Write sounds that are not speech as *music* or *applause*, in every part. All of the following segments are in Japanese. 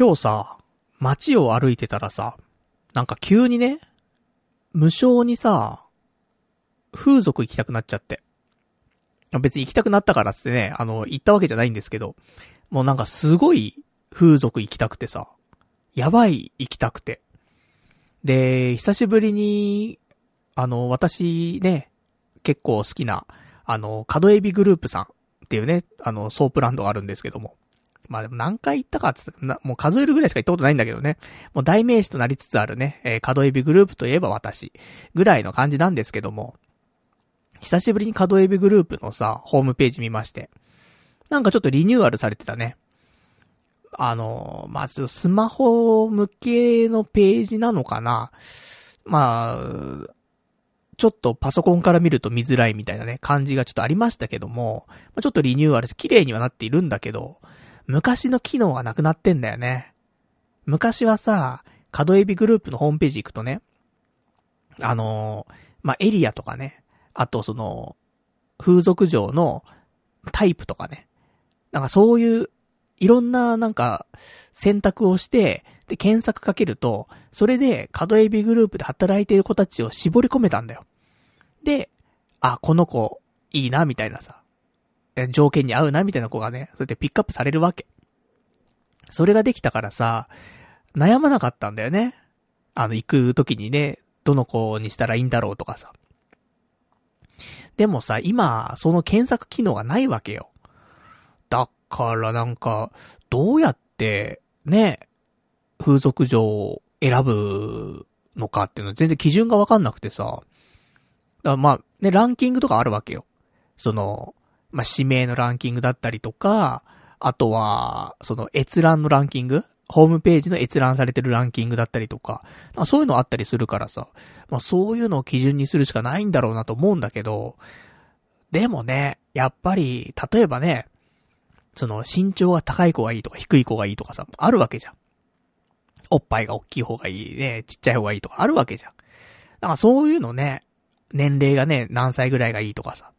今日さ、街を歩いてたらさ、なんか急にね、無性にさ、風俗行きたくなっちゃって。別に行きたくなったからっつってね、あの、行ったわけじゃないんですけど、もうなんかすごい風俗行きたくてさ、やばい行きたくて。で、久しぶりに、あの、私ね、結構好きな、あの、角海老グループさんっていうね、あの、ソープランドがあるんですけども。まあでも何回行ったかっつって、な、もう数えるぐらいしか行ったことないんだけどね。もう代名詞となりつつあるね、えー、角エビグループといえば私、ぐらいの感じなんですけども。久しぶりに角エビグループのさ、ホームページ見まして。なんかちょっとリニューアルされてたね。あの、まあ、ちょっとスマホ向けのページなのかな。まあ、ちょっとパソコンから見ると見づらいみたいなね、感じがちょっとありましたけどもま、ちょっとリニューアルして綺麗にはなっているんだけど、昔の機能がなくなってんだよね。昔はさ、角エビグループのホームページ行くとね、あのまあ、エリアとかね、あとその、風俗場のタイプとかね。なんかそういう、いろんななんか、選択をして、で、検索かけると、それで、角エビグループで働いている子たちを絞り込めたんだよ。で、あ、この子、いいな、みたいなさ。条件に合うな、みたいな子がね、そうやってピックアップされるわけ。それができたからさ、悩まなかったんだよね。あの、行く時にね、どの子にしたらいいんだろうとかさ。でもさ、今、その検索機能がないわけよ。だからなんか、どうやって、ね、風俗場を選ぶのかっていうのは全然基準がわかんなくてさ。だまあ、ね、ランキングとかあるわけよ。その、まあ、指名のランキングだったりとか、あとは、その閲覧のランキング？ホームページの閲覧されてるランキングだったりとか、かそういうのあったりするからさ、まあそういうのを基準にするしかないんだろうなと思うんだけど、でもね、やっぱり、例えばね、その身長が高い子がいいとか低い子がいいとかさ、あるわけじゃん。おっぱいが大きい方がいいね、ちっちゃい方がいいとかあるわけじゃん。だからそういうのね、年齢がね、何歳ぐらいがいいとかさ。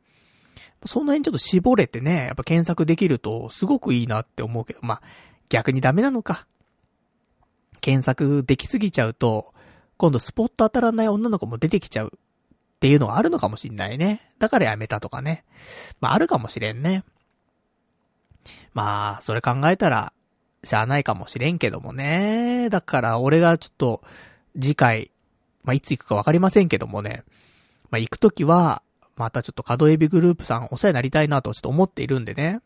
その辺ちょっと絞れてね、やっぱ検索できるとすごくいいなって思うけど、まあ、逆にダメなのか。検索できすぎちゃうと、今度スポット当たらない女の子も出てきちゃうっていうのがあるのかもしんないね。だからやめたとかね。まああるかもしれんね。まあ、それ考えたら、しゃあないかもしれんけどもね。だから俺がちょっと、次回、まあいつ行くかわかりませんけどもね。まあ行くときは、またちょっと角エビグループさんお世話になりたいなとちょっと思っているんでね。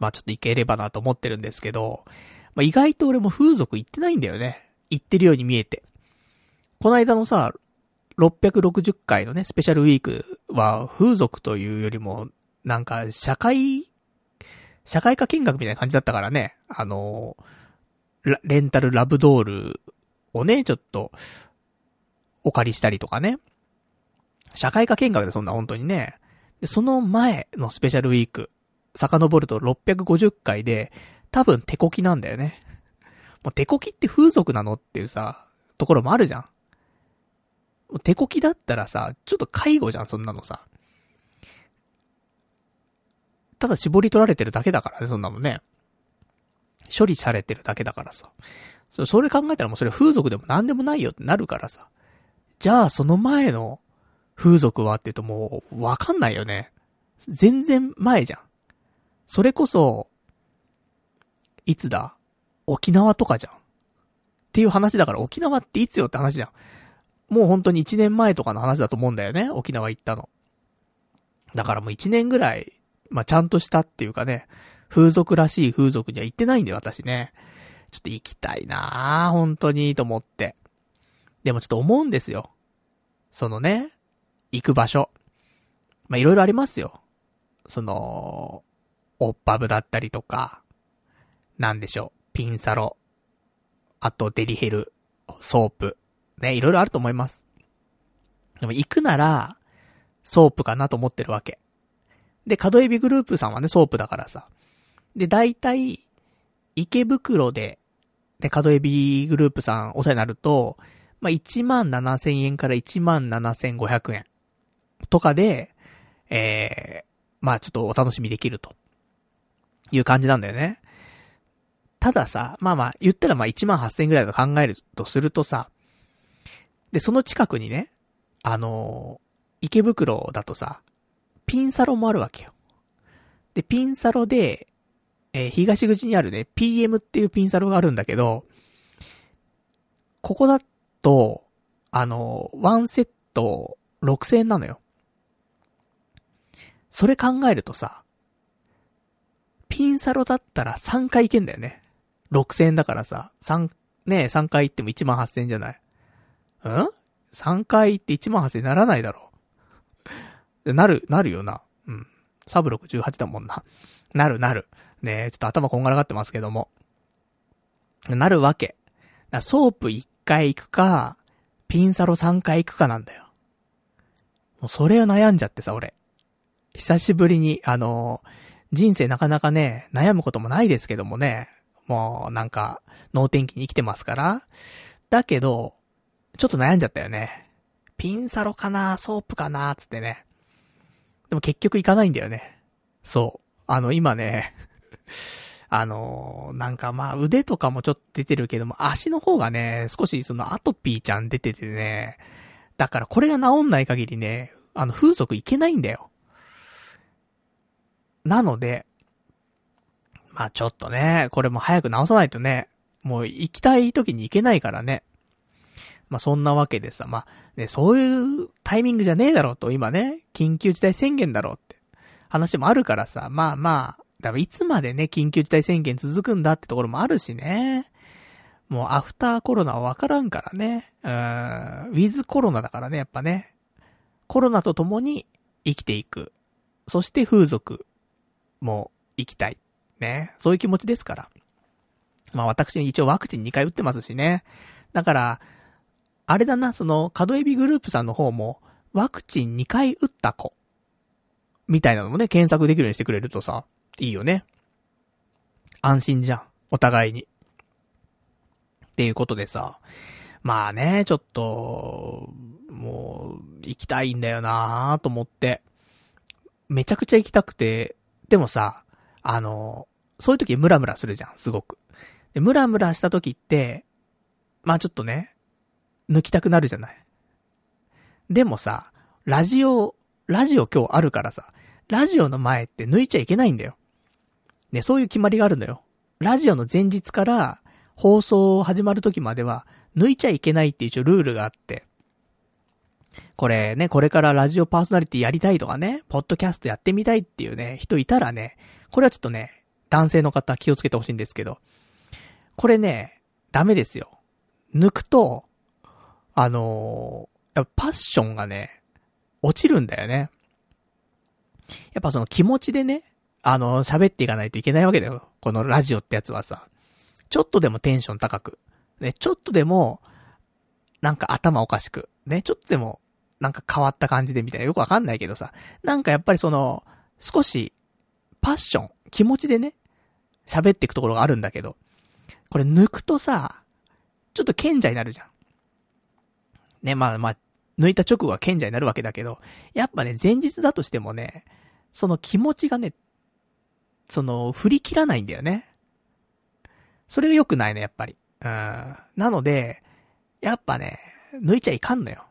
まあちょっと行ければなと思ってるんですけど、まあ、意外と俺も風俗行ってないんだよね。行ってるように見えて。この間のさ、660回のね、スペシャルウィークは風俗というよりも、なんか社会、社会科見学みたいな感じだったからね。あの、レンタルラブドールをね、ちょっと、お借りしたりとかね。社会科見学でそんな本当にね。で、その前のスペシャルウィーク、遡ると650回で、多分手こきなんだよね。もう手こきって風俗なのっていうさ、ところもあるじゃん。手こきだったらさ、ちょっと介護じゃん、そんなのさ。ただ絞り取られてるだけだからね、そんなのね。処理されてるだけだからさ。それ考えたらもうそれ風俗でも何でもないよってなるからさ。じゃあその前の風俗はって言うともうわかんないよね。全然前じゃん。それこそ、いつだ？沖縄とかじゃん。っていう話だから沖縄っていつよって話じゃん。もう本当に1年前とかの話だと思うんだよね。沖縄行ったの。だからもう1年ぐらい、まあ、ちゃんとしたっていうかね、風俗らしい風俗には行ってないんだよ、私ね。ちょっと行きたいなぁ、本当に、と思って。でもちょっと思うんですよ。そのね、行く場所。ま、いろいろありますよ。その、オッパブだったりとか、なんでしょう、ピンサロ、あとデリヘル、ソープ、ね、いろいろあると思います。でも行くなら、ソープかなと思ってるわけ。で、角海老グループさんはね、ソープだからさ。で、大体、池袋で、で、角海老グループさんお世話になると、まあ、1万7千円から1万7500円とかで、えー、まあ、ちょっとお楽しみできるという感じなんだよね。たださ、まあまあ、言ったらまあ1万8000円ぐらいと考えるとするとさ、で、その近くにね、あのー、池袋だとさ、ピンサロもあるわけよ。で、ピンサロで、えー、東口にあるね、PM っていうピンサロがあるんだけど、ここだと、あのー、ワンセット6000円なのよ。それ考えるとさ、ピンサロだったら3回行けんだよね。6000円だからさ、3、ね3回行っても1万8000円じゃない？ん ?3 回行って1万8000円ならないだろう。*laughs* なる、なるよな。うん。サブ618だもんな。なるなる。ねちょっと頭こんがらがってますけども。なるわけ。ソープ1回行くか、ピンサロ3回行くかなんだよ。もうそれを悩んじゃってさ、俺。久しぶりに、あの人生なかなかね、悩むこともないですけどもね、もうなんか、脳天気に生きてますから。だけど、ちょっと悩んじゃったよね。ピンサロかな？ソープかな？つってね。でも結局行かないんだよね。そう。あの、今ね、*laughs* あのなんかまあ腕とかもちょっと出てるけども、足の方がね、少しそのアトピーちゃん出ててね、だからこれが治んない限りね、あの風俗いけないんだよ。なので、まあちょっとね、これも早く直さないとね、もう行きたい時に行けないからね。まあそんなわけでさ、まあね、そういうタイミングじゃねえだろうと、今ね、緊急事態宣言だろうって話もあるからさ、まあまあ、だからいつまでね、緊急事態宣言続くんだってところもあるしね。もうアフターコロナはわからんからね。うん、ウィズコロナだからね、やっぱね。コロナと共に生きていく。そして風俗もう行きたい。ね。そういう気持ちですから。まあ私一応ワクチン2回打ってますしね。だから、あれだな、その、角エビグループさんの方も、ワクチン2回打った子。みたいなのもね、検索できるようにしてくれるとさ、いいよね。安心じゃん。お互いに。っていうことでさ、まあね、ちょっと、もう、行きたいんだよなぁと思って。めちゃくちゃ行きたくて、でもさ、あの、そういう時ムラムラするじゃん、すごく。で、ムラムラした時って、まあちょっとね、抜きたくなるじゃない。でもさ、ラジオ、ラジオ今日あるからさ、ラジオの前って抜いちゃいけないんだよ。ね、そういう決まりがあるのよ。ラジオの前日から放送始まる時までは抜いちゃいけないっていう一応ルールがあって。これね、これからラジオパーソナリティやりたいとかね、ポッドキャストやってみたいっていうね、人いたらね、これはちょっとね、男性の方気をつけてほしいんですけど、これね、ダメですよ。抜くと、あのー、パッションがね、落ちるんだよね。やっぱその気持ちでね、あの、喋っていかないといけないわけだよ。このラジオってやつはさ。ちょっとでもテンション高く。ね、ちょっとでも、なんか頭おかしく。ね、ちょっとでも、なんか変わった感じでみたいな。よくわかんないけどさ。なんかやっぱりその、少し、パッション、気持ちでね、喋っていくところがあるんだけど、これ抜くとさ、ちょっと賢者になるじゃん。ね、まあまあ、抜いた直後は賢者になるわけだけど、やっぱね、前日だとしてもね、その気持ちがね、その、振り切らないんだよね。それが良くないね、やっぱり。うん。なので、やっぱね、抜いちゃいかんのよ。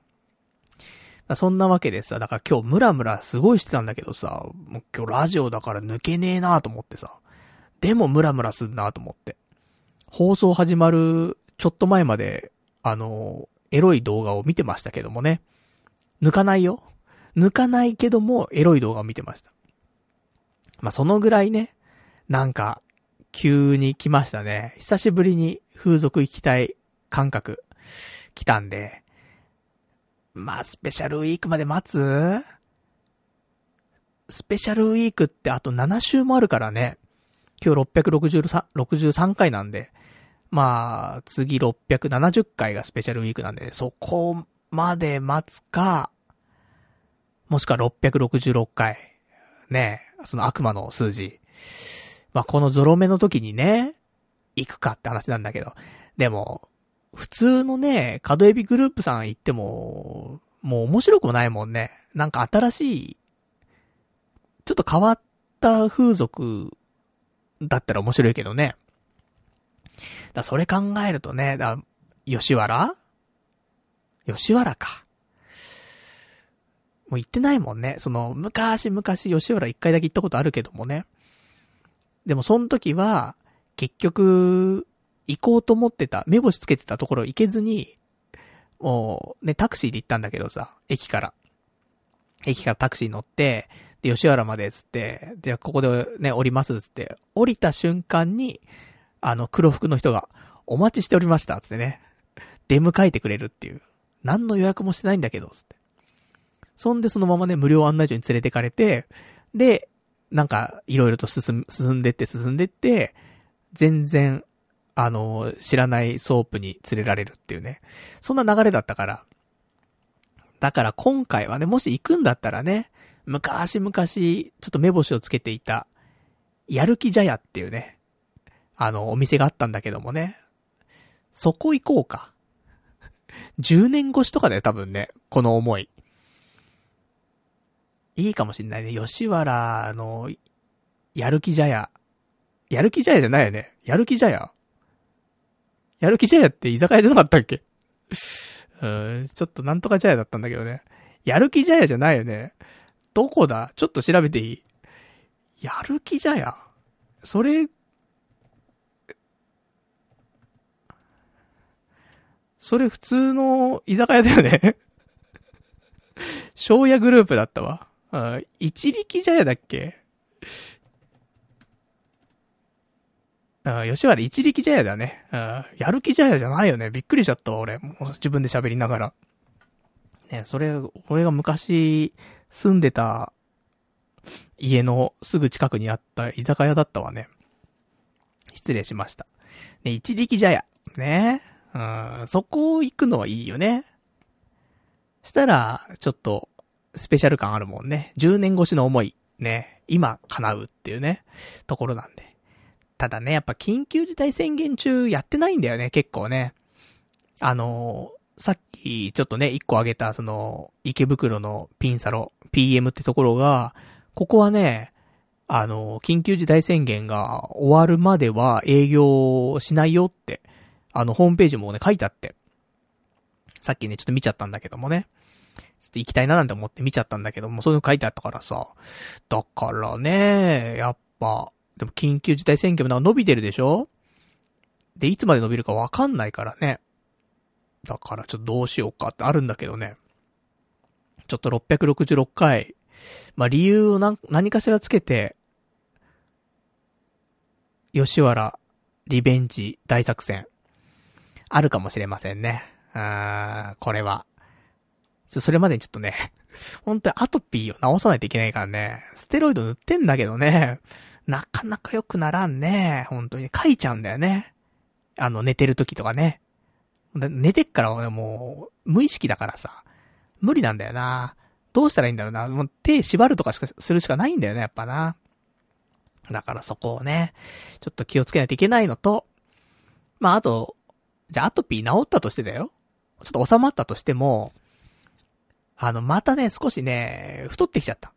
そんなわけでさ、だから今日ムラムラすごいしてたんだけどさ、もう今日ラジオだから抜けねえなと思ってさ。でもムラムラすんなと思って。放送始まるちょっと前まで、あの、エロい動画を見てましたけどもね。抜かないよ。抜かないけども、エロい動画を見てました。まあ、そのぐらいね、なんか、急に来ましたね。久しぶりに風俗行きたい感覚、来たんで。まあ、スペシャルウィークまで待つ？スペシャルウィークってあと7週もあるからね。今日663、63回なんで。まあ、次670回がスペシャルウィークなんで、ねそこまで待つか、もしくは666回。ねその悪魔の数字。まあ、このゾロ目の時にね、行くかって話なんだけど。でも、普通のね、角エビグループさん行っても、もう面白くないもんね。なんか新しい、ちょっと変わった風俗だったら面白いけどね。だそれ考えるとね、だ吉原？吉原か。もう行ってないもんね。その、昔々吉原一回だけ行ったことあるけどもね。でもその時は、結局、行こうと思ってた、目星つけてたところ行けずに、もう、ね、タクシーで行ったんだけどさ、駅から。駅からタクシー乗って、で、吉原までつって、じゃあここでね、降りますつって、降りた瞬間に、あの、黒服の人が、お待ちしておりましたつってね、出迎えてくれるっていう。何の予約もしてないんだけど、つって。そんでそのままね、無料案内所に連れてかれて、で、なんか、いろいろと進、進んでって進んでって、全然、あの、知らないソープに連れられるっていうね。そんな流れだったから。だから今回はね、もし行くんだったらね、昔々、ちょっと目星をつけていた、やる気茶屋っていうね、あの、お店があったんだけどもね。そこ行こうか。10年越しとかだよ、多分ね。この思い。いいかもしんないね。吉原の、やる気茶屋。ややる気茶屋じゃないよね。やる気茶屋ややる気茶屋って居酒屋じゃなかったっけ？うん、ちょっとなんとか茶屋だったんだけどね。やる気茶屋じゃないよね。どこだ？ちょっと調べていい？やる気茶屋？それ、それ普通の居酒屋だよね *laughs* 庄屋グループだったわ。一力茶屋だっけ？あ吉原一力茶屋だね。あやる気茶屋じゃないよね。びっくりしちゃった、俺。もう自分で喋りながら。ね、それ、俺が昔住んでた家のすぐ近くにあった居酒屋だったわね。失礼しました。ね、一力茶屋。ね。うん、そこを行くのはいいよね。したら、ちょっと、スペシャル感あるもんね。10年越しの思い、ね、今叶うっていうね、ところなんで。ただね、やっぱ緊急事態宣言中やってないんだよね、結構ね。あのー、さっきちょっとね、1個挙げた、その、池袋のピンサロ、PM ってところが、ここはね、あのー、緊急事態宣言が終わるまでは営業しないよって、あの、ホームページもね、書いてあって。さっきね、ちょっと見ちゃったんだけどもね。ちょっと行きたいななんて思って見ちゃったんだけども、そういうの書いてあったからさ。だからね、やっぱ、でも緊急事態宣言もなんか伸びてるでしょ？で、いつまで伸びるかわかんないからね。だからちょっとどうしようかってあるんだけどね。ちょっと666回。まあ、理由を何何かしらつけて、吉原、リベンジ、大作戦。あるかもしれませんね。あー、これは。ちょ、それまでにちょっとね、*laughs* 本当にアトピーを治さないといけないからね、ステロイド塗ってんだけどね、なかなか良くならんね、本当に。書いちゃうんだよね。あの、寝てる時とかね。寝てっから俺もう、無意識だからさ、無理なんだよな。どうしたらいいんだろうな。もう手縛るとかしか、するしかないんだよね、やっぱな。だからそこをね、ちょっと気をつけないといけないのと、まあ、あと、じゃあアトピー治ったとしてだよ。ちょっと収まったとしても、あの、またね、少しね、太ってきちゃった。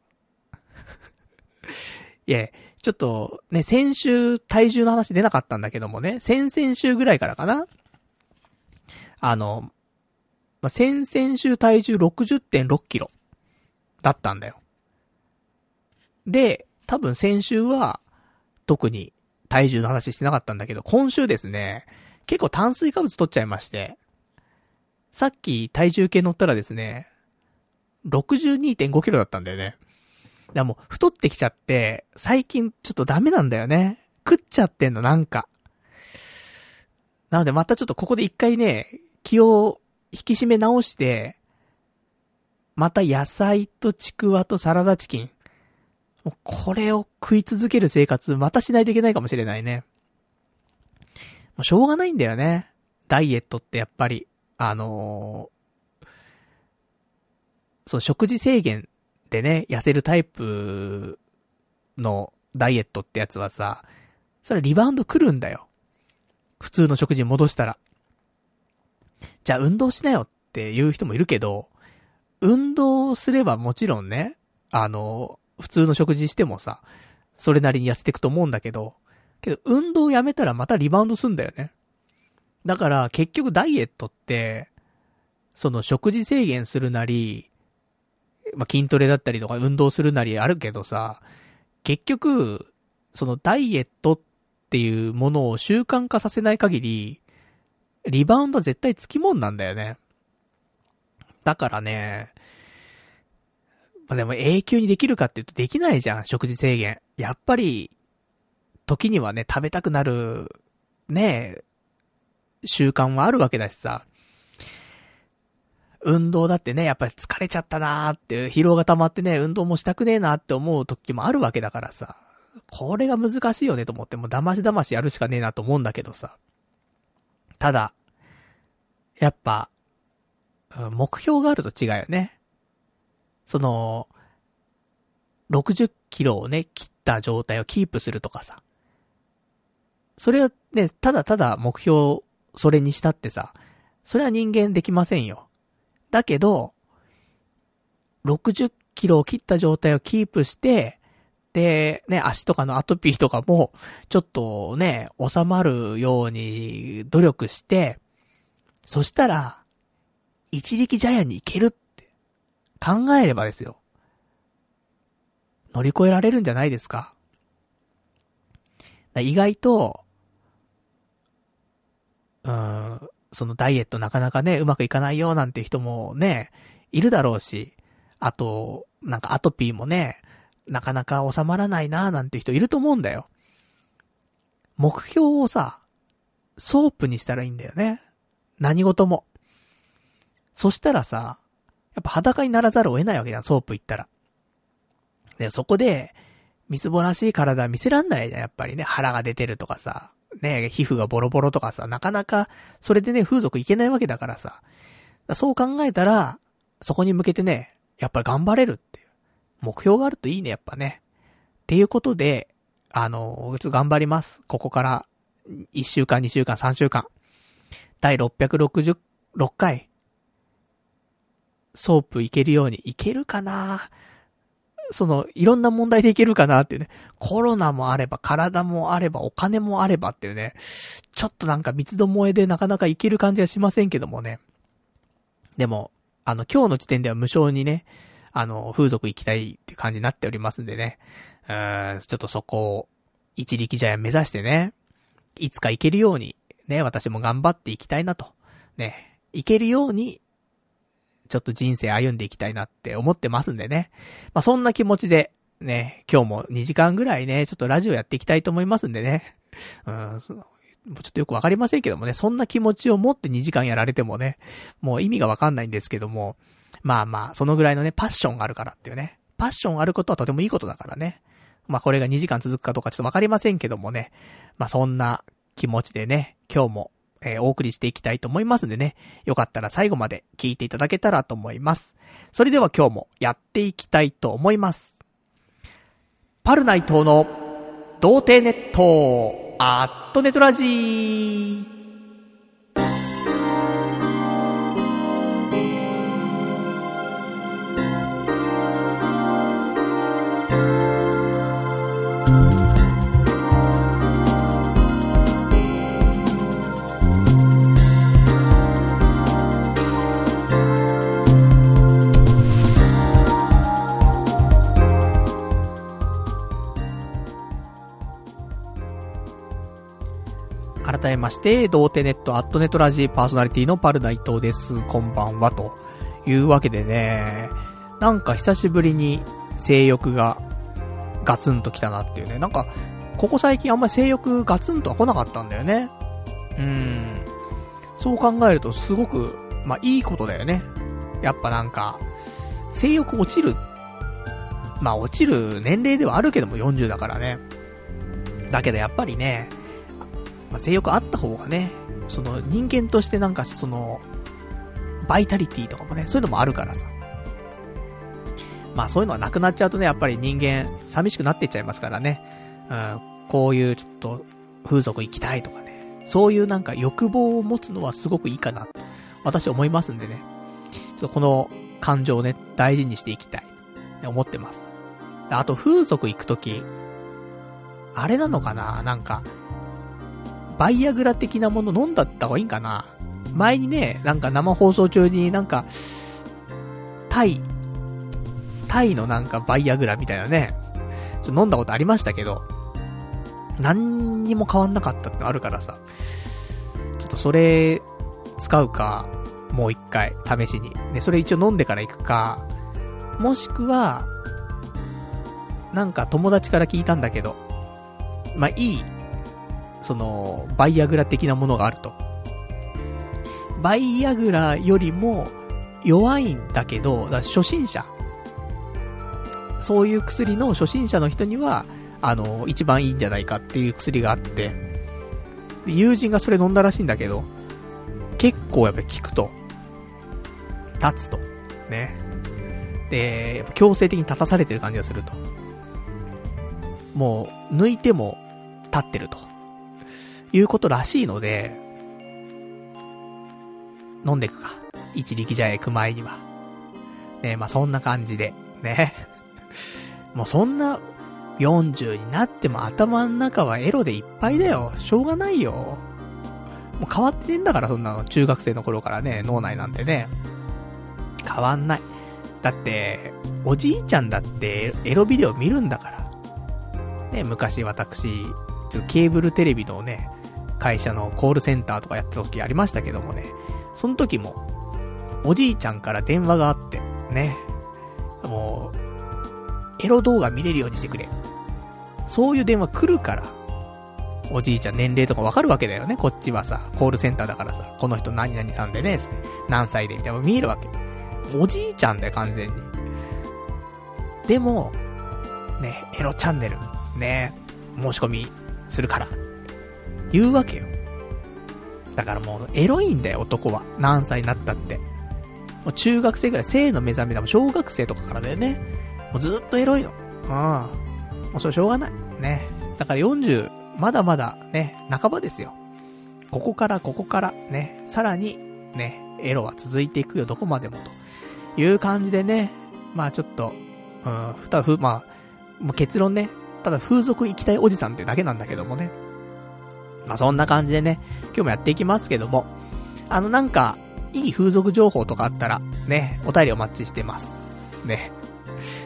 *laughs* いや、ちょっと、ね、先週体重の話出なかったんだけどもね、先々週ぐらいからかなあの、まあ、先々週体重60.6キロだったんだよ。で、多分先週は特に体重の話してなかったんだけど、今週ですね、結構炭水化物取っちゃいまして、さっき体重計乗ったらですね、62.5キロだったんだよね。だからも太ってきちゃって、最近ちょっとダメなんだよね。食っちゃってんの、なんか。なのでまたちょっとここで一回ね、気を引き締め直して、また野菜とちくわとサラダチキン。これを食い続ける生活、またしないといけないかもしれないね。もうしょうがないんだよね。ダイエットってやっぱり、あのー、そう、食事制限でね、痩せるタイプのダイエットってやつはさ、それリバウンド来るんだよ。普通の食事に戻したら。じゃあ運動しなよって言う人もいるけど、運動すればもちろんね、あの、普通の食事してもさ、それなりに痩せていくと思うんだけど、けど、運動やめたらまたリバウンドすんだよね。だから結局ダイエットって、その食事制限するなり、まあ、筋トレだったりとか運動するなりあるけどさ、結局、そのダイエットっていうものを習慣化させない限り、リバウンドは絶対つきもんなんだよね。だからね、まあ、でも永久にできるかって言うとできないじゃん、食事制限。やっぱり、時にはね、食べたくなる、ね習慣はあるわけだしさ。運動だってね、やっぱり疲れちゃったなーって、疲労が溜まってね、運動もしたくねえなって思う時もあるわけだからさ。これが難しいよねと思って、もう騙し騙しやるしかねえなと思うんだけどさ。ただ、やっぱ、目標があると違うよね。その、60キロをね、切った状態をキープするとかさ。それはね、ただただ目標、それにしたってさ、それは人間できませんよ。だけど、60キロを切った状態をキープして、で、ね、足とかのアトピーとかも、ちょっとね、収まるように努力して、そしたら、一力ジャイアンに行けるって考えればですよ。乗り越えられるんじゃないですか。意外と、うん、そのダイエットなかなかね、うまくいかないよなんて人もね、いるだろうし、あと、なんかアトピーもね、なかなか収まらないななんて人いると思うんだよ。目標をさ、ソープにしたらいいんだよね。何事も。そしたらさ、やっぱ裸にならざるを得ないわけじゃん、ソープ行ったら。で、そこで、みすぼらしい体見せらんないじゃん、やっぱりね。腹が出てるとかさ。ね、皮膚がボロボロとかさ、なかなか、それでね、風俗いけないわけだからさ。そう考えたら、そこに向けてね、やっぱり頑張れるっていう。目標があるといいね、やっぱね。っていうことで、あの、ちょっと頑張ります。ここから、1週間、2週間、3週間。第666回。ソープいけるように、いけるかな？その、いろんな問題でいけるかなっていうね。コロナもあれば、体もあれば、お金もあればっていうね。ちょっとなんか三つどもえでなかなかいける感じはしませんけどもね。でも、あの、今日の時点では無償にね、あの、風俗行きたいって感じになっておりますんでね。うん、ちょっとそこを、一力茶屋目指してね、いつか行けるように、ね、私も頑張っていきたいなと。ね、行けるように、ちょっと人生歩んでいきたいなって思ってますんでね。まあ、そんな気持ちで、ね、今日も2時間ぐらいね、ちょっとラジオやっていきたいと思いますんでね。うん、ちょっとよくわかりませんけどもね、そんな気持ちを持って2時間やられてもね、もう意味がわかんないんですけども、まあまあ、そのぐらいのね、パッションがあるからっていうね。パッションあることはとてもいいことだからね。まあこれが2時間続くかどうかちょっとわかりませんけどもね。まあそんな気持ちでね、今日もえー、お送りしていきたいと思いますんでね、よかったら最後まで聞いていただけたらと思います。それでは今日もやっていきたいと思います。パルナイトの童貞ネット、アットネトラジー。改めまして、童貞ネットアットネットラジーパーソナリティのパルナイトです。こんばんは、というわけでね、なんか久しぶりに性欲がガツンと来たなっていうね。なんか、ここ最近あんまり性欲ガツンとは来なかったんだよね。うん。そう考えるとすごく、まあいいことだよね。やっぱなんか、性欲落ちる。まあ落ちる年齢ではあるけども40だからね。だけどやっぱりね、まあ、性欲あった方がね、その人間としてなんかその、バイタリティとかもね、そういうのもあるからさ。まあそういうのはなくなっちゃうとね、やっぱり人間寂しくなっていっちゃいますからね。うん、こういうちょっと風俗行きたいとかね。そういうなんか欲望を持つのはすごくいいかなって、私は思いますんでね。ちょっとこの感情をね、大事にしていきたい。思ってます。あと風俗行くとき、あれなのかな？なんか、バイアグラ的なもの飲んだった方がいいんかな？前にね、なんか生放送中になんか、タイ、タイのなんかバイアグラみたいなね、ちょっと飲んだことありましたけど、何にも変わんなかったってあるからさ、ちょっとそれ、使うか、もう一回、試しに。で、それ一応飲んでから行くか、もしくは、なんか友達から聞いたんだけど、まあ、いい、その、バイアグラ的なものがあると。バイアグラよりも弱いんだけど、だ初心者。そういう薬の初心者の人には、あの、一番いいんじゃないかっていう薬があって、友人がそれ飲んだらしいんだけど、結構やっぱり効くと。立つと。ね。で、やっぱ強制的に立たされてる感じがすると。もう、抜いても立ってると。いうことらしいので、飲んでいくか。一力茶屋行く前には。ねまあそんな感じで、ね。*laughs* もうそんな、40になっても頭の中はエロでいっぱいだよ。しょうがないよ。もう変わってんだから、そんなの。中学生の頃からね、脳内なんてね。変わんない。だって、おじいちゃんだってエロビデオ見るんだから。ね、昔私、ちょっとケーブルテレビのね、会社のコールセンターとかやった時ありましたけどもね、その時も、おじいちゃんから電話があって、ね。もう、エロ動画見れるようにしてくれ。そういう電話来るから、おじいちゃん年齢とかわかるわけだよね。こっちはさ、コールセンターだからさ、この人何々さんでね、何歳でみたいな見えるわけ。おじいちゃんだよ、完全に。でも、ね、エロチャンネル、ね、申し込みするから、言うわけよ。だからもう、エロいんだよ、男は。何歳になったって。もう中学生ぐらい、性の目覚めだもん小学生とかからだよね。もうずっとエロいの。うん。もうそれしょうがない。ね。だから40、まだまだね、半ばですよ。ここからここからね、さらにね、エロは続いていくよ、どこまでもという感じでね、まあちょっと、うん、ふたふ、まあ、もう結論ね、ただ風俗行きたいおじさんってだけなんだけどもね。まあそんな感じでね、今日もやっていきますけども、あのなんか、いい風俗情報とかあったら、ね、お便りお待ちしてます。ね。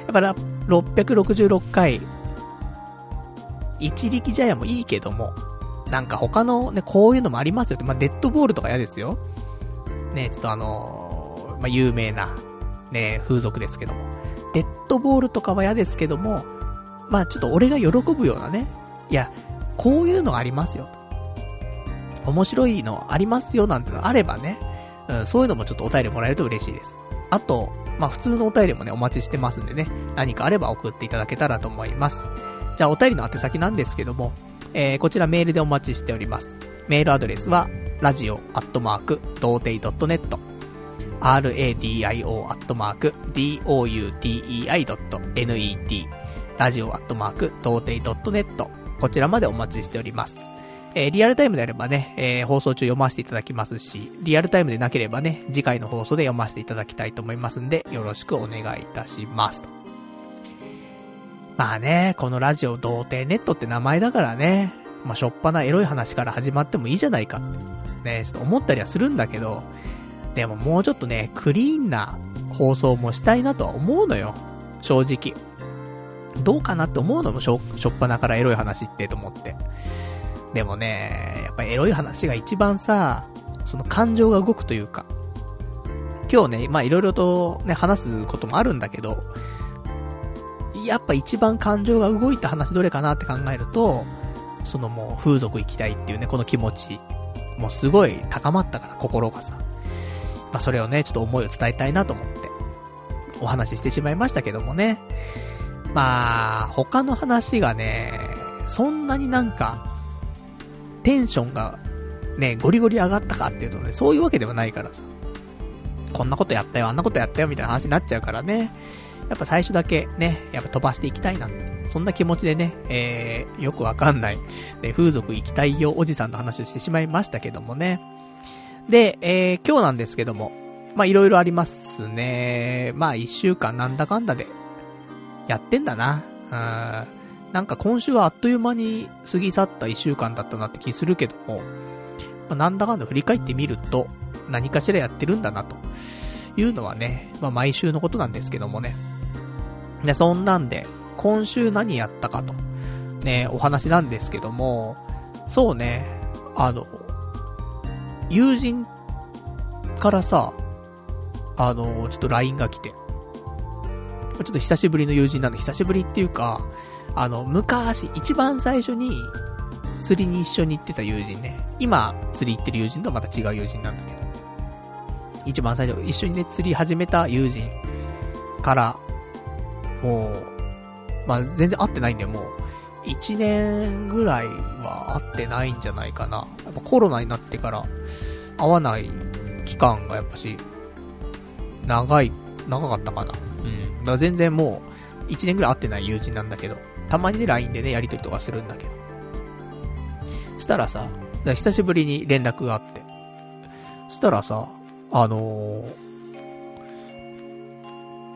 やっぱら、666回、一力茶屋もいいけども、なんか他のね、こういうのもありますよって、まあ、デッドボールとか嫌ですよ。ね、ちょっとあのー、まあ、有名な、ね、風俗ですけども。デッドボールとかは嫌ですけども、まあ、ちょっと俺が喜ぶようなね、いや、こういうのありますよ。面白いのありますよなんてのあればね、うん、そういうのもちょっとお便りもらえると嬉しいです。あと、まあ、普通のお便りもね、お待ちしてますんでね、何かあれば送っていただけたらと思います。じゃあ、お便りの宛先なんですけども、えー、こちらメールでお待ちしております。メールアドレスは、ラジオアットマーク、童貞 .net、radio アットマーク、doutei.net、ラジオアットマーク、童貞 .net、こちらまでお待ちしております。えー、リアルタイムであればね、えー、放送中読ませていただきますし、リアルタイムでなければね、次回の放送で読ませていただきたいと思いますんで、よろしくお願いいたしますと。まあね、このラジオ童貞ネットって名前だからね、まあしょっぱなエロい話から始まってもいいじゃないかって、ね、ちょっと思ったりはするんだけど、でももうちょっとね、クリーンな放送もしたいなとは思うのよ。正直。どうかなって思うのもしょ、しょっぱなからエロい話ってと思って。でもね、やっぱエロい話が一番さ、その感情が動くというか、今日ね、まあいろいろとね、話すこともあるんだけど、やっぱ一番感情が動いた話どれかなって考えると、そのもう風俗行きたいっていうね、この気持ち、もうすごい高まったから、心がさ。まあそれをね、ちょっと思いを伝えたいなと思って、お話ししてしまいましたけどもね。まあ、他の話がね、そんなになんか、テンションが、ね、ゴリゴリ上がったかっていうとね、そういうわけではないからさ。こんなことやったよ、あんなことやったよ、みたいな話になっちゃうからね。やっぱ最初だけね、やっぱ飛ばしていきたいな。そんな気持ちでね、えー、よくわかんない、ね、風俗行きたいよおじさんの話をしてしまいましたけどもね。で、えー、今日なんですけども、まあ、いろいろありますね。まあ、一週間なんだかんだで、やってんだな。うん。なんか今週はあっという間に過ぎ去った一週間だったなって気するけども、まあ、なんだかんだ振り返ってみると、何かしらやってるんだな、というのはね、まあ毎週のことなんですけどもね。で、そんなんで、今週何やったかと、ね、お話なんですけども、そうね、あの、友人からさ、あの、ちょっと LINE が来て、ちょっと久しぶりの友人なんで、久しぶりっていうか、あの、昔、一番最初に、釣りに一緒に行ってた友人ね。今、釣り行ってる友人とはまた違う友人なんだけど。一番最初、一緒にね、釣り始めた友人から、もう、まあ、全然会ってないんだよ、もう。一年ぐらいは会ってないんじゃないかな。やっぱコロナになってから、会わない期間がやっぱし、長い、長かったかな。うん。だから全然もう、一年ぐらい会ってない友人なんだけど、たまにね、LINE でね、やりとりとかするんだけど。したらさ、ら久しぶりに連絡があって。したらさ、あのー、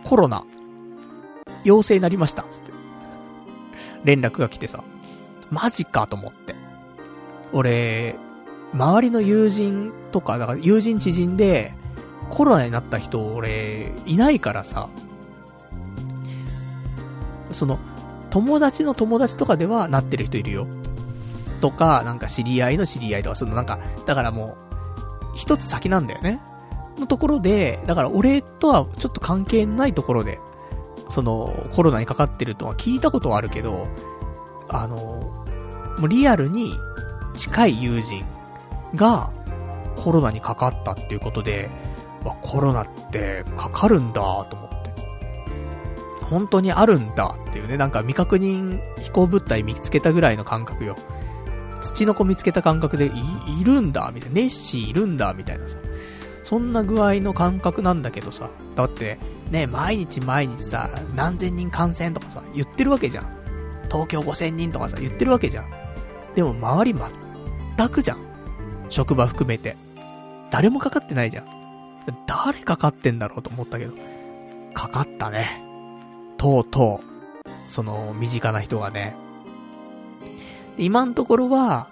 コロナ、陽性になりました、つって。連絡が来てさ、マジかと思って。俺、周りの友人とか、だから友人知人で、コロナになった人、俺、いないからさ、その、友達の友達とかではなってる人いるよ。とか、なんか知り合いの知り合いとか、そのなんか、だからもう、一つ先なんだよね。のところで、だから俺とはちょっと関係ないところで、その、コロナにかかってるとは聞いたことはあるけど、あの、もうリアルに近い友人がコロナにかかったっていうことで、わ、コロナってかかるんだと思って。本当にあるんだっていうね、なんか未確認飛行物体見つけたぐらいの感覚よ。土の子見つけた感覚でい、いるんだみたいな。ネッシーいるんだみたいなさ。そんな具合の感覚なんだけどさ。だって、ね、毎日毎日さ、何千人感染とかさ、言ってるわけじゃん。東京5000人とかさ、言ってるわけじゃん。でも周り全くじゃん。職場含めて。誰もかかってないじゃん。誰かかってんだろうと思ったけど。かかったね。とうとう、その、身近な人がね。今のところは、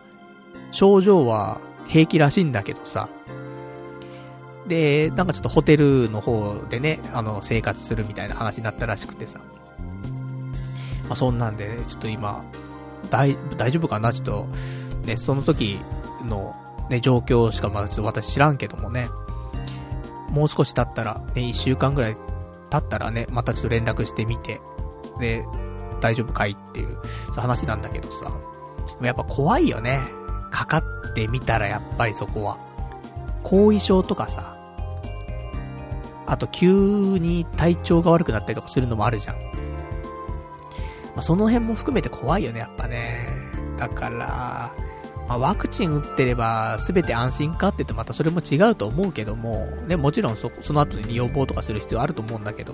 症状は平気らしいんだけどさ。で、なんかちょっとホテルの方でね、あの、生活するみたいな話になったらしくてさ。まあ、そんなんで、ね、ちょっと今、大、大丈夫かな？ちょっと、ね、その時の、ね、状況しかまだちょっと私知らんけどもね。もう少し経ったら、ね、一週間ぐらい経ったらね、またちょっと連絡してみて、で、大丈夫かいっていう、話なんだけどさ。やっぱ怖いよね。かかってみたらやっぱりそこは。後遺症とかさ。あと急に体調が悪くなったりとかするのもあるじゃん。まあ、その辺も含めて怖いよね、やっぱね。だから、まあ、ワクチン打ってれば全て安心かって言うとまたそれも違うと思うけども、ね、もちろんそ、その後に予防とかする必要あると思うんだけど、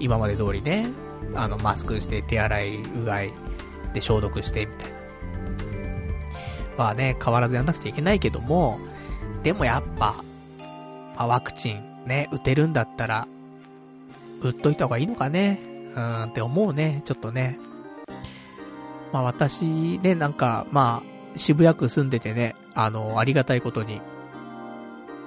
今まで通りね、あの、マスクして手洗い、うがいで消毒してみたいな。まあね、変わらずやんなくちゃいけないけども、でもやっぱ、まあ、ワクチンね、打てるんだったら、打っといた方がいいのかね、うーんって思うね、ちょっとね。まあ私ね、なんか、まあ、渋谷区住んでてね、あの、ありがたいことに、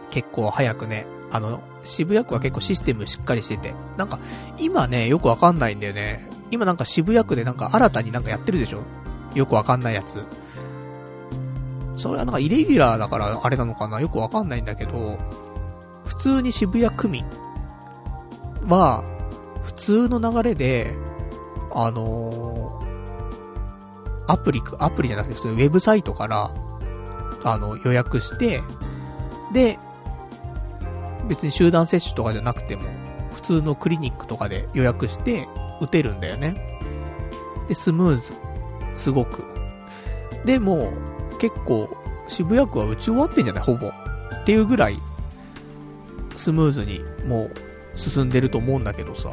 結構早くね、あの、渋谷区は結構システムしっかりしてて、なんか、今ね、よくわかんないんだよね。今なんか渋谷区でなんか新たになんかやってるでしょ？よくわかんないやつ。それはなんかイレギュラーだからあれなのかな？よくわかんないんだけど、普通に渋谷区民は、普通の流れで、あのアプリ、アプリじゃなくて普通ウェブサイトから、あの、予約して、で、別に集団接種とかじゃなくても、普通のクリニックとかで予約して打てるんだよね。で、スムーズ。すごく。で、も結構、渋谷区は打ち終わってんじゃない？ほぼ。っていうぐらい、スムーズにもう進んでると思うんだけどさ。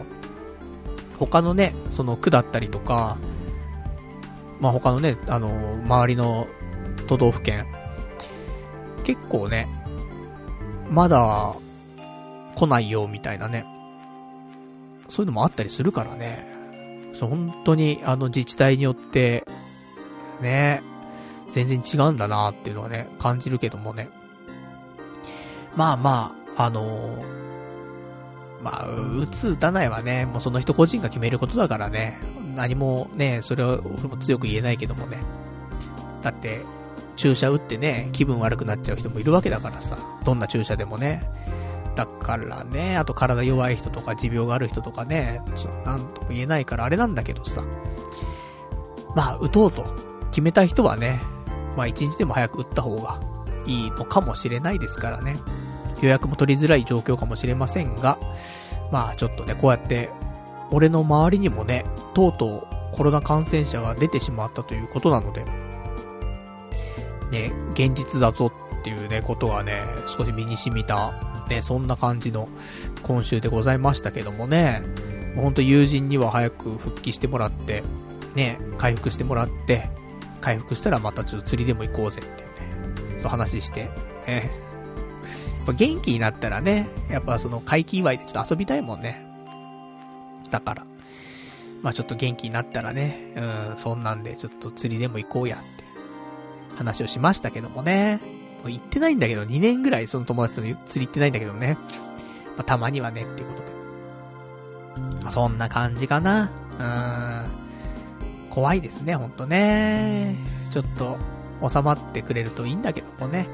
他のね、その区だったりとか、まあ、他のね、あのー、周りの都道府県、結構ね、まだ来ないよみたいなね、そういうのもあったりするからね、そう、本当に、あの、自治体によって、ね、全然違うんだなっていうのはね、感じるけどもね。まあまあ、あのー、まあ、打つ打たないはね、もうその人個人が決めることだからね、何もね、それは俺も強く言えないけどもね。だって、注射打ってね、気分悪くなっちゃう人もいるわけだからさ、どんな注射でもね。だからね、あと体弱い人とか持病がある人とかね、ちょなんとも言えないからあれなんだけどさ。まあ、打とうと決めた人はね、まあ一日でも早く打った方がいいのかもしれないですからね。予約も取りづらい状況かもしれませんが、まあちょっとね、こうやって、俺の周りにもね、とうとうコロナ感染者が出てしまったということなので、ね、現実だぞっていうね、ことがね、少し身に染みた、ね、そんな感じの今週でございましたけどもね、もうほんと友人には早く復帰してもらって、ね、回復してもらって、回復したらまたちょっと釣りでも行こうぜっていうね、そう話して、ね。やっぱ元気になったらね、やっぱその回帰祝いでちょっと遊びたいもんね。だから。まあちょっと元気になったらね、うん、そんなんでちょっと釣りでも行こうやって話をしましたけどもね。もう行ってないんだけど、2年ぐらいその友達と釣り行ってないんだけどね。まあたまにはねっていうことで。まあそんな感じかな。うん。怖いですね、ほんとね。ちょっと収まってくれるといいんだけどもね。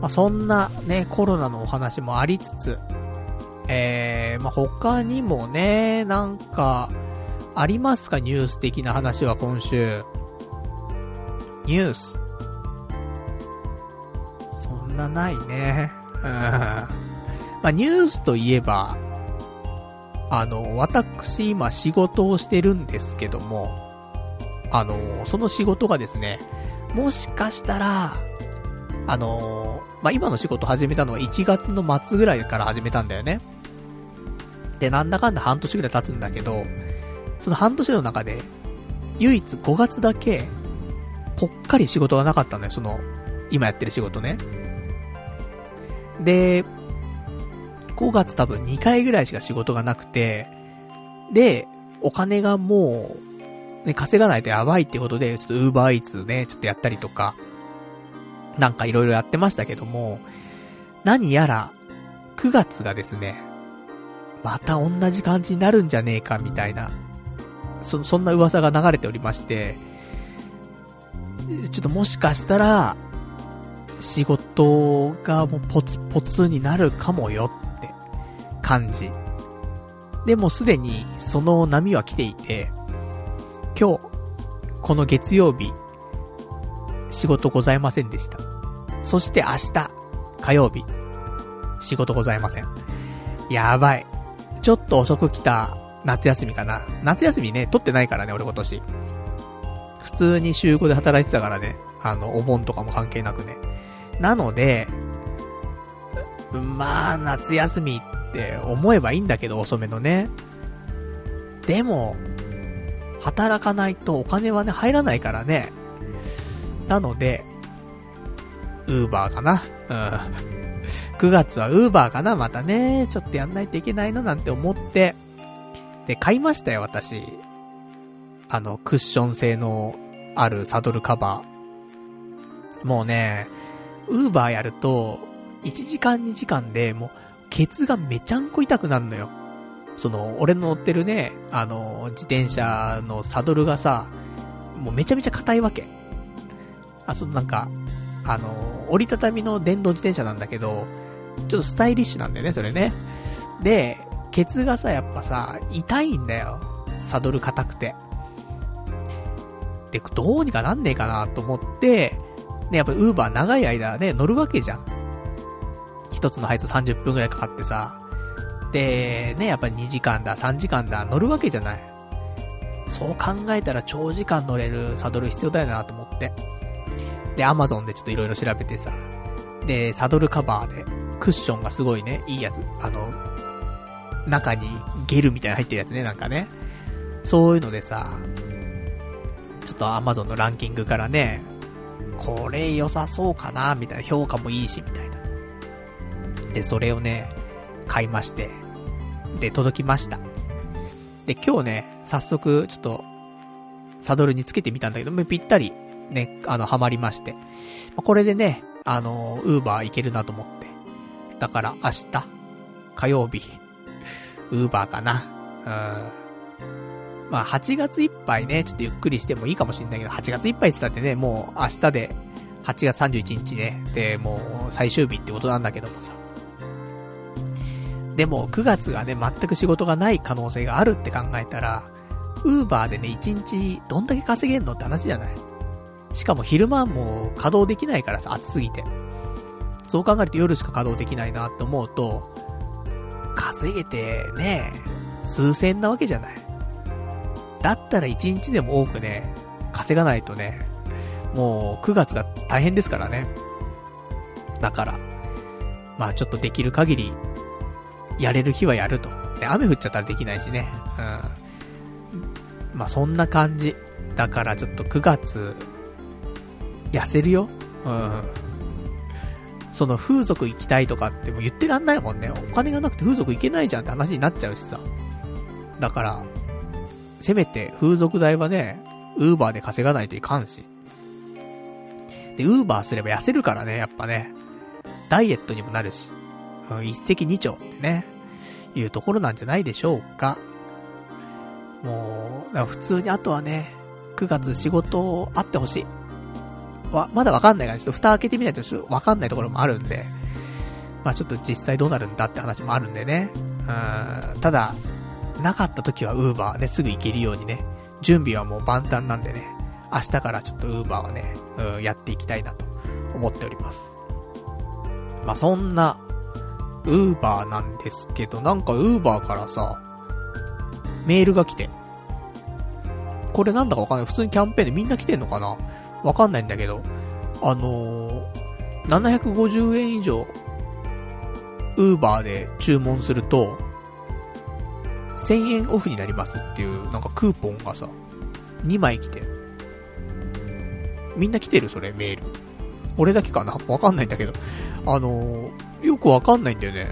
まあ、そんなね、コロナのお話もありつつ、えー、まあ、他にもね、なんか、ありますか？ニュース的な話は今週。ニュース。そんなないね。うん。まあ、ニュースといえば、あの、私今仕事をしてるんですけども、あのその仕事がですね、もしかしたら、あのまあ、今の仕事始めたのは1月の末ぐらいから始めたんだよね。で、なんだかんだ半年ぐらい経つんだけど、その半年の中で、唯一5月だけ、ぽっかり仕事がなかったのよ、その、今やってる仕事ね。で、5月多分2回ぐらいしか仕事がなくて、で、お金がもう、ね、稼がないとやばいってことで、ちょっとウーバーイーツね、ちょっとやったりとか、なんかいろいろやってましたけども、何やら、9月がですね、また同じ感じになるんじゃねえか、みたいな、そ、そんな噂が流れておりまして、ちょっともしかしたら、仕事がもうポツポツになるかもよって感じ。でもすでにその波は来ていて、今日、この月曜日、仕事ございませんでした。そして明日、火曜日、仕事ございません。やばい。ちょっと遅く来た夏休みかな。夏休みね、取ってないからね、俺今年。普通に週5で働いてたからね。あの、お盆とかも関係なくね。なので、まあ、夏休みって思えばいいんだけど、遅めのね。でも、働かないとお金はね、入らないからね。なので、ウーバーかな。うん。9月はウーバーかなまたね。ちょっとやんないといけないななんて思って。で、買いましたよ、私。あの、クッション性のあるサドルカバー。もうね、ウーバーやると、1時間2時間でもう、ケツがめちゃんこ痛くなるのよ。その、俺の乗ってるね、あの、自転車のサドルがさ、もうめちゃめちゃ硬いわけ。あ、そのなんか、あの、折りたたみの電動自転車なんだけど、ちょっとスタイリッシュなんだよね、それね。で、ケツがさ、やっぱさ、痛いんだよ。サドル硬くて。で、どうにかなんねえかなと思って、ね、やっぱウーバー長い間ね、乗るわけじゃん。一つの配送30分くらいかかってさ、で、ね、やっぱり2時間だ、3時間だ、乗るわけじゃない。そう考えたら長時間乗れるサドル必要だよなと思って。で、アマゾンでちょっと色々調べてさ。で、サドルカバーで、クッションがすごいね、いいやつ。あの、中にゲルみたいな入ってるやつね、なんかね。そういうのでさ、ちょっとアマゾンのランキングからね、これ良さそうかな、みたいな評価もいいし、みたいな。で、それをね、買いまして、で、届きました。で、今日ね、早速、ちょっと、サドルにつけてみたんだけど、ぴったり、ね、あの、はまりまして。これでね、あの、ウーバー行けるなと思って。だから、明日、火曜日、ウーバーかな。うん。まあ、8月いっぱいね、ちょっとゆっくりしてもいいかもしんないけど、8月いっぱいって言ったってね、もう明日で、8月31日ね、で、もう最終日ってことなんだけどもさ。でも、9月がね、全く仕事がない可能性があるって考えたら、ウーバーでね、1日どんだけ稼げんのって話じゃない？しかも昼間も稼働できないからさ、暑すぎて。そう考えると夜しか稼働できないなって思うと、稼げてね、数千なわけじゃない。だったら1日でも多くね、稼がないとね、もう9月が大変ですからね。だから、まあちょっとできる限りやれる日はやると。で、雨降っちゃったらできないしね。うん。まあ、そんな感じ。だからちょっと9月、痩せるよ。うん。その風俗行きたいとかってもう言ってらんないもんね。お金がなくて風俗行けないじゃんって話になっちゃうしさ。だから、せめて風俗代はね、ウーバーで稼がないといかんし。で、ウーバーすれば痩せるからね、やっぱね。ダイエットにもなるし。うん、一石二鳥ってね、いうところなんじゃないでしょうか。もう、普通にあとはね、9月仕事あってほしい。わ、まだわかんないから、ちょっと蓋開けてみないとちょっとわかんないところもあるんで、まあちょっと実際どうなるんだって話もあるんでね。うん、ただ、なかった時はウーバーね、すぐ行けるようにね、準備はもう万端なんでね、明日からちょっとウーバーはね、うん、やっていきたいなと思っております。まあそんな、ウーバーなんですけど、なんかウーバーからさ、メールが来て。これなんだかわかんない。普通にキャンペーンでみんな来てんのかな？わかんないんだけど、あのー、750円以上、ウーバーで注文すると、1000円オフになりますっていう、なんかクーポンがさ、2枚来て。みんな来てるそれ、メール。俺だけかな？わかんないんだけど。あのー、よくわかんないんだよね。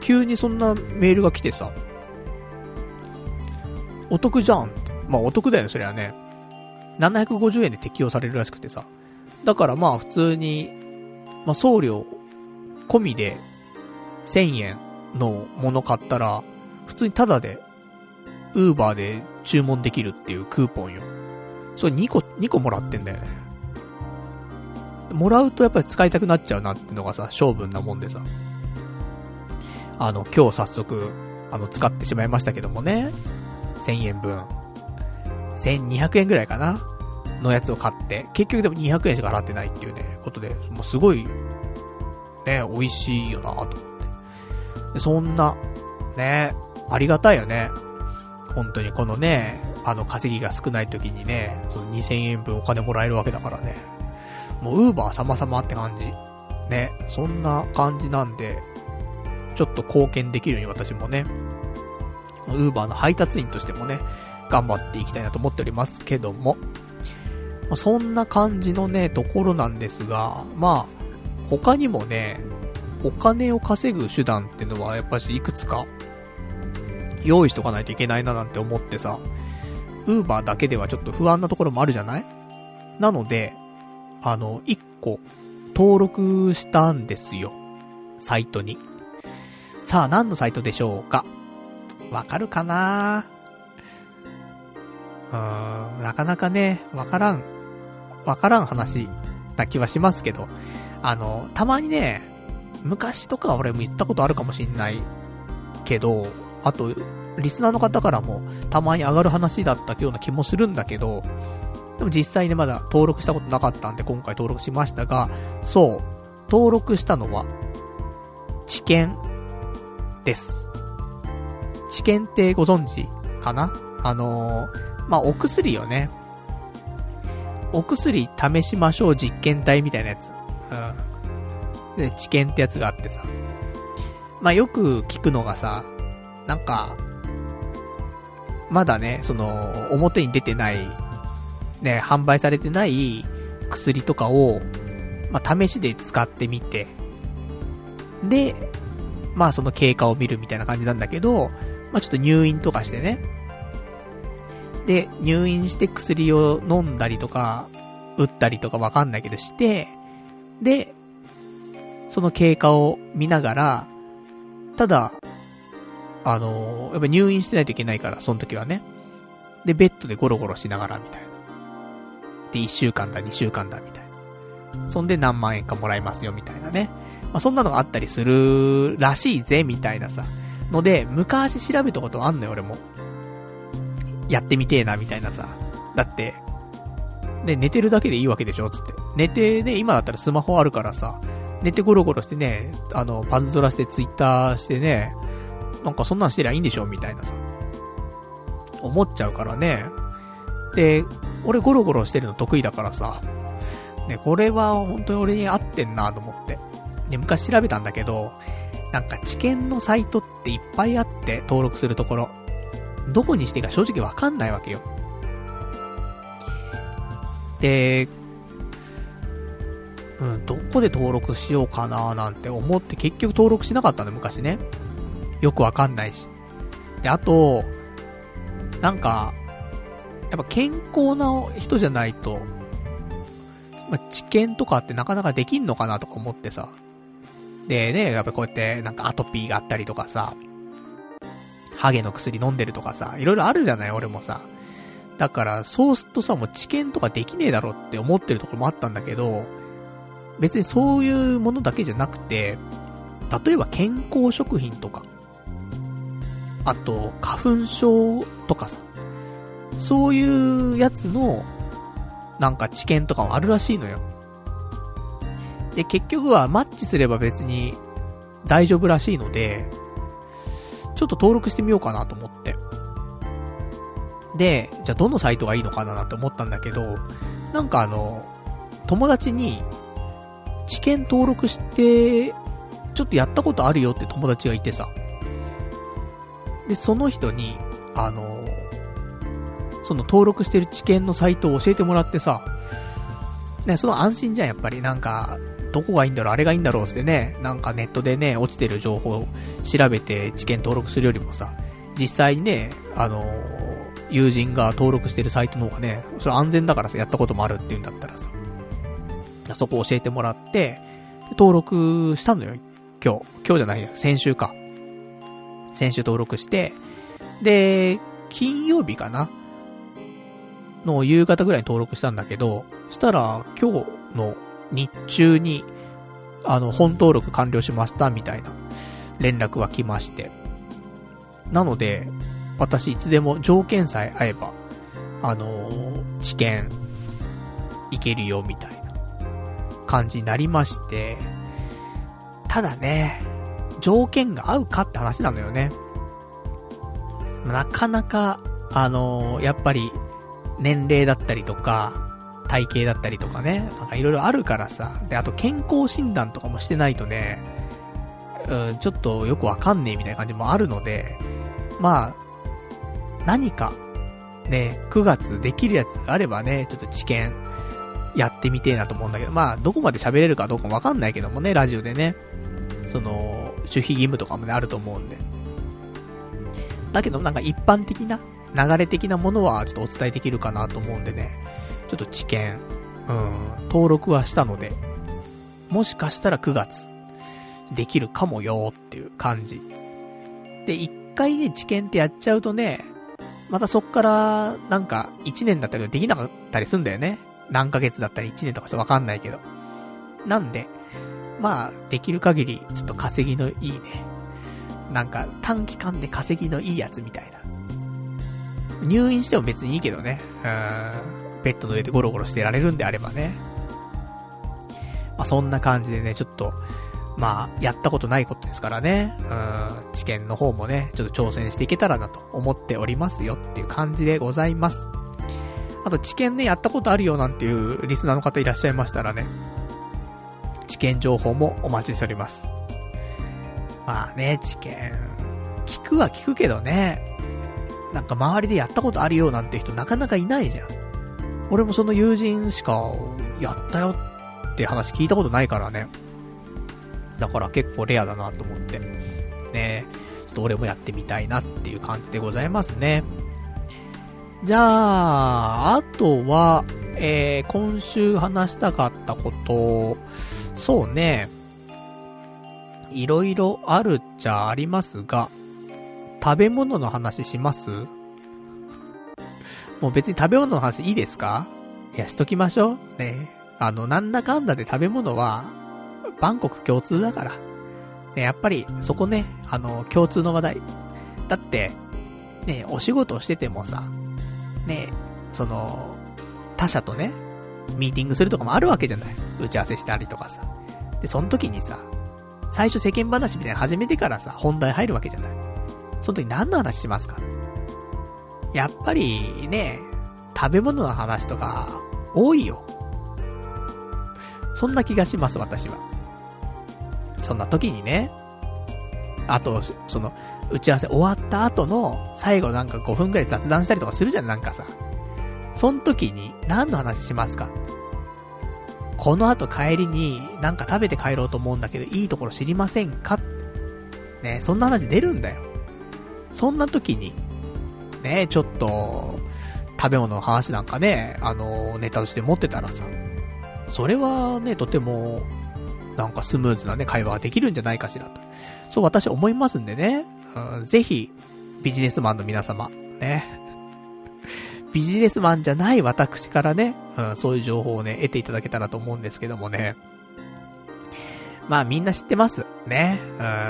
急にそんなメールが来てさ、お得じゃんって。まあお得だよ、それはね。750円で適用されるらしくてさ。だからまあ普通に、まあ送料込みで1000円のもの買ったら、普通にタダで、ウーバーで注文できるっていうクーポンよ。それ2個、2個もらってんだよね。もらうとやっぱり使いたくなっちゃうなってのがさ、性分なもんでさ。あの、今日早速、あの、使ってしまいましたけどもね。1000円分。1200円ぐらいかな？のやつを買って、結局でも200円しか払ってないっていうね、ことで、もうすごい、ね、美味しいよなと思って。で、そんな、ね、ありがたいよね。本当にこのね、あの稼ぎが少ない時にね、その2000円分お金もらえるわけだからね。もうウーバー様々って感じ。ね、そんな感じなんで、ちょっと貢献できるように私もね、ウーバーの配達員としてもね、頑張っていきたいなと思っておりますけども、まあ、そんな感じのね、ところなんですが、まあ、他にもね、お金を稼ぐ手段ってのはやっぱしいくつか用意しとかないといけないななんて思ってさ、ウーバーだけではちょっと不安なところもあるじゃない？なので、あの、1個登録したんですよ。サイトに。さあ、何のサイトでしょうか？わかるかな？うーん、なかなかね、わからん、わからん話な気はしますけど、あの、たまにね、昔とか俺も言ったことあるかもしんないけど、あと、リスナーの方からもたまに上がる話だったような気もするんだけど、でも実際ね、まだ登録したことなかったんで、今回登録しましたが、そう、登録したのは、知見です。知見ってご存知かな？あのー、まあ、お薬をね、お薬試しましょう実験体みたいなやつ。うん。で、知見ってやつがあってさ。まあ、よく聞くのがさ、なんか、まだね、その、表に出てないね、販売されてない薬とかを、まあ、試しで使ってみて、で、まあその経過を見るみたいな感じなんだけど、まあちょっと入院とかしてね、で、入院して薬を飲んだりとか、打ったりとかわかんないけどして、で、その経過を見ながら、ただ、あのやっぱ入院してないといけないから、その時はね。で、ベッドでゴロゴロしながら、みたいな。で、1週間だ、2週間だ、みたいな。そんで何万円かもらえますよ、みたいなね。まあ、そんなのがあったりするらしいぜ、みたいなさ。ので、昔調べたことあんのよ、俺も。やってみてえな、みたいなさ。だって、で、寝てるだけでいいわけでしょ？つって。寝て、ね、今だったらスマホあるからさ、寝てゴロゴロしてね、あの、パズドラしてツイッターしてね、なんかそんなんしてりゃいいんでしょ？みたいなさ。思っちゃうからね。で、俺ゴロゴロしてるの得意だからさ。ね、これは本当に俺に合ってんなと思って。で、昔調べたんだけど、なんか知見のサイトっていっぱいあって登録するところ。どこにしていいか正直わかんないわけよ。で、うん、どこで登録しようかななんて思って結局登録しなかったんだ、昔ね。よくわかんないし。で、あと、なんか、やっぱ健康な人じゃないと、まあ、知見とかってなかなかできんのかなとか思ってさ。でね、やっぱこうやってなんかアトピーがあったりとかさ、ハゲの薬飲んでるとかさ、いろいろあるじゃない、俺もさ。だから、そうするとさ、もう知見とかできねえだろって思ってるところもあったんだけど、別にそういうものだけじゃなくて、例えば健康食品とか、あと、花粉症とかさ、そういうやつの、なんか知見とかもあるらしいのよ。で、結局はマッチすれば別に大丈夫らしいので、ちょっと登録してみようかなと思って。で、じゃあどのサイトがいいのかななんて思ったんだけど、なんかあの、友達に、知見登録して、ちょっとやったことあるよって友達がいてさ。で、その人に、あの、その登録してる知見のサイトを教えてもらってさ、ね、その安心じゃん、やっぱり。なんか、どこがいいんだろう、あれがいいんだろうってね、なんかネットでね、落ちてる情報を調べて知見登録するよりもさ、実際にね、あの友人が登録してるサイトの方がね、それ安全だからさ、やったこともあるっていうんだったらさ、そこ教えてもらって、登録したのよ、今日。今日じゃないよ、先週か。先週登録して、で、金曜日かなの夕方ぐらいに登録したんだけど、したら今日の日中に、あの、本登録完了しました、みたいな連絡が来まして。なので、私いつでも条件さえ合えば、あのー、知見、いけるよ、みたいな感じになりまして、ただね、条件が合うかって話なのよね。なかなか、あのー、やっぱり、年齢だったりとか、体型だったりとかね、なんかいろいろあるからさ。で、あと健康診断とかもしてないとね、うん、ちょっとよくわかんねえみたいな感じもあるので、まあ、何か、ね、9月できるやつがあればね、ちょっと知見、やってみてえなと思うんだけど、まあ、どこまで喋れるかどうかわかんないけどもね、ラジオでね。その、守秘義務とかもね、あると思うんで。だけど、なんか一般的な、流れ的なものはちょっとお伝えできるかなと思うんでね。ちょっと知見、うん、登録はしたので、もしかしたら9月、できるかもよっていう感じ。で、一回ね、知見ってやっちゃうとね、またそっから、なんか、1年だったりできなかったりすんだよね。何ヶ月だったり1年とかしてわかんないけど。なんで、まあ、できる限り、ちょっと稼ぎのいいね。なんか、短期間で稼ぎのいいやつみたいな。入院しても別にいいけどね。うーん。ベッドの上でゴロゴロしてられるんであればね。まあ、そんな感じでね、ちょっと、まあ、やったことないことですからね、うん、知見の方もね、ちょっと挑戦していけたらなと思っておりますよっていう感じでございます。あと、知見ね、やったことあるよなんていうリスナーの方いらっしゃいましたらね、知見情報もお待ちしております。まあね、知見、聞くは聞くけどね、なんか周りでやったことあるよなんて人なかなかいないじゃん。俺もその友人しか、やったよって話聞いたことないからね。だから結構レアだなと思って。ねちょっと俺もやってみたいなっていう感じでございますね。じゃあ、あとは、えー、今週話したかったこと、そうね、いろいろあるっちゃありますが、食べ物の話します？もう別に食べ物の話いいですか？いや、しときましょう。ねあの、なんだかんだで食べ物は、バンコク共通だから。ね、やっぱり、そこね、あの、共通の話題。だって、ね、お仕事をしててもさ、ね、その、他者とね、ミーティングするとかもあるわけじゃない。打ち合わせしたりとかさ。で、その時にさ、最初世間話みたいな始めてからさ、本題入るわけじゃない。その時何の話しますか？やっぱりね、食べ物の話とか、多いよ。そんな気がします、私は。そんな時にね、あと、その、打ち合わせ終わった後の、最後なんか5分くらい雑談したりとかするじゃん、なんかさ。その時に、何の話しますか？この後帰りに、なんか食べて帰ろうと思うんだけど、いいところ知りませんか？ね、そんな話出るんだよ。そんな時に、ね、ちょっと、食べ物の話なんかね、あの、ネタとして持ってたらさ、それはね、とても、なんかスムーズなね、会話ができるんじゃないかしらと。そう私思いますんでね、うん、ぜひ、ビジネスマンの皆様、ね。*laughs* ビジネスマンじゃない私からね、うん、そういう情報をね、得ていただけたらと思うんですけどもね。まあみんな知ってます。ね。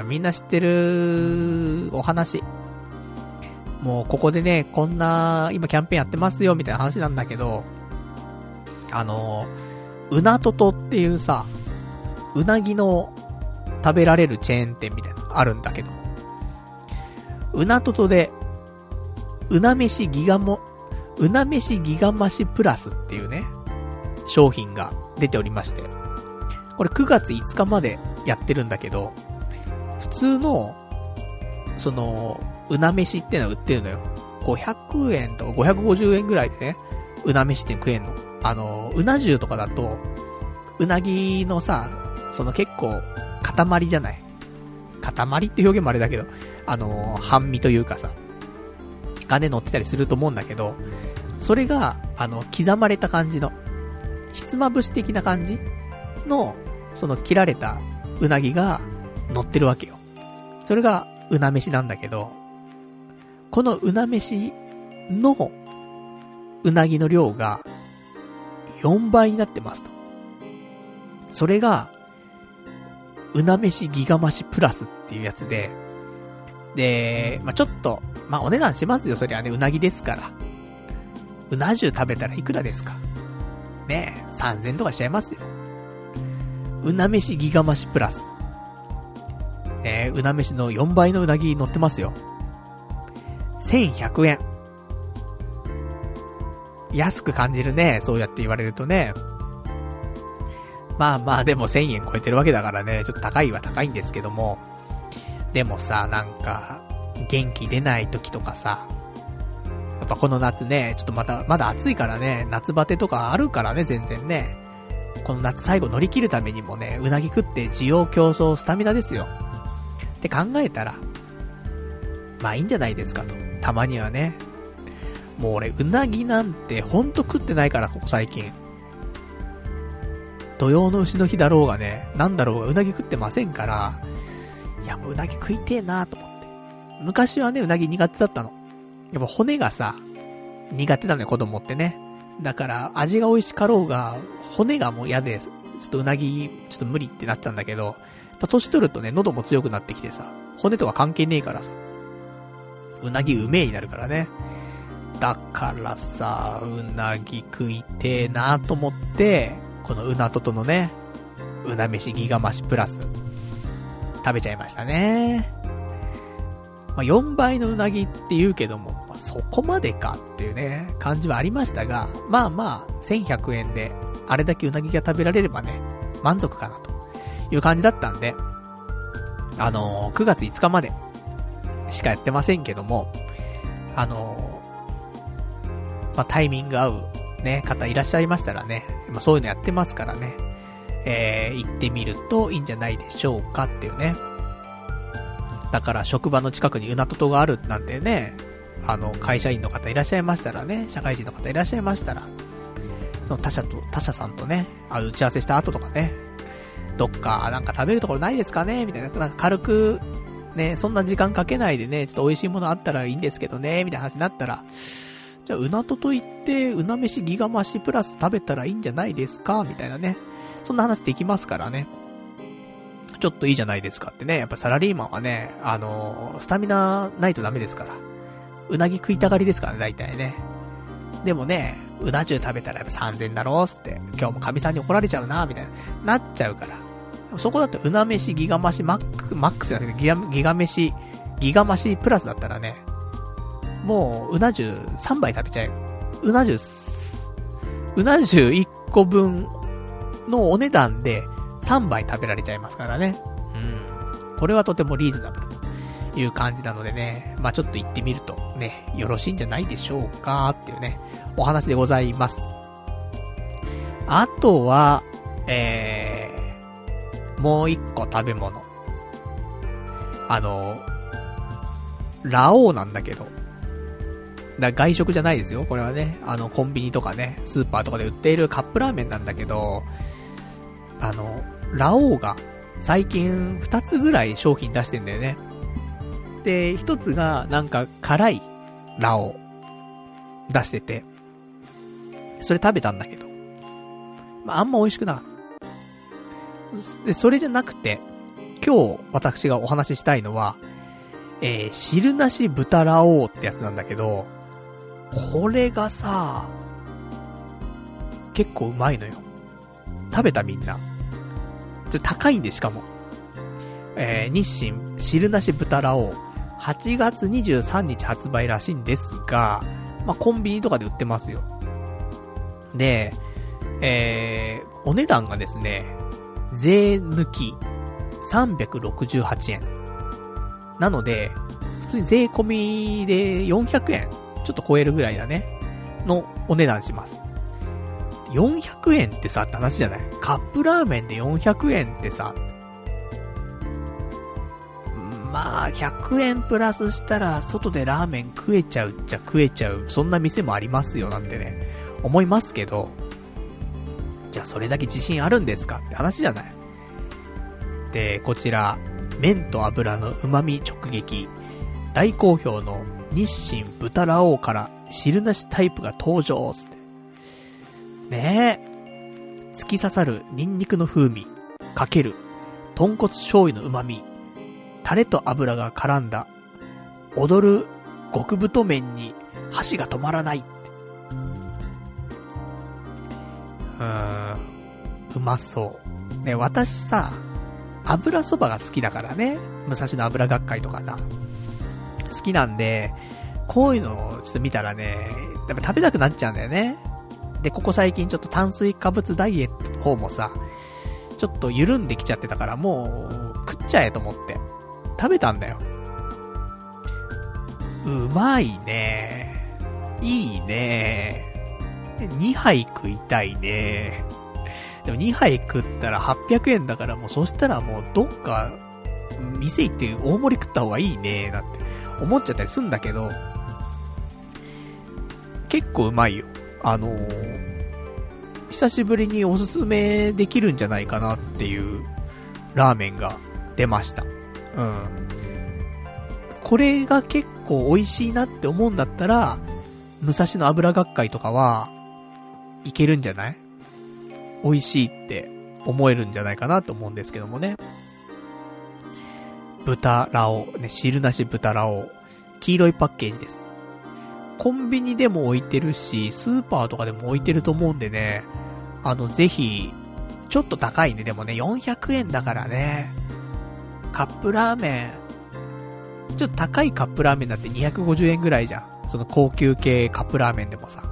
うん、みんな知ってるお話。もうここでね、こんな、今キャンペーンやってますよ、みたいな話なんだけど、あの、うなととっていうさ、うなぎの食べられるチェーン店みたいなのあるんだけど、うなととで、うな飯ギガも、うな飯ギガ増しプラスっていうね、商品が出ておりまして、これ9月5日までやってるんだけど、普通の、その、うな飯ってのは売ってるのよ。500円とか550円ぐらいでね、うな飯って食えんの。あの、うな重とかだと、うなぎのさ、その結構、塊じゃない。塊って表現もあれだけど、あの、半身というかさ、金乗ってたりすると思うんだけど、それが、あの、刻まれた感じの、ひつまぶし的な感じの、その切られたうなぎが乗ってるわけよ。それがうな飯なんだけど、このうな飯のうなぎの量が4倍になってますと。それが、うな飯ギガ増しプラスっていうやつで、で、まあ、ちょっと、まあ、お値段しますよ、そりゃね、うなぎですから。うな重食べたらいくらですか？ねえ、3000とかしちゃいますよ。うな飯ギガ増しプラス。ねえ、うな飯の4倍のうなぎ乗ってますよ。1100円。安く感じるね、そうやって言われるとね。まあまあでも1000円超えてるわけだからね、ちょっと高いは高いんですけども。でもさ、なんか、元気出ない時とかさ、やっぱこの夏ね、ちょっとまた、まだ暑いからね、夏バテとかあるからね、全然ね。この夏最後乗り切るためにもね、うなぎ食って需要競争スタミナですよ。って考えたら、まあいいんじゃないですかと。たまにはね。もう俺、うなぎなんてほんと食ってないから、ここ最近。土曜の牛の日だろうがね、なんだろうがうなぎ食ってませんから、いやもううなぎ食いてえなと思って。昔はね、うなぎ苦手だったの。やっぱ骨がさ、苦手なのよ、子供ってね。だから、味が美味しかろうが、骨がもう嫌で、ちょっとうなぎ、ちょっと無理ってなってたんだけど、やっぱ年取るとね、喉も強くなってきてさ、骨とか関係ねえからさ、うなぎうめえになるからね。だからさ、うなぎ食いてえなと思って、このうなととのね、うな飯ギガ増しプラス、食べちゃいましたね。まあ、4倍のうなぎって言うけども、まあ、そこまでかっていうね、感じはありましたが、まあまあ、1100円で、あれだけうなぎが食べられればね、満足かなという感じだったんで、あのー、9月5日までしかやってませんけども、あのー、まあ、タイミング合うね、方いらっしゃいましたらね、まあ、そういうのやってますからね、えー、行ってみるといいんじゃないでしょうかっていうね。だから職場の近くにうなととがあるなんてね、あの、会社員の方いらっしゃいましたらね、社会人の方いらっしゃいましたら、その他社と、他社さんとね、あ打ち合わせした後とかね、どっか、なんか食べるところないですかねみたいな、なんか軽く、ね、そんな時間かけないでね、ちょっと美味しいものあったらいいんですけどね、みたいな話になったら、じゃあ、うなとと言って、うな飯ギガ増しプラス食べたらいいんじゃないですかみたいなね。そんな話できますからね。ちょっといいじゃないですかってね。やっぱサラリーマンはね、あのー、スタミナないとダメですから。うなぎ食いたがりですからね、大体ね。でもね、うな重食べたらやっぱ3000だろうって、今日も神さんに怒られちゃうな、みたいな、なっちゃうから。そこだってうな飯ギガ増しマック、マックスじゃなくてギガ、ギガ飯、ギガ増しプラスだったらね、もう、うな重3杯食べちゃえ。うな重、うな重1個分のお値段で3杯食べられちゃいますからね。うん。これはとてもリーズナブルという感じなのでね、まあちょっと行ってみるとね、よろしいんじゃないでしょうかっていうね、お話でございます。あとは、えー、もう一個食べ物。あの、ラオウなんだけど、だ外食じゃないですよ。これはね、あの、コンビニとかね、スーパーとかで売っているカップラーメンなんだけど、あの、ラオウが最近2つぐらい商品出してんだよね。で、1つがなんか辛いラオウ出してて、それ食べたんだけど、まあ、あんま美味しくなかった。で、それじゃなくて、今日私がお話ししたいのは、えー、汁なし豚ラオウってやつなんだけど、これがさ、結構うまいのよ。食べたみんな。ちょ高いんで、しかも。えー、日清汁なし豚ラオウ。8月23日発売らしいんですが、まあ、コンビニとかで売ってますよ。で、えー、お値段がですね、税抜き368円。なので、普通に税込みで400円ちょっと超えるぐらいだね。のお値段します。400円ってさ、って話じゃない？カップラーメンで400円ってさ、まあ、100円プラスしたら、外でラーメン食えちゃうっちゃ食えちゃう、そんな店もありますよ、なんてね、思いますけど、じゃあそれだけ自信あるんですかって話じゃない。で、こちら、麺と油の旨味直撃、大好評の日清豚ラオウから汁なしタイプが登場つって。ねえ。突き刺さるニンニクの風味、かける、豚骨醤油の旨味、タレと油が絡んだ、踊る極太麺に箸が止まらない。ーん、うまそう。ね、私さ、油そばが好きだからね。武蔵野油学会とかさ。好きなんで、こういうのをちょっと見たらね、やっぱ食べたくなっちゃうんだよね。で、ここ最近ちょっと炭水化物ダイエットの方もさ、ちょっと緩んできちゃってたからもう、食っちゃえと思って、食べたんだよ。うまいね。いいね。2杯食いたいね。でも2杯食ったら800円だからもうそしたらもうどっか、店行って大盛り食った方がいいね、なんて思っちゃったりすんだけど、結構うまいよ。あのー、久しぶりにおすすめできるんじゃないかなっていうラーメンが出ました。うん。これが結構美味しいなって思うんだったら、武蔵野油学会とかは、いけるんじゃない？美味しいって思えるんじゃないかなと思うんですけどもね。豚ラオ、ね、汁なし豚ラオ、黄色いパッケージです。コンビニでも置いてるし、スーパーとかでも置いてると思うんでね、あの、ぜひ、ちょっと高いね。でもね、400円だからね。カップラーメン、ちょっと高いカップラーメンだって250円ぐらいじゃん。その高級系カップラーメンでもさ。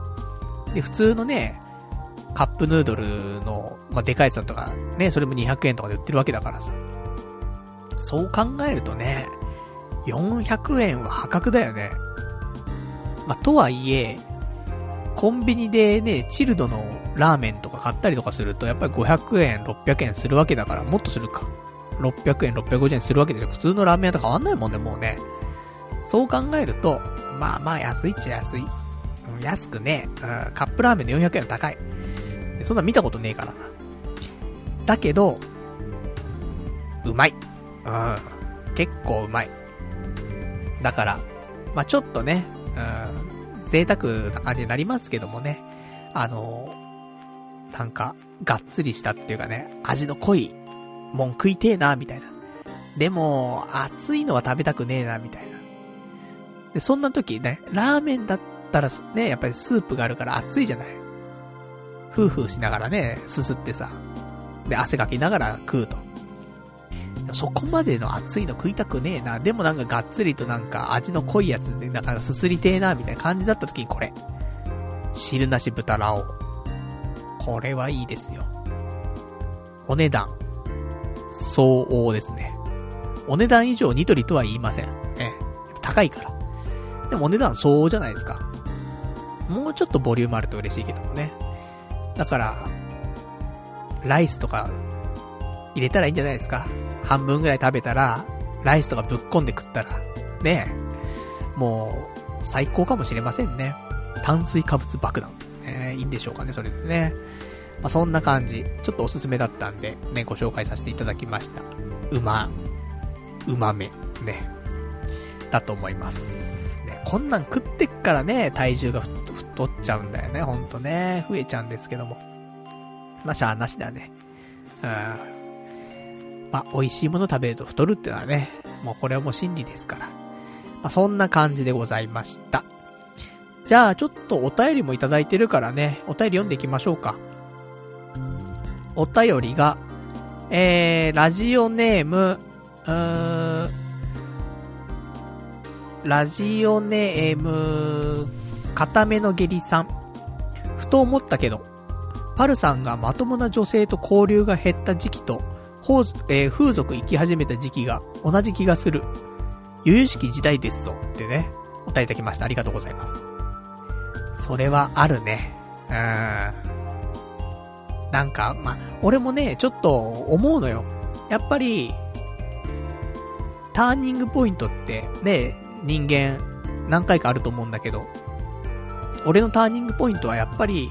で、普通のね、カップヌードルの、まあ、でかいやつだとか、ね、それも200円とかで売ってるわけだからさ。そう考えるとね、400円は破格だよね。まあ、とはいえ、コンビニでね、チルドのラーメンとか買ったりとかすると、やっぱり500円、600円するわけだから、もっとするか。600円、650円するわけでしょ普通のラーメン屋と変わんないもんね、もうね。そう考えると、まあまあ安いっちゃ安い。安くね、うん、カップラーメンの400円は高い。そんな見たことねえからな。だけど、うまい。うん。結構うまい。だから、まあちょっとね、うん、贅沢な感じになりますけどもね。あの、なんか、がっつりしたっていうかね、味の濃いもん食いてえな、みたいな。でも、熱いのは食べたくねえな、みたいな。で、そんな時ね、ラーメンだったらね、やっぱりスープがあるから熱いじゃない。ふうふうしながらね、すすってさ。で、汗かきながら食うと。そこまでの熱いの食いたくねえな。でもなんかがっつりとなんか味の濃いやつで、だかすすりてえな、みたいな感じだった時にこれ。汁なし豚ラオ。これはいいですよ。お値段。相応ですね。お値段以上ニトリとは言いません。ね。高いから。でもお値段相応じゃないですか。もうちょっとボリュームあると嬉しいけどもね。だから、ライスとか、入れたらいいんじゃないですか。半分ぐらい食べたら、ライスとかぶっこんで食ったら、ねえもう、最高かもしれませんね。炭水化物爆弾。えいいんでしょうかね、それでね。まあ、そんな感じ。ちょっとおすすめだったんで、ね、ご紹介させていただきました。うま、うまめ、ね。だと思います。ね、こんなん食ってっからね、体重が太っちゃうんだよね、ほんとね。増えちゃうんですけども。まあ、しゃあなしだね。うん。まあ、美味しいもの食べると太るってのはね、もうこれはもう真理ですから。まあ、そんな感じでございました。じゃあ、ちょっとお便りもいただいてるからね、お便り読んでいきましょうか。お便りが、えー、ラジオネーム、うーん、ラジオネーム、固めの下痢さん。ふと思ったけど、パルさんがまともな女性と交流が減った時期と、えー、風俗行き始めた時期が同じ気がする。由々しき時代ですぞ。ってね、答えいただきました。ありがとうございます。それはあるね。うーん。なんか、ま俺もね、ちょっと思うのよ。やっぱり、ターニングポイントって、ね、人間、何回かあると思うんだけど、俺のターニングポイントはやっぱり、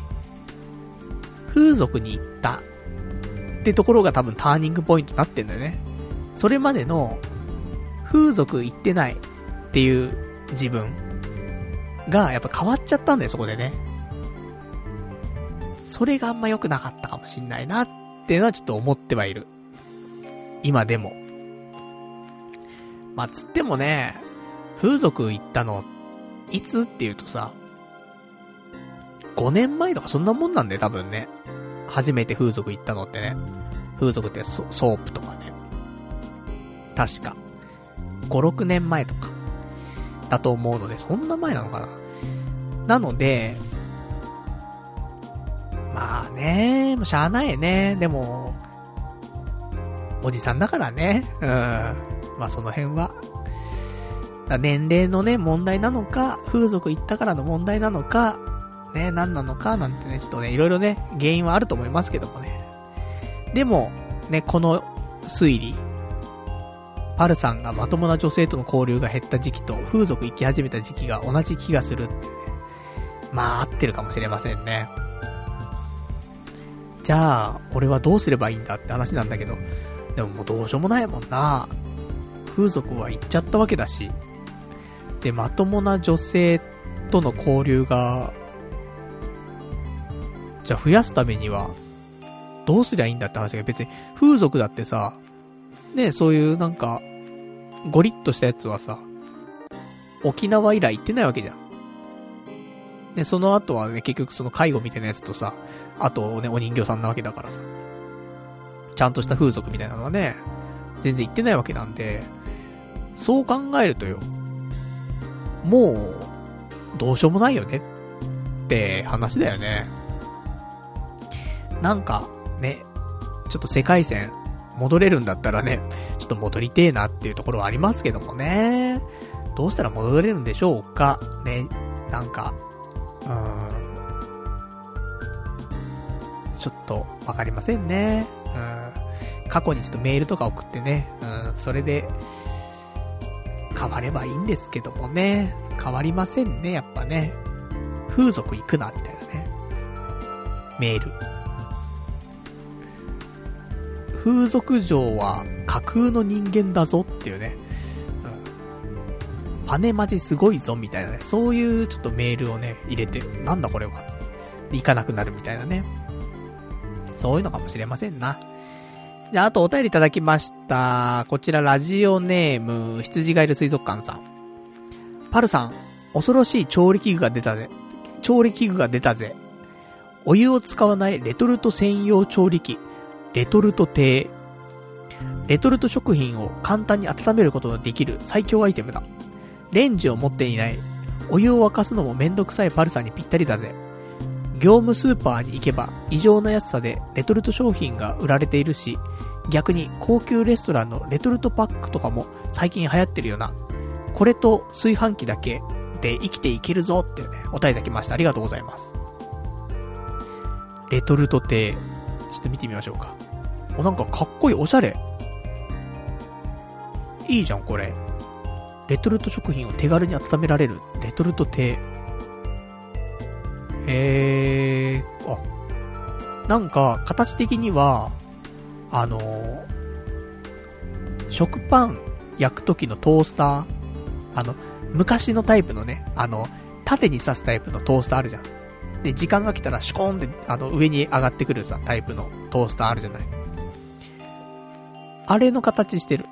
風俗に行ったってところが多分ターニングポイントになってんだよね。それまでの、風俗行ってないっていう自分が、やっぱ変わっちゃったんだよ、そこでね。それがあんま良くなかったかもしんないなっていうのはちょっと思ってはいる。今でも。まあ、つってもね、風俗行ったの、いつって言うとさ、5年前とかそんなもんなんだよ、多分ね。初めて風俗行ったのってね。風俗ってソソープとかね。確か。5、6年前とか。だと思うので、そんな前なのかな。なので、まあね、もうしゃあないね。でも、おじさんだからね。うん。まあその辺は。年齢のね、問題なのか、風俗行ったからの問題なのか、ね、何なのか、なんてね、ちょっとね、いろいろね、原因はあると思いますけどもね。でも、ね、この推理、パルさんがまともな女性との交流が減った時期と風俗行き始めた時期が同じ気がするってね。まあ合ってるかもしれませんね。じゃあ、俺はどうすればいいんだって話なんだけど、でももうどうしようもないもんな。風俗は行っちゃったわけだし。で、まともな女性との交流が、じゃあ増やすためには、どうすりゃいいんだって話が別に、風俗だってさ、ね、そういうなんか、ゴリッとしたやつはさ、沖縄以来行ってないわけじゃん。で、その後はね、結局その介護みたいなやつとさ、あとね、お人形さんなわけだからさ、ちゃんとした風俗みたいなのはね、全然行ってないわけなんで、そう考えるとよ、もう、どうしようもないよねって話だよね。なんか、ね、ちょっと世界線戻れるんだったらね、ちょっと戻りてえなっていうところはありますけどもね。どうしたら戻れるんでしょうかね、なんか、うーん。ちょっと、わかりませんね。うん。過去にちょっとメールとか送ってね、うん、それで、変わればいいんですけどもね。変わりませんね、やっぱね。風俗行くな、みたいなね。メール。風俗嬢は架空の人間だぞっていうね。うん。パネマジすごいぞ、みたいなね。そういうちょっとメールをね、入れて、なんだこれは。行かなくなるみたいなね。そういうのかもしれませんな。じゃあ、あとお便りいただきました。こちら、ラジオネーム、羊がいる水族館さん。パルさん、恐ろしい調理器具が出たぜ。調理器具が出たぜ。お湯を使わないレトルト専用調理器。レトルト亭。レトルト食品を簡単に温めることのできる最強アイテムだ。レンジを持っていない。お湯を沸かすのもめんどくさいパルさんにぴったりだぜ。業務スーパーに行けば異常な安さでレトルト商品が売られているし、逆に高級レストランのレトルトパックとかも最近流行ってるよな。これと炊飯器だけで生きていけるぞってね、お便りいただきました。ありがとうございます。レトルト亭、ちょっと見てみましょうか。お、なんかかっこいい、おしゃれ。いいじゃん、これ。レトルト食品を手軽に温められる、レトルト亭。えー、あ、なんか、形的には、あのー、食パン焼く時のトースター、あの、昔のタイプのね、あの、縦に刺すタイプのトースターあるじゃん。で、時間が来たらシュコーンって、あの、上に上がってくるさ、タイプのトースターあるじゃない。あれの形してる。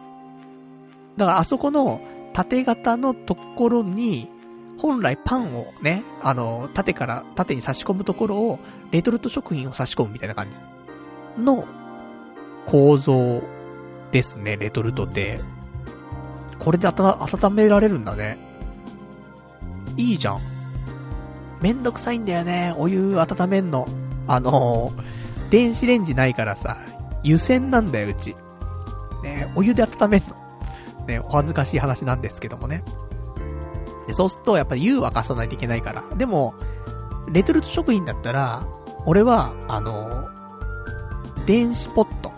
だからあそこの縦型のところに、本来パンをね、あの、縦から縦に差し込むところを、レトルト食品を差し込むみたいな感じの構造ですね、レトルトって。これで温められるんだね。いいじゃん。めんどくさいんだよね、お湯温めんの。あのー、電子レンジないからさ、湯煎なんだよ、うち。ね、お湯で温めんの。ね、お恥ずかしい話なんですけどもね。で、そうすると、やっぱり湯沸かさないといけないから。でも、レトルト食品だったら、俺は、あのー、電子ポット。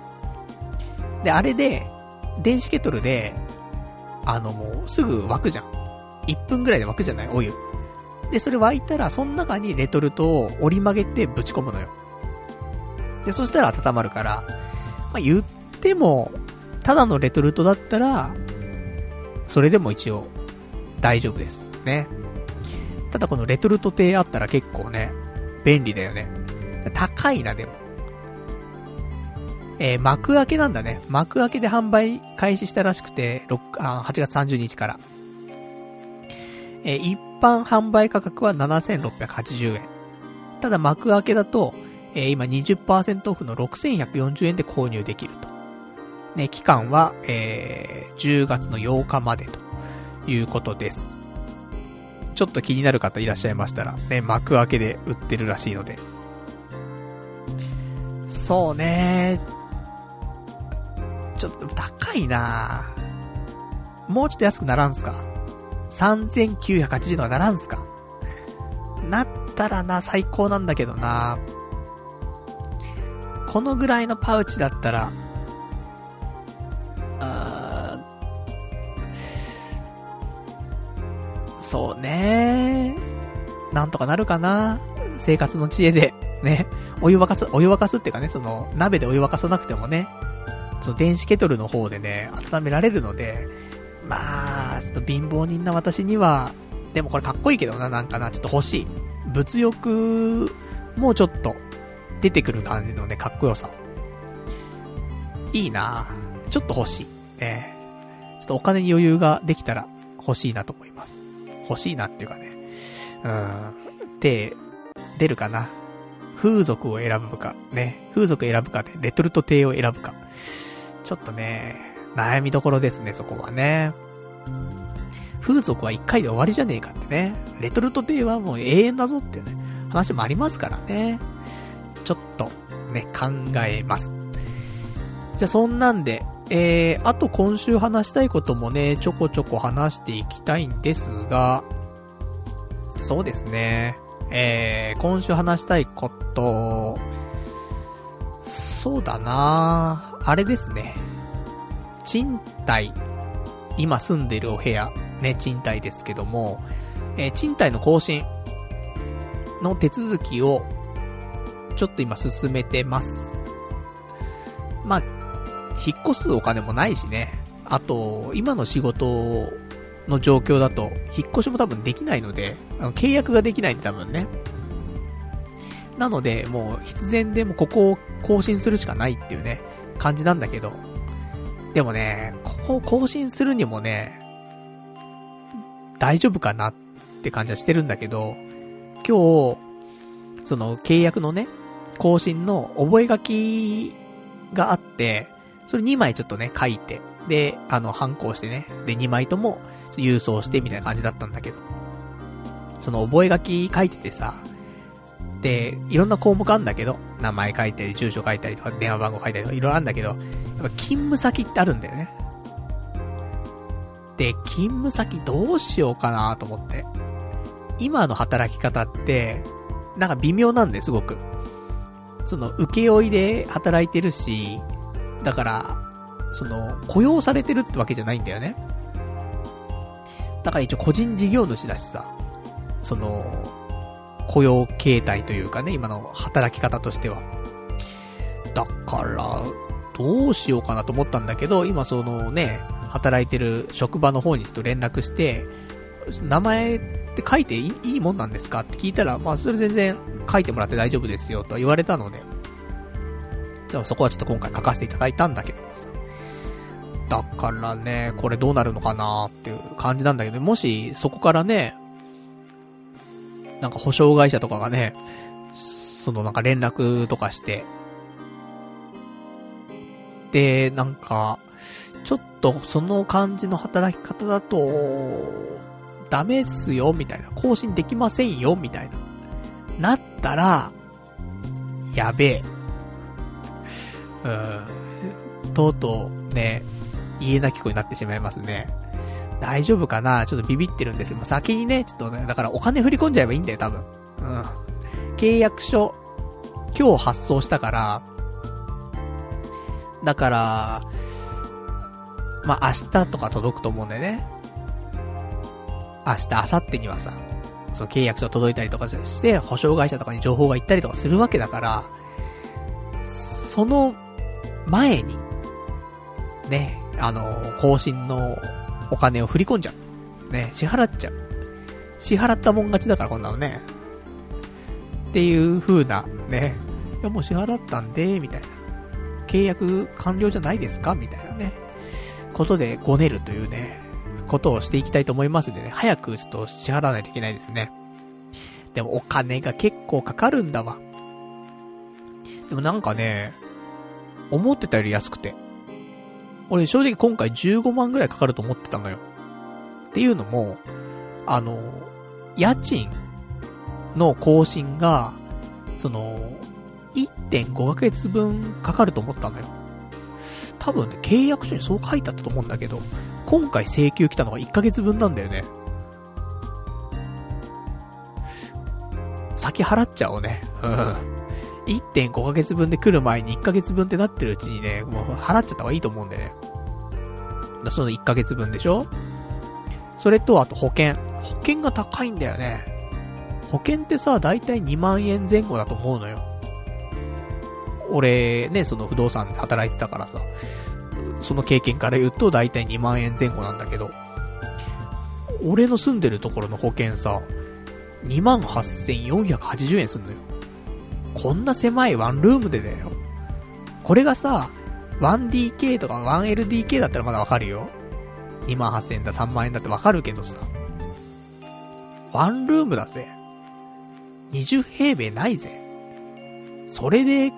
で、あれで、電子ケトルで、あのもう、すぐ沸くじゃん。1分ぐらいで沸くじゃない？お湯。で、それ沸いたら、その中にレトルトを折り曲げてぶち込むのよ。で、そしたら温まるから、まあ、言っても、ただのレトルトだったら、それでも一応、大丈夫です。ね。ただこのレトルト亭あったら結構ね、便利だよね。高いな、でも。えー、幕開けなんだね。幕開けで販売開始したらしくて、6あ8月30日から。えー、一般販売価格は7680円。ただ幕開けだと、えー、今20%オフの6140円で購入できると。ね、期間は、えー、10月の8日までということです。ちょっと気になる方いらっしゃいましたら、ね、幕開けで売ってるらしいので。そうねちょっと高いなもうちょっと安くならんすか？?3980 とかならんすかなったらな、最高なんだけどなこのぐらいのパウチだったら、あそうねなんとかなるかな生活の知恵で、ね。お湯沸かす、お湯沸かすっていうかね、その、鍋でお湯沸かさなくてもね、その電子ケトルの方でね、温められるので、まあ、ちょっと貧乏人な私には、でもこれかっこいいけどな、なんかな、ちょっと欲しい。物欲もちょっと出てくる感じのね、かっこよさ。いいなちょっと欲しい。えちょっとお金に余裕ができたら欲しいなと思います。欲しいなっていうかね。うん。手、出るかな。風俗を選ぶか、ね。風俗選ぶかで、レトルト亭を選ぶか。ちょっとね、悩みどころですね、そこはね。風俗は一回で終わりじゃねえかってね。レトルト亭はもう永遠だぞっていうね、話もありますからね。ちょっと、ね、考えます。じゃあそんなんで、えー、あと今週話したいこともね、ちょこちょこ話していきたいんですが、そうですね。えー、今週話したいこと、そうだなあれですね。賃貸今住んでるお部屋、ね、賃貸ですけども、えー、賃貸の更新の手続きを、ちょっと今進めてます。まあ、引っ越すお金もないしね。あと、今の仕事の状況だと、引っ越しも多分できないので、あの契約ができないんで多分ね。なので、もう必然でもここを更新するしかないっていうね、感じなんだけど。でもね、ここを更新するにもね、大丈夫かなって感じはしてるんだけど、今日、その契約のね、更新の覚書があって、それ2枚ちょっとね、書いて、で、あの、反抗してね、で、2枚とも郵送してみたいな感じだったんだけど、その覚書書いててさ、で、いろんな項目あんだけど、名前書いたり、住所書いたりとか、電話番号書いたりとか、いろいろあるんだけど、勤務先ってあるんだよね。で、勤務先どうしようかなと思って。今の働き方って、なんか微妙なんですごく。その、請負いで働いてるし、だから、その、雇用されてるってわけじゃないんだよね。だから一応個人事業主だしさ、その、雇用形態というかね、今の働き方としては。だから、どうしようかなと思ったんだけど、今そのね、働いてる職場の方にちょっと連絡して、名前って書いていいもんなんですかって聞いたら、まあそれ全然書いてもらって大丈夫ですよと言われたので、でもそこはちょっと今回書かせていただいたんだけどさ。だからね、これどうなるのかなっていう感じなんだけど、もしそこからね、なんか保証会社とかがね、そのなんか連絡とかして、で、なんか、ちょっとその感じの働き方だと、ダメっすよ、みたいな。更新できませんよ、みたいな。なったら、やべえ。うん。とうとう、ね、言えなき子になってしまいますね。大丈夫かな？ちょっとビビってるんですよ。先にね、ちょっとね、だからお金振り込んじゃえばいいんだよ、多分。うん。契約書、今日発送したから、だから、まあ、明日とか届くと思うんだよね。明日、明後日にはさ、その契約書届いたりとかして、保証会社とかに情報が行ったりとかするわけだから、その前に、ね、あの、更新のお金を振り込んじゃう。ね、支払っちゃう。支払ったもん勝ちだからこんなのね。っていう風な、ね。いや、もう支払ったんで、みたいな。契約完了じゃないですか？みたいなね。ことでごねるというね、ことをしていきたいと思いますんでね。早くちょっと支払わないといけないですね。でもお金が結構かかるんだわ。でもなんかね、思ってたより安くて。俺正直今回15万ぐらいかかると思ってたのよ。っていうのも、あの、家賃の更新が、その、1.5ヶ月分かかると思ったのよ。多分ね、契約書にそう書いてあったと思うんだけど、今回請求来たのが1ヶ月分なんだよね。先払っちゃおうね。うん。1.5ヶ月分で来る前に1ヶ月分ってなってるうちにね、もう払っちゃった方がいいと思うんでね。だその1ヶ月分でしょ？それと、あと保険。保険が高いんだよね。保険ってさ、だいたい2万円前後だと思うのよ。俺、ね、その不動産で働いてたからさ、その経験から言うとだいたい2万円前後なんだけど、俺の住んでるところの保険さ、28,480円すんのよ。こんな狭いワンルームでだよ。これがさ、1DK とか 1LDK だったらまだわかるよ。2万8000円だ、3万円だってわかるけどさ。ワンルームだぜ。20平米ないぜ。それで、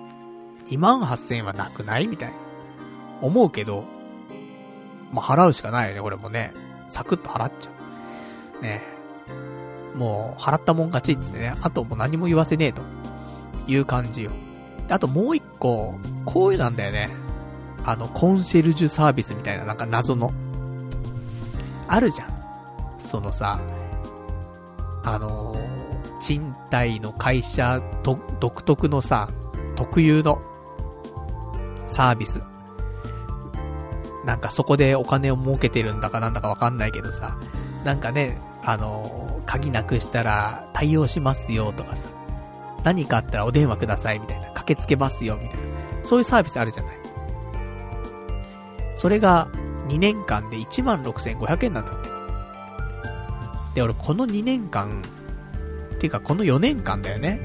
2万8000円はなくない？みたいな。思うけど、まあ、払うしかないよね、俺もね。サクッと払っちゃう。ねもう、払ったもん勝ちっつってね、あともう何も言わせねえと。いう感じよ。あともう一個、こういうなんだよね。あの、コンシェルジュサービスみたいな、なんか謎の。あるじゃん。そのさ、あのー、賃貸の会社と、独特のさ、特有の、サービス。なんかそこでお金を儲けてるんだかなんだかわかんないけどさ、なんかね、あの、鍵なくしたら対応しますよとかさ、何かあったらお電話くださいみたいな、駆けつけますよみたいな、そういうサービスあるじゃない。それが2年間で16,500円なんだって。で、俺この2年間、っていうかこの4年間だよね。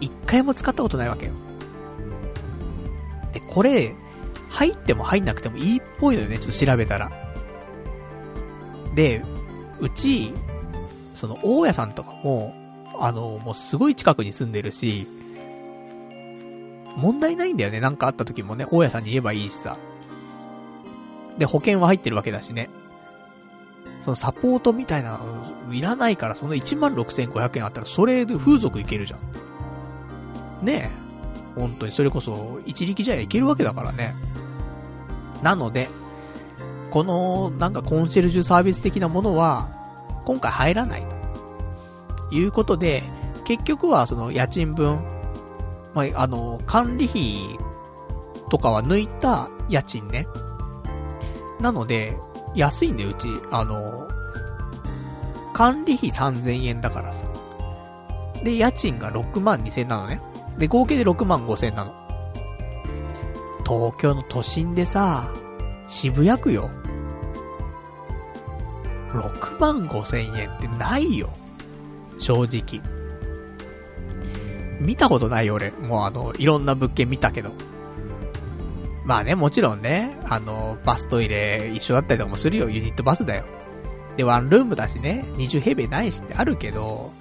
一回も使ったことないわけよ。で、これ、入っても入んなくてもいいっぽいのよね、ちょっと調べたら。で、うち、その、大家さんとかも、あの、もうすごい近くに住んでるし、問題ないんだよね。なんかあった時もね、大家さんに言えばいいしさ。で、保険は入ってるわけだしね。そのサポートみたいなのいらないから、その16,500円あったら、それで風俗いけるじゃん。ねえ。本当に、それこそ、一力じゃいけるわけだからね。なので、この、なんかコンシェルジュサービス的なものは、今回入らないと。いうことで、結局はその家賃分、まあ、あの、管理費とかは抜いた家賃ね。なので、安いんだよ、うち。あの、管理費3000円だからさ。で、家賃が6万2000なのね。で、合計で6万5000円なの。東京の都心でさ、渋谷区よ。6万5千円ってないよ。正直。見たことないよ、俺。もうあの、いろんな物件見たけど。まあね、もちろんね、あの、バストイレ一緒だったりとかもするよ。ユニットバスだよ。で、ワンルームだしね、20平米ないしってあるけど、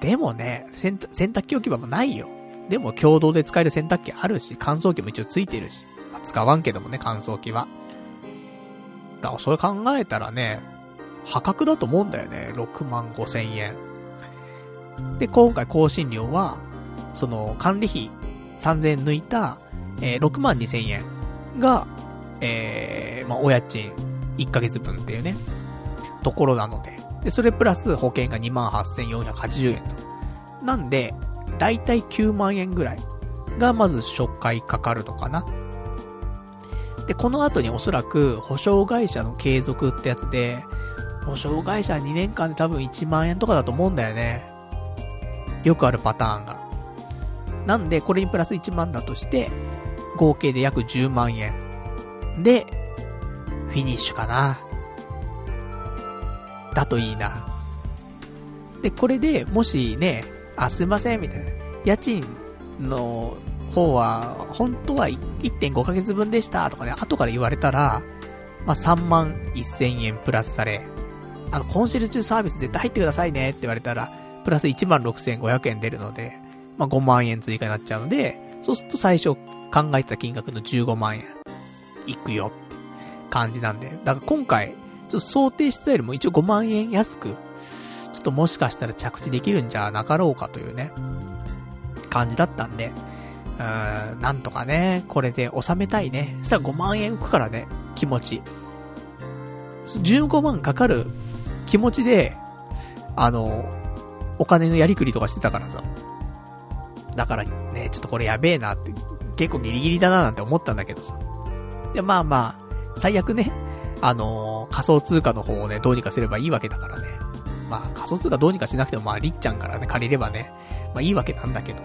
でもね、洗濯機置き場もないよ。でも共同で使える洗濯機あるし、乾燥機も一応ついてるし。まあ、使わんけどもね、乾燥機は。だからそれ考えたらね、破格だと思うんだよね。6万5千円。で、今回更新料は、その管理費3000円抜いた、えー、6万2千円が、えー、まあ、お家賃1ヶ月分っていうね、ところなので。で、それプラス保険が28,480円と。なんで、だいたい9万円ぐらいがまず初回かかるのかな。で、この後におそらく保証会社の継続ってやつで、保証会社2年間で多分1万円とかだと思うんだよね。よくあるパターンが。なんで、これにプラス1万だとして、合計で約10万円。で、フィニッシュかな。だといいな。で、これで、もしね、あ、すいません、みたいな。家賃の方は、本当は1.5ヶ月分でしたとかね、後から言われたら、まあ、3万1000円プラスされ、あの、コンシェルジュサービス絶対入ってくださいねって言われたら、プラス1万6500円出るので、まあ、5万円追加になっちゃうので、そうすると最初考えてた金額の15万円、いくよって感じなんで。だから今回、ちょっと想定したよりも一応5万円安く、ちょっともしかしたら着地できるんじゃなかろうかというね、感じだったんで、うーん、なんとかね、これで収めたいね。そしたら5万円浮くからね、気持ち。15万かかる気持ちで、あの、お金のやりくりとかしてたからさ。だからね、ちょっとこれやべえなって、結構ギリギリだななんて思ったんだけどさ。で、まあまあ、最悪ね、あのー、仮想通貨の方をね、どうにかすればいいわけだからね。まあ、仮想通貨どうにかしなくても、まあ、りっちゃんからね、借りればね、まあいいわけなんだけど。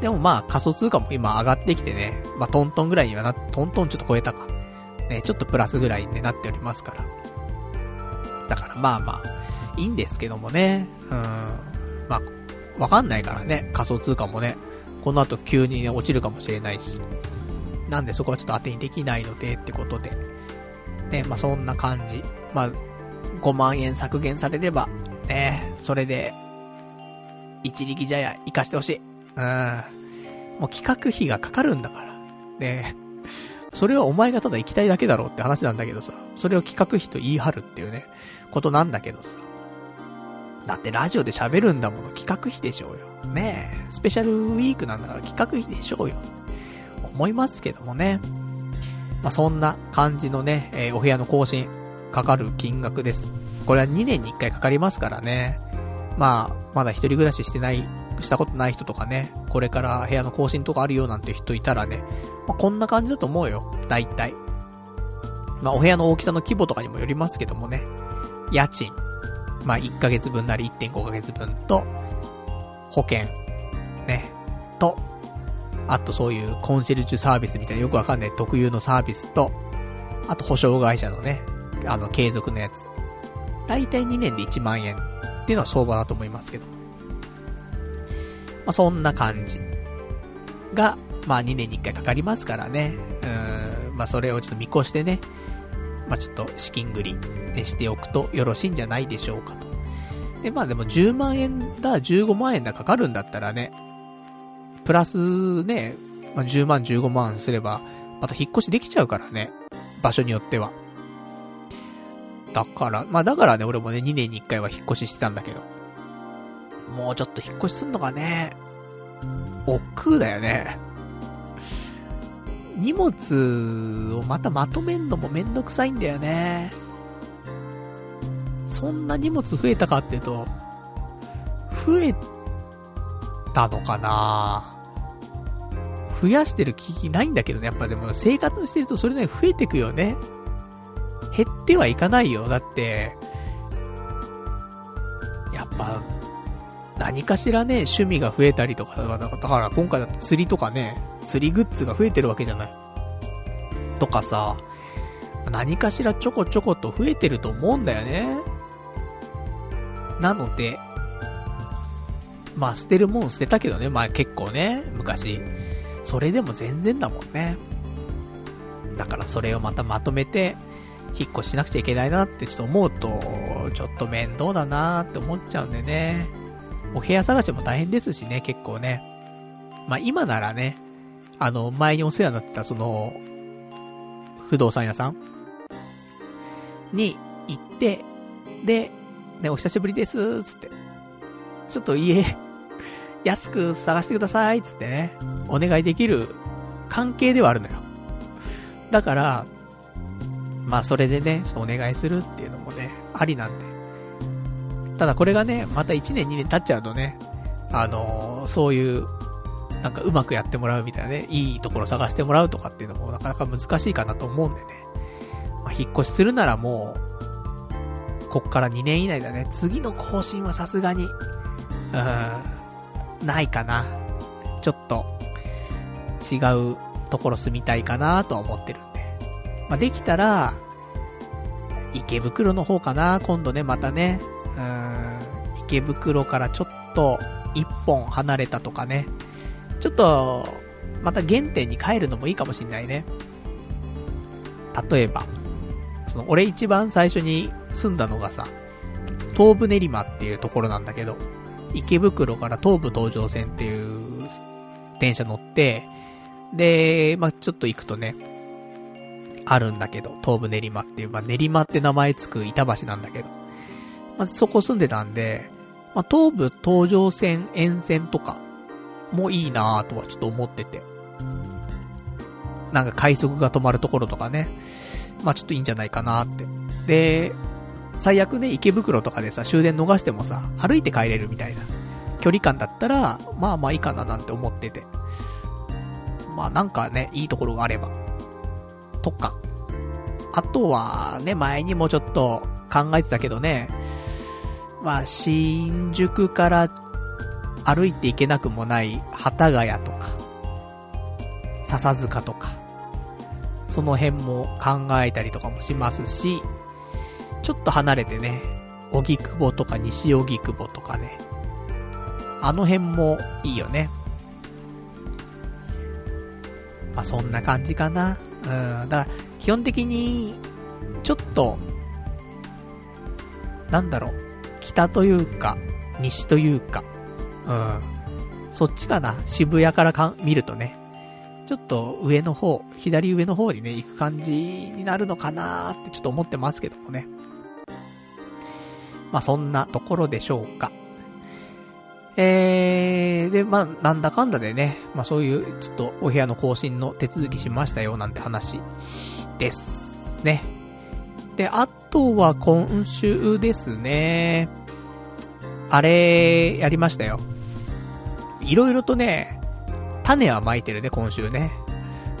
でもまあ、仮想通貨も今上がってきてね、まあトントンぐらいにはな、トントンちょっと超えたか。ね、ちょっとプラスぐらいに、なっておりますから。だからまあまあ、いいんですけどもね。うん。まあ、わかんないからね、仮想通貨もね、この後急にね、落ちるかもしれないし。なんでそこはちょっと当てにできないのでってことで。ね、まあそんな感じ。まあ、5万円削減されれば、ね、それで、一力じゃや、活かしてほしい。うん。もう企画費がかかるんだから。ねそれはお前がただ行きたいだけだろうって話なんだけどさ、それを企画費と言い張るっていうね、ことなんだけどさ。だってラジオで喋るんだもの企画費でしょうよ。ねえ、スペシャルウィークなんだから企画費でしょうよ。思いますけどもね。まあ、そんな感じのね、えー、お部屋の更新、かかる金額です。これは2年に1回かかりますからね。まあ、まだ一人暮らししてないしたことない人とかね、これから部屋の更新とかあるよなんて人いたらね、まあ、こんな感じだと思うよ。大体。まあ、お部屋の大きさの規模とかにもよりますけどもね。家賃。まあ、1ヶ月分なり1.5ヶ月分と、保険。ね。と、あとそういうコンシェルジュサービスみたいなよくわかんない特有のサービスと、あと保証会社のね、あの継続のやつ。だいたい2年で1万円っていうのは相場だと思いますけど。まあ、そんな感じ。が、まあ2年に1回かかりますからね。うん、まあそれをちょっと見越してね、まあちょっと資金繰りでしておくとよろしいんじゃないでしょうかと。で、まあでも10万円だ、15万円だかかるんだったらね、プラスね、まあ、10万、15万すれば、また引っ越しできちゃうからね。場所によっては。だから、まあだからね、俺もね、2年に1回は引っ越ししてたんだけど。もうちょっと引っ越しすんのがね、億劫だよね。荷物をまたまとめんのもめんどくさいんだよね。そんな荷物増えたかっていうと、増えたのかな増やしてる気ないんだけどね。やっぱでも生活してるとそれね、増えてくよね。減ってはいかないよ。だって、やっぱ、何かしらね、趣味が増えたりとか、だから今回だって釣りとかね、釣りグッズが増えてるわけじゃない。とかさ、何かしらちょこちょこと増えてると思うんだよね。なので、まあ捨てるもん捨てたけどね、まあ結構ね、昔。それでも全然だもんね。だからそれをまたまとめて、引っ越しなくちゃいけないなってちょっと思うと、ちょっと面倒だなって思っちゃうんでね。お部屋探しも大変ですしね、結構ね。まあ今ならね、あの、前にお世話になってたその、不動産屋さんに行って、で、ね、お久しぶりです、つって。ちょっと家、安く探してください、つってね、お願いできる関係ではあるのよ。だから、まあそれでね、お願いするっていうのもね、ありなんで。ただこれがね、また1年2年経っちゃうとね、あのー、そういう、なんかうまくやってもらうみたいなね、いいところ探してもらうとかっていうのもなかなか難しいかなと思うんでね。まあ、引っ越しするならもう、こっから2年以内だね。次の更新はさすがに、うん、ないかな。ちょっと、違うところ住みたいかなとは思ってるんで。まあ、できたら、池袋の方かな今度ね、またね。うん、池袋からちょっと、一本離れたとかね。ちょっと、また原点に帰るのもいいかもしんないね。例えば、その、俺一番最初に住んだのがさ、東武練馬っていうところなんだけど、池袋から東武東上線っていう電車乗って、で、まあ、ちょっと行くとね、あるんだけど、東武練馬っていう、まあ、練馬って名前つく板橋なんだけど、まあ、そこ住んでたんで、まあ、東武東上線沿線とかもいいなぁとはちょっと思ってて。なんか快速が止まるところとかね、まあ、ちょっといいんじゃないかなって。で、最悪ね、池袋とかでさ、終電逃してもさ、歩いて帰れるみたいな距離感だったら、まあまあいいかななんて思ってて。まあなんかね、いいところがあれば。とか。あとは、ね、前にもちょっと考えてたけどね、まあ、新宿から歩いていけなくもない幡ヶ谷とか、笹塚とか、その辺も考えたりとかもしますし、ちょっと離れてね、荻窪とか西荻窪とかね、あの辺もいいよね。まあ、そんな感じかな。うん、だから、基本的に、ちょっと、なんだろう、北というか、西というか、うん、そっちかな、渋谷からか見るとね、ちょっと上の方、左上の方にね、行く感じになるのかなーってちょっと思ってますけどもね。まあそんなところでしょうか。えー、で、まあ、なんだかんだでね、まあそういう、ちょっとお部屋の更新の手続きしましたよ、なんて話ですね。で、あとは今週ですね。あれ、やりましたよ。いろいろとね、種は撒いてるね、今週ね。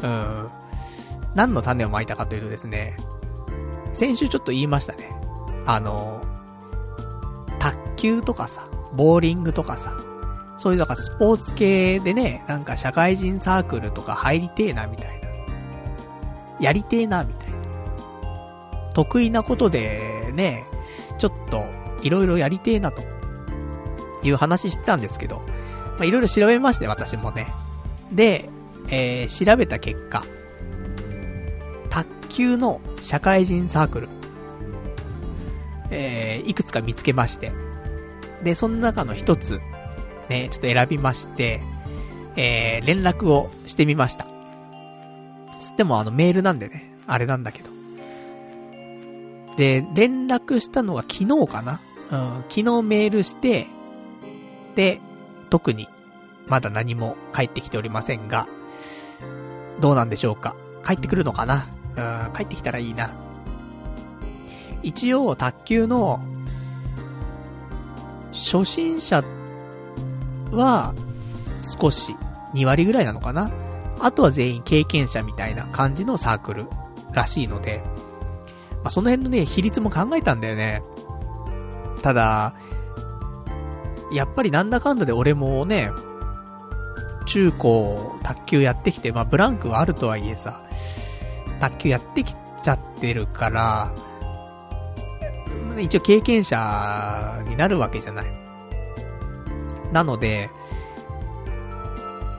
うん。何の種を撒いたかというとですね、先週ちょっと言いましたね。あの、卓球とかさ、ボーリングとかさ、そういうなんかスポーツ系でね、なんか社会人サークルとか入りてえな、みたいな。やりてえな、みたいな。得意なことでね、ちょっと、いろいろやりてえな、という話してたんですけど、まあ、いろいろ調べまして、私もね。で、えー、調べた結果、卓球の社会人サークル、えー、いくつか見つけまして、で、その中の一つ、ね、ちょっと選びまして、えー、連絡をしてみました。つってもあのメールなんでね、あれなんだけど。で、連絡したのが昨日かな？うん、昨日メールして、で、特に、まだ何も帰ってきておりませんが、どうなんでしょうか？帰ってくるのかな？うん、帰ってきたらいいな。一応、卓球の、初心者は、少し、2割ぐらいなのかなあとは全員経験者みたいな感じのサークルらしいので、まあ、その辺のね、比率も考えたんだよね。ただ、やっぱりなんだかんだで俺もね、中高卓球やってきて、まあブランクはあるとはいえさ、卓球やってきちゃってるから、一応経験者になるわけじゃない。なので、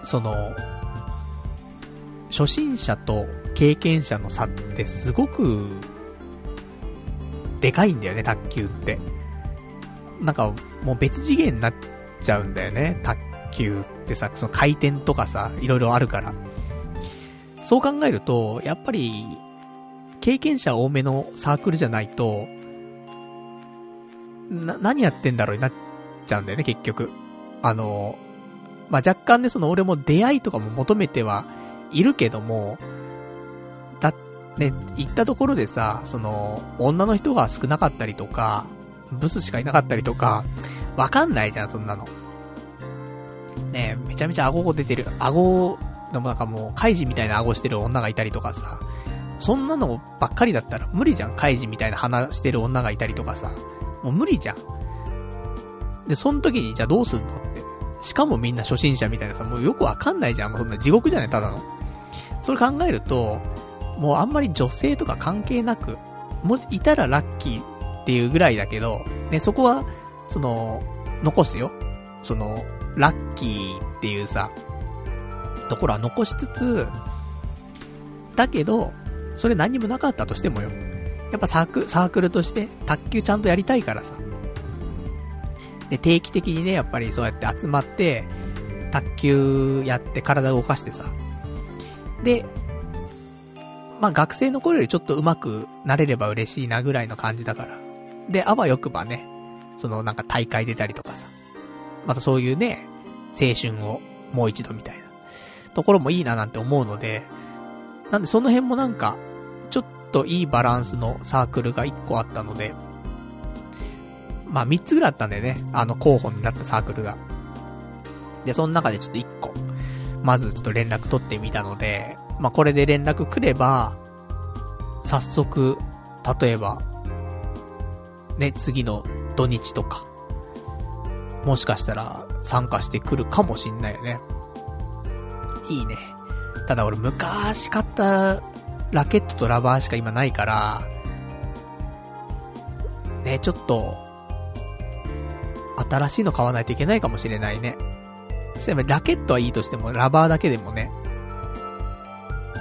その、初心者と経験者の差ってすごく、でかいんだよね、卓球って。なんか、もう別次元になっちゃうんだよね、卓球ってさ、その回転とかさ、いろいろあるから。そう考えると、やっぱり、経験者多めのサークルじゃないと、な、何やってんだろうになっちゃうんだよね、結局。あの、まあ、若干ね、その俺も出会いとかも求めてはいるけども、だ、ね、行ったところでさ、その、女の人が少なかったりとか、ブスしかいなかったりとか、わかんないじゃん、そんなの。ねめちゃめちゃ顎出てる、顎、でもなんかもう、カイジみたいな顎してる女がいたりとかさ、そんなのばっかりだったら無理じゃん、カイジみたいな鼻してる女がいたりとかさ、もう無理じゃん。で、その時にじゃあどうすんのって。しかもみんな初心者みたいなさ、もうよくわかんないじゃん、もうそんな地獄じゃない、ただの。それ考えると、もうあんまり女性とか関係なく、も、いたらラッキーっていうぐらいだけど、ね、そこは、その、残すよ。その、ラッキーっていうさ、ところは残しつつ、だけど、それ何もなかったとしてもよ。やっぱサーク、サークルとして卓球ちゃんとやりたいからさ。で、定期的にね、やっぱりそうやって集まって、卓球やって体を動かしてさ。で、まあ学生の頃よりちょっと上手くなれれば嬉しいなぐらいの感じだから。で、あわよくばね、そのなんか大会出たりとかさ。またそういうね、青春をもう一度みたいなところもいいななんて思うので、なんでその辺もなんか、といいバランスのサークルが一個あったので、まあ三つぐらいあったんだよね。あの候補になったサークルが。で、その中でちょっと一個、まずちょっと連絡取ってみたので、まあこれで連絡来れば、早速、例えば、ね、次の土日とか、もしかしたら参加してくるかもしんないよね。いいね。ただ俺昔買ったラケットとラバーしか今ないから、ね、ちょっと、新しいの買わないといけないかもしれないね。そういえばラケットはいいとしても、ラバーだけでもね。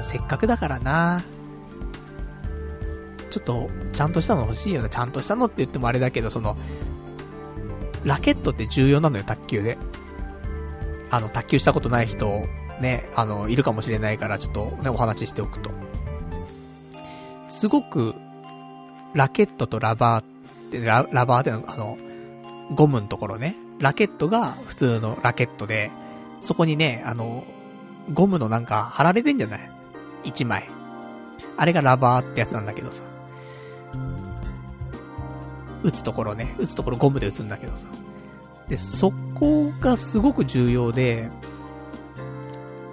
せっかくだからなちょっと、ちゃんとしたの欲しいよね。ちゃんとしたのって言ってもあれだけど、その、ラケットって重要なのよ、卓球で。あの、卓球したことない人、ね、あの、いるかもしれないから、ちょっとね、お話ししておくと。すごく、ラケットとラバーって、ララバーってあの、ゴムのところね、ラケットが普通のラケットで、そこにね、あの、ゴムのなんか貼られてんじゃない？一枚。あれがラバーってやつなんだけどさ。打つところね、打つところゴムで打つんだけどさ。で、そこがすごく重要で、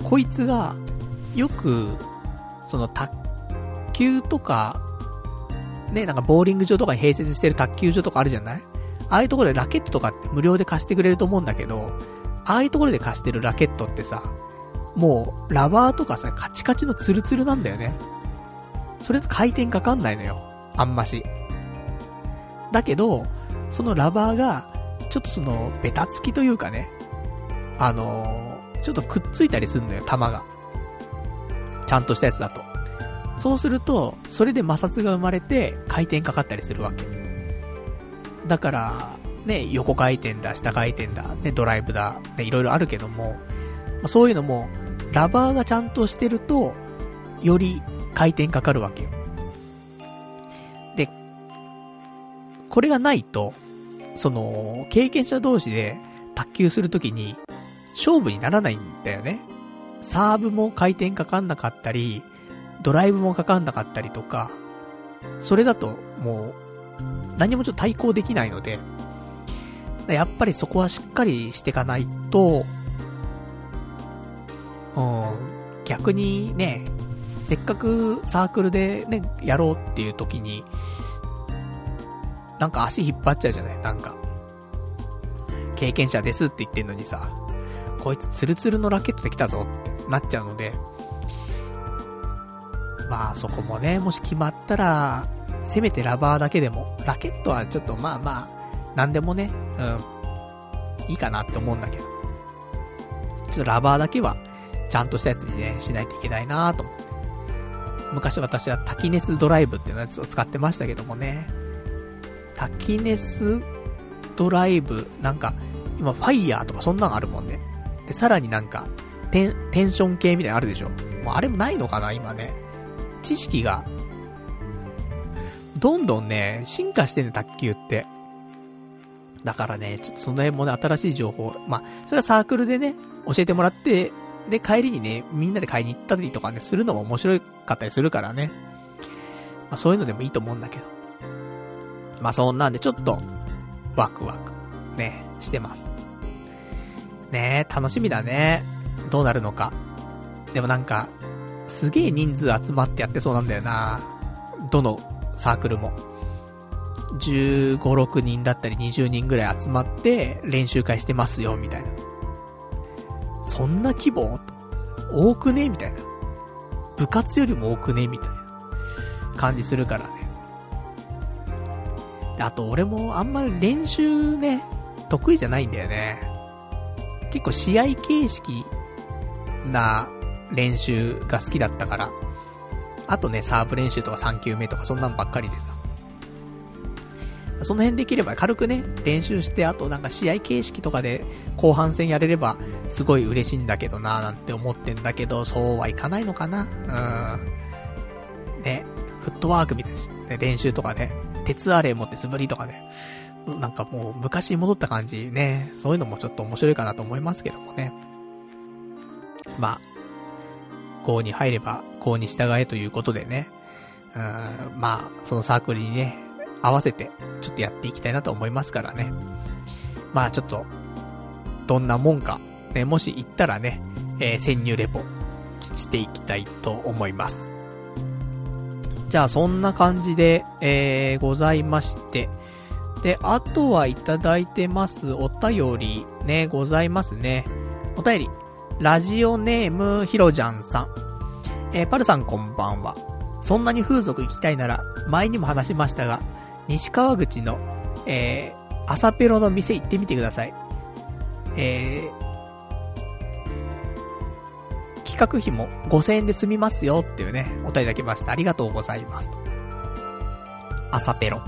こいつが、よく、その卓球とか、ね、なんかボーリング場とかに併設してる卓球場とかあるじゃない？ああいうところでラケットとかって無料で貸してくれると思うんだけど、ああいうところで貸してるラケットってさ、もう、ラバーとかさ、カチカチのツルツルなんだよね。それと回転かかんないのよ。あんまし。だけど、そのラバーが、ちょっとその、ベタつきというかね、あのー、ちょっとくっついたりすんのよ、玉が。ちゃんとしたやつだと。そうすると、それで摩擦が生まれて、回転かかったりするわけ。だから、ね、横回転だ、下回転だ、ね、ドライブだ、ね、いろいろあるけども、そういうのも、ラバーがちゃんとしてると、より回転かかるわけよ。で、これがないと、その、経験者同士で卓球するときに、勝負にならないんだよね。サーブも回転かかんなかったり、ドライブもかかんなかったりとか、それだともう、何もちょっと対抗できないので、やっぱりそこはしっかりしていかないと、うん、逆にね、せっかくサークルでね、やろうっていう時に、なんか足引っ張っちゃうじゃない？なんか。経験者ですって言ってんのにさ、こいつツルツルのラケットで来たぞってなっちゃうので、まあそこもね、もし決まったら、せめてラバーだけでも、ラケットはちょっとまあまあ、なんでもね、うん、いいかなって思うんだけど。ちょっとラバーだけは、ちゃんとしたやつにね、しないといけないなと思って。昔私は滝熱ドライブっていうやつを使ってましたけどもね。滝熱ドライブ、なんか、今ファイヤーとかそんなのあるもんね。で、さらになんか、テン、テンション系みたいなのあるでしょ。もうあれもないのかな、今ね。知識が、どんどんね、進化してんね、卓球って。だからね、ちょっとその辺もね、新しい情報、まあ、それはサークルでね、教えてもらって、で、帰りにね、みんなで買いに行ったりとかね、するのも面白かったりするからね。まあ、そういうのでもいいと思うんだけど。まあ、そんなんでちょっと、ワクワク、ね、してます。ね楽しみだね。どうなるのか。でもなんか、すげえ人数集まってやってそうなんだよな。どのサークルも。15、6人だったり20人ぐらい集まって練習会してますよ、みたいな。そんな規模？多くね？みたいな。部活よりも多くね？みたいな感じするからね。あと俺もあんまり練習ね、得意じゃないんだよね。結構試合形式な練習が好きだったから。あとね、サーブ練習とか3球目とかそんなんばっかりでさ。その辺できれば軽くね、練習して、あとなんか試合形式とかで後半戦やれればすごい嬉しいんだけどなーなんて思ってんだけど、そうはいかないのかなうん。ね、フットワークみたいです。ね、練習とかね、鉄アレイ持って素振りとかね、なんかもう昔に戻った感じね、そういうのもちょっと面白いかなと思いますけどもね。まあ、5に入れば5に従えということでね、うん、まあ、そのサークルにね、合わせて、ちょっとやっていきたいなと思いますからね。まあちょっと、どんなもんか、ね、もし行ったらね、えー、潜入レポしていきたいと思います。じゃあそんな感じで、えー、ございまして、で、あとはいただいてますお便りね、ございますね。お便り、ラジオネームひろじゃんさん。えー、パルさんこんばんは。そんなに風俗行きたいなら、前にも話しましたが、西川口の、えー、朝ペロの店行ってみてください。えー、企画費も5000円で済みますよっていうね、お便りいただきました。ありがとうございます。朝ペロ。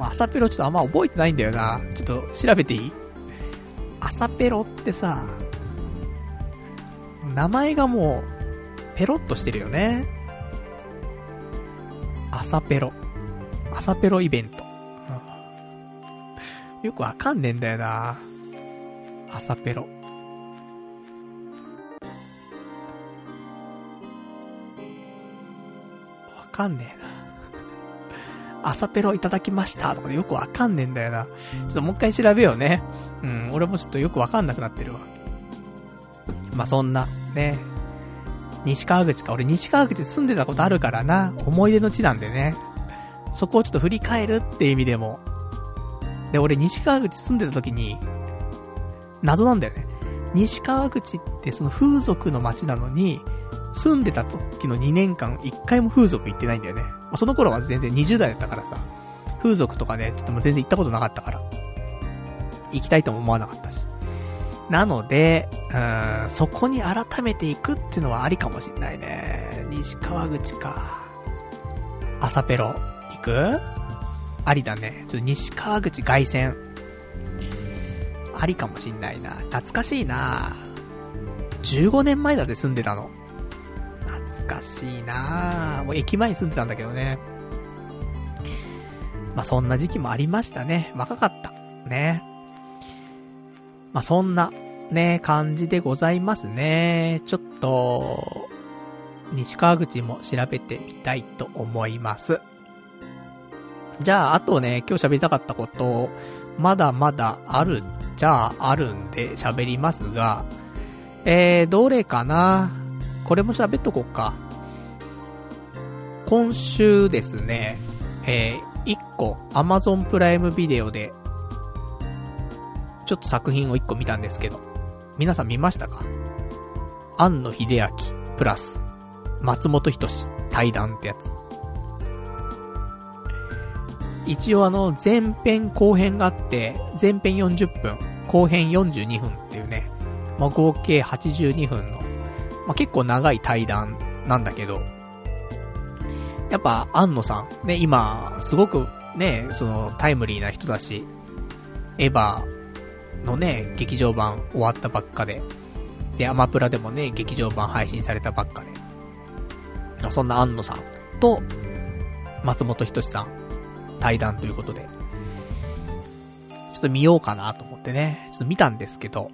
朝ペロちょっとあんま覚えてないんだよな。ちょっと調べていい？朝ペロってさ、名前がもう、ペロッとしてるよね。朝ペロ。朝ペロイベント。よくわかんねえんだよな朝ペロ。わかんねえな。朝ペロいただきましたとかでよくわかんねえんだよな。ちょっともう一回調べようね。うん、俺もちょっとよくわかんなくなってるわ。まあ、そんな、ね。西川口か。俺西川口住んでたことあるからな。思い出の地なんでね。そこをちょっと振り返るって意味でも。で、俺西川口住んでた時に、謎なんだよね。西川口ってその風俗の街なのに、住んでた時の2年間、1回も風俗行ってないんだよね。まあ、その頃は全然20代だったからさ、風俗とかね、つっても全然行ったことなかったから、行きたいとも思わなかったし。なので、うん、そこに改めて行くっていうのはありかもしんないね。西川口か。朝ペロ、行く？ありだね。ちょっと西川口凱旋。ありかもしんないな。懐かしいな。15年前だって住んでたの。懐かしいなもう駅前に住んでたんだけどね。まあ、そんな時期もありましたね。若かった。ね。まあ、そんな、ね、感じでございますね。ちょっと、西川口も調べてみたいと思います。じゃあ、あとね、今日喋りたかったこと、まだまだあるじゃああるんで喋りますが、えー、どれかな？これも喋っとこうか。今週ですね、えー、1個 Amazon プライムビデオで、ちょっと作品を1個見たんですけど、皆さん見ましたか？庵野秀明、プラス、松本人志、対談ってやつ。一応あの、前編後編があって、前編40分、後編42分っていうね、まあ、合計82分のまあ、結構長い対談なんだけど、やっぱ、安野さん、ね、今、すごくね、その、タイムリーな人だし、エヴァのね、劇場版終わったばっかで、で、アマプラでもね、劇場版配信されたばっかで、そんな安野さんと、松本人志さん、対談ということで、ちょっと見ようかなと思ってね、ちょっと見たんですけど、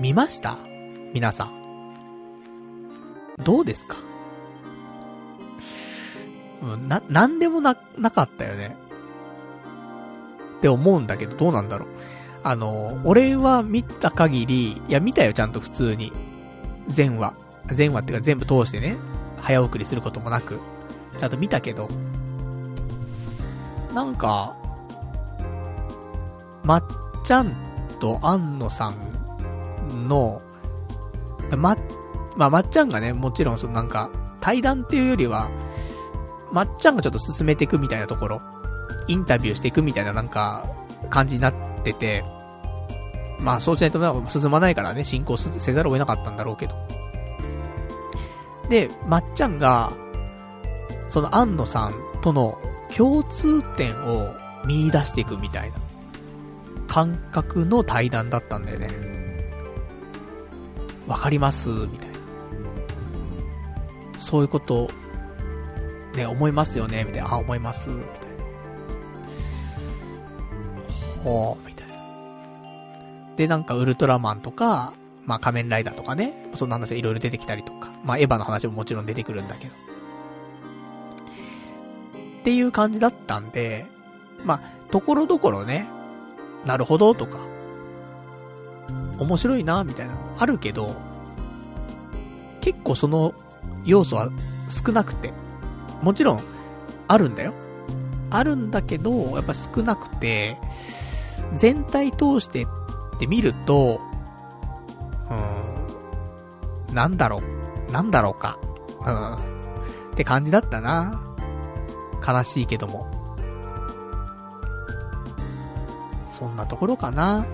見ました？皆さん。どうですか？うん、な、なんでもな、なかったよね。って思うんだけど、どうなんだろう。あの、俺は見た限り、いや、見たよ、ちゃんと普通に。全話。全話っていうか全部通してね、早送りすることもなく、ちゃんと見たけど、なんか、まっちゃんと安野さんの、まっまあ、まっちゃんがね、もちろんそのなんか、対談っていうよりは、まっちゃんがちょっと進めていくみたいなところ、インタビューしていくみたいななんか、感じになってて、まあそうしないと進まないからね、進行せざるを得なかったんだろうけど。で、まっちゃんが、その安野さんとの共通点を見出していくみたいな感覚の対談だったんだよね。わかります？みたいな。そういうこと、ね、思いますよね、みたいな。あ、思います、みたいな。ほう、みたいな。で、なんかウルトラマンとか、まあ仮面ライダーとかね、そんな話がいろいろ出てきたりとか、まあエヴァの話ももちろん出てくるんだけど。っていう感じだったんで、まあ、ところどころね、なるほどとか、面白いな、みたいなのあるけど、結構その要素は少なくて。もちろん、あるんだよ。あるんだけど、やっぱ少なくて、全体通してって見ると、うん、なんだろう、なんだろうか。うん、って感じだったな。悲しいけども。そんなところかな。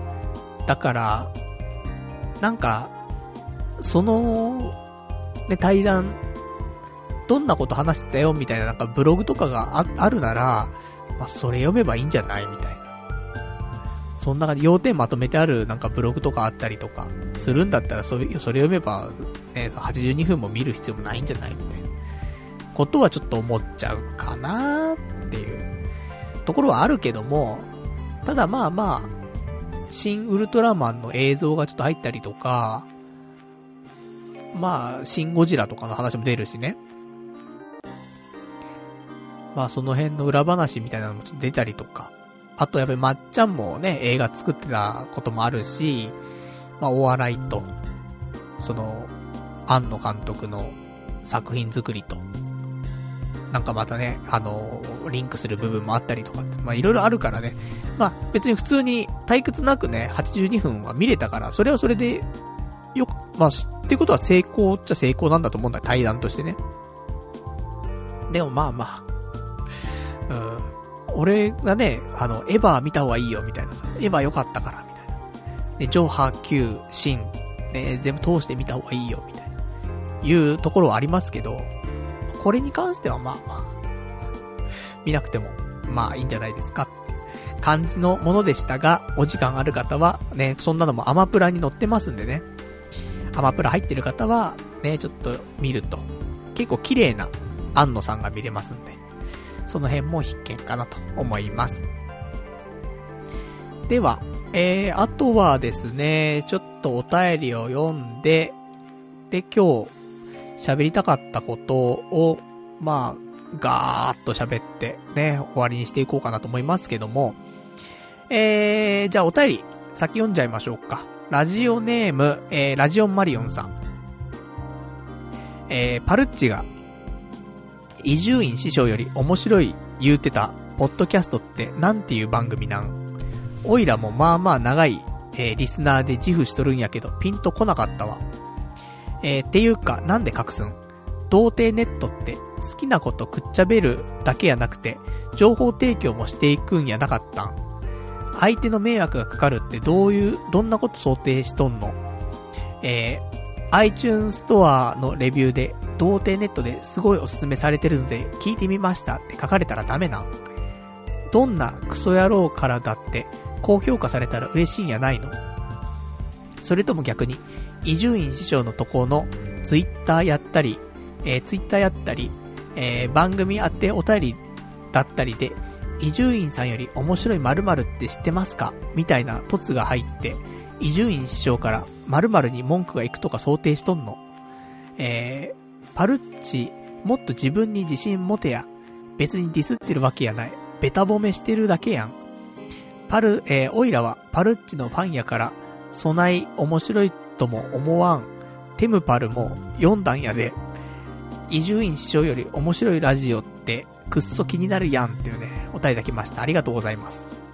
だから、なんか、その、ね、対談どんなこと話してたよみたいななんかブログとかがああるなら、まあ、それ読めばいいんじゃないみたいな。そんな感じ、要点まとめてあるなんかブログとかあったりとか、するんだったらそれ、それ読めば、ね、82分も見る必要もないんじゃないみたいな。ことはちょっと思っちゃうかなっていうところはあるけども、ただまあまあ、新ウルトラマンの映像がちょっと入ったりとか、まあ、シンゴジラとかの話も出るしね。まあその辺の裏話みたいなのもちょっと出たりとか、あとやっぱりまっちゃんもね、映画作ってたこともあるし、まあお笑いと、その、庵野監督の作品作りと、なんかまたね、あの、リンクする部分もあったりとかって、まあいろいろあるからね。まあ別に普通に退屈なくね、82分は見れたから、それはそれで、よく、まあ、っていうことは成功っちゃ成功なんだと思うんだ対談としてね。でもまあまあ、うん。俺がね、あの、エヴァ見た方がいいよ、みたいなさ。エヴァ良かったから、みたいな。で、上波級、新、ね、全部通して見た方がいいよ、みたいな。いうところはありますけど、これに関してはまあまあ、見なくても、まあいいんじゃないですか。感じのものでしたが、お時間ある方は、ね、そんなのもアマプラに載ってますんでね。アマプラ入ってる方は、ね、ちょっと見ると、結構綺麗な安野さんが見れますんで、その辺も必見かなと思います。では、えー、あとはですね、ちょっとお便りを読んで、で、今日、喋りたかったことを、まあ、ガーッと喋って、ね、終わりにしていこうかなと思いますけども、えー、じゃあお便り、先読んじゃいましょうか。ラジオネーム、えー、ラジオンマリオンさん。えー、パルッチが、伊集院師匠より面白い言うてた、ポッドキャストってなんていう番組なん？おいらもまあまあ長い、えー、リスナーで自負しとるんやけど、ピンとこなかったわ。えー、ていうか、なんで隠すん？童貞ネットって好きなことくっちゃべるだけやなくて、情報提供もしていくんやなかったん。相手の迷惑がかかるってどういう、どんなこと想定しとんの？えー、iTunes ストアのレビューで、童貞ネットですごいおすすめされてるので、聞いてみましたって書かれたらダメな。どんなクソ野郎からだって、高評価されたら嬉しいんやないのそれとも逆に、伊集院師匠のとこの Twitter やったり、えー、Twitter やったり、えー、番組あってお便りだったりで、伊集院さんより面白い〇〇って知ってますか？みたいな凸が入って、伊集院師匠から〇〇に文句が行くとか想定しとんの。えー、パルッチ、もっと自分に自信持てや。別にディスってるわけやない。ベタ褒めしてるだけやん。パル、えー、オイラはパルッチのファンやから、備え面白いとも思わん。テムパルも読んだんやで。伊集院師匠より面白いラジオってくっそ気になるやんっていうね、お便りいただきました。ありがとうございます。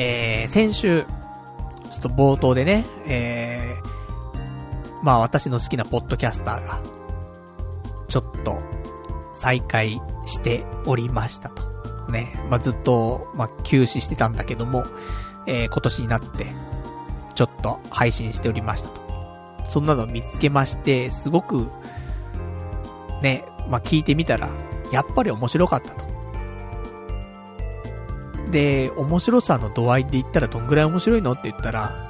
えー、先週、ちょっと冒頭でね、えー、まあ私の好きなポッドキャスターが、ちょっと、再開しておりましたと。ね、まあずっと、まあ休止してたんだけども、えー、今年になって、ちょっと配信しておりましたと。そんなの見つけまして、すごく、ね、まあ聞いてみたら、やっぱり面白かったと。で、面白さの度合いで言ったらどんぐらい面白いのって言ったら、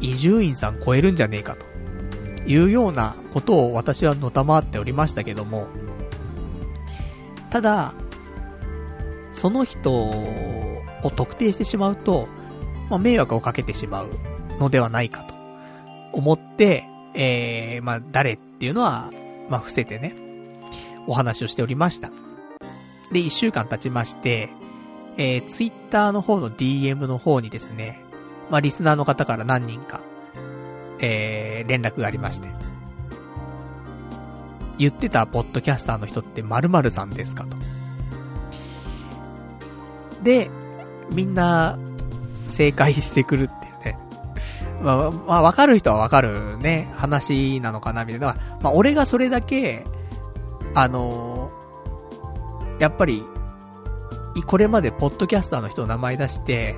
伊集院さん超えるんじゃねえかと。いうようなことを私はのたまっておりましたけども、ただ、その人を特定してしまうと、まあ、迷惑をかけてしまうのではないかと思って、えー、まあ、誰っていうのは、まあ、伏せてね、お話をしておりました。で、一週間経ちまして、えー、ツイッターの方の DM の方にですね、まあ、リスナーの方から何人か、えー、連絡がありまして。言ってたポッドキャスターの人って〇〇さんですかと。で、みんな、正解してくるっていうね。まあ、まあ、わかる人はわかるね、話なのかな、みたいな。まあ、俺がそれだけ、あのー、やっぱり、これまでポッドキャスターの人の名前出して、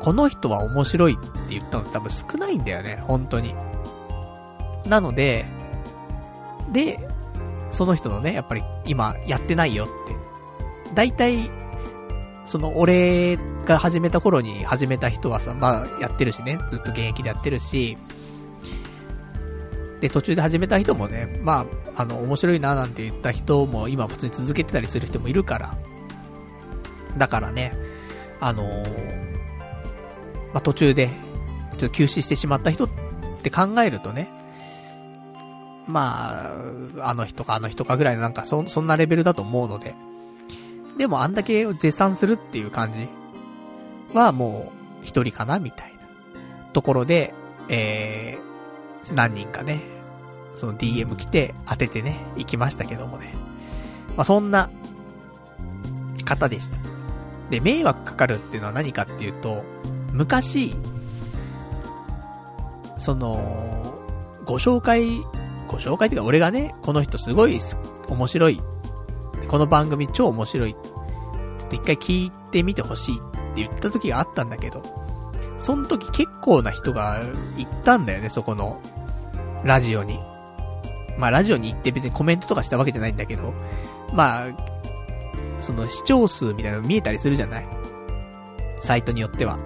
この人は面白いって言ったの多分少ないんだよね、本当に。なので、で、その人のね、やっぱり今やってないよって。大体、その俺が始めた頃に始めた人はさ、まあやってるしね、ずっと現役でやってるし、で、途中で始めた人もね、まあ、あの、面白いななんて言った人も今普通に続けてたりする人もいるから、だからね、あのー、まあ、途中で、ちょっと休止してしまった人って考えるとね、まあ、あの人かあの人かぐらいのなんかそ、そんなレベルだと思うので。でもあんだけ絶賛するっていう感じはもう一人かなみたいなところで、えー、何人かね、その DM 来て当ててね、行きましたけどもね。まあそんな方でした。で、迷惑かかるっていうのは何かっていうと、昔、その、ご紹介、ご紹介っていうか俺がね、この人すごい面白い。この番組超面白い。ちょっと一回聞いてみてほしいって言った時があったんだけど、その時結構な人が行ったんだよね、そこの、ラジオに。まあラジオに行って別にコメントとかしたわけじゃないんだけど、まあ、その視聴数みたいなの見えたりするじゃない？サイトによっては。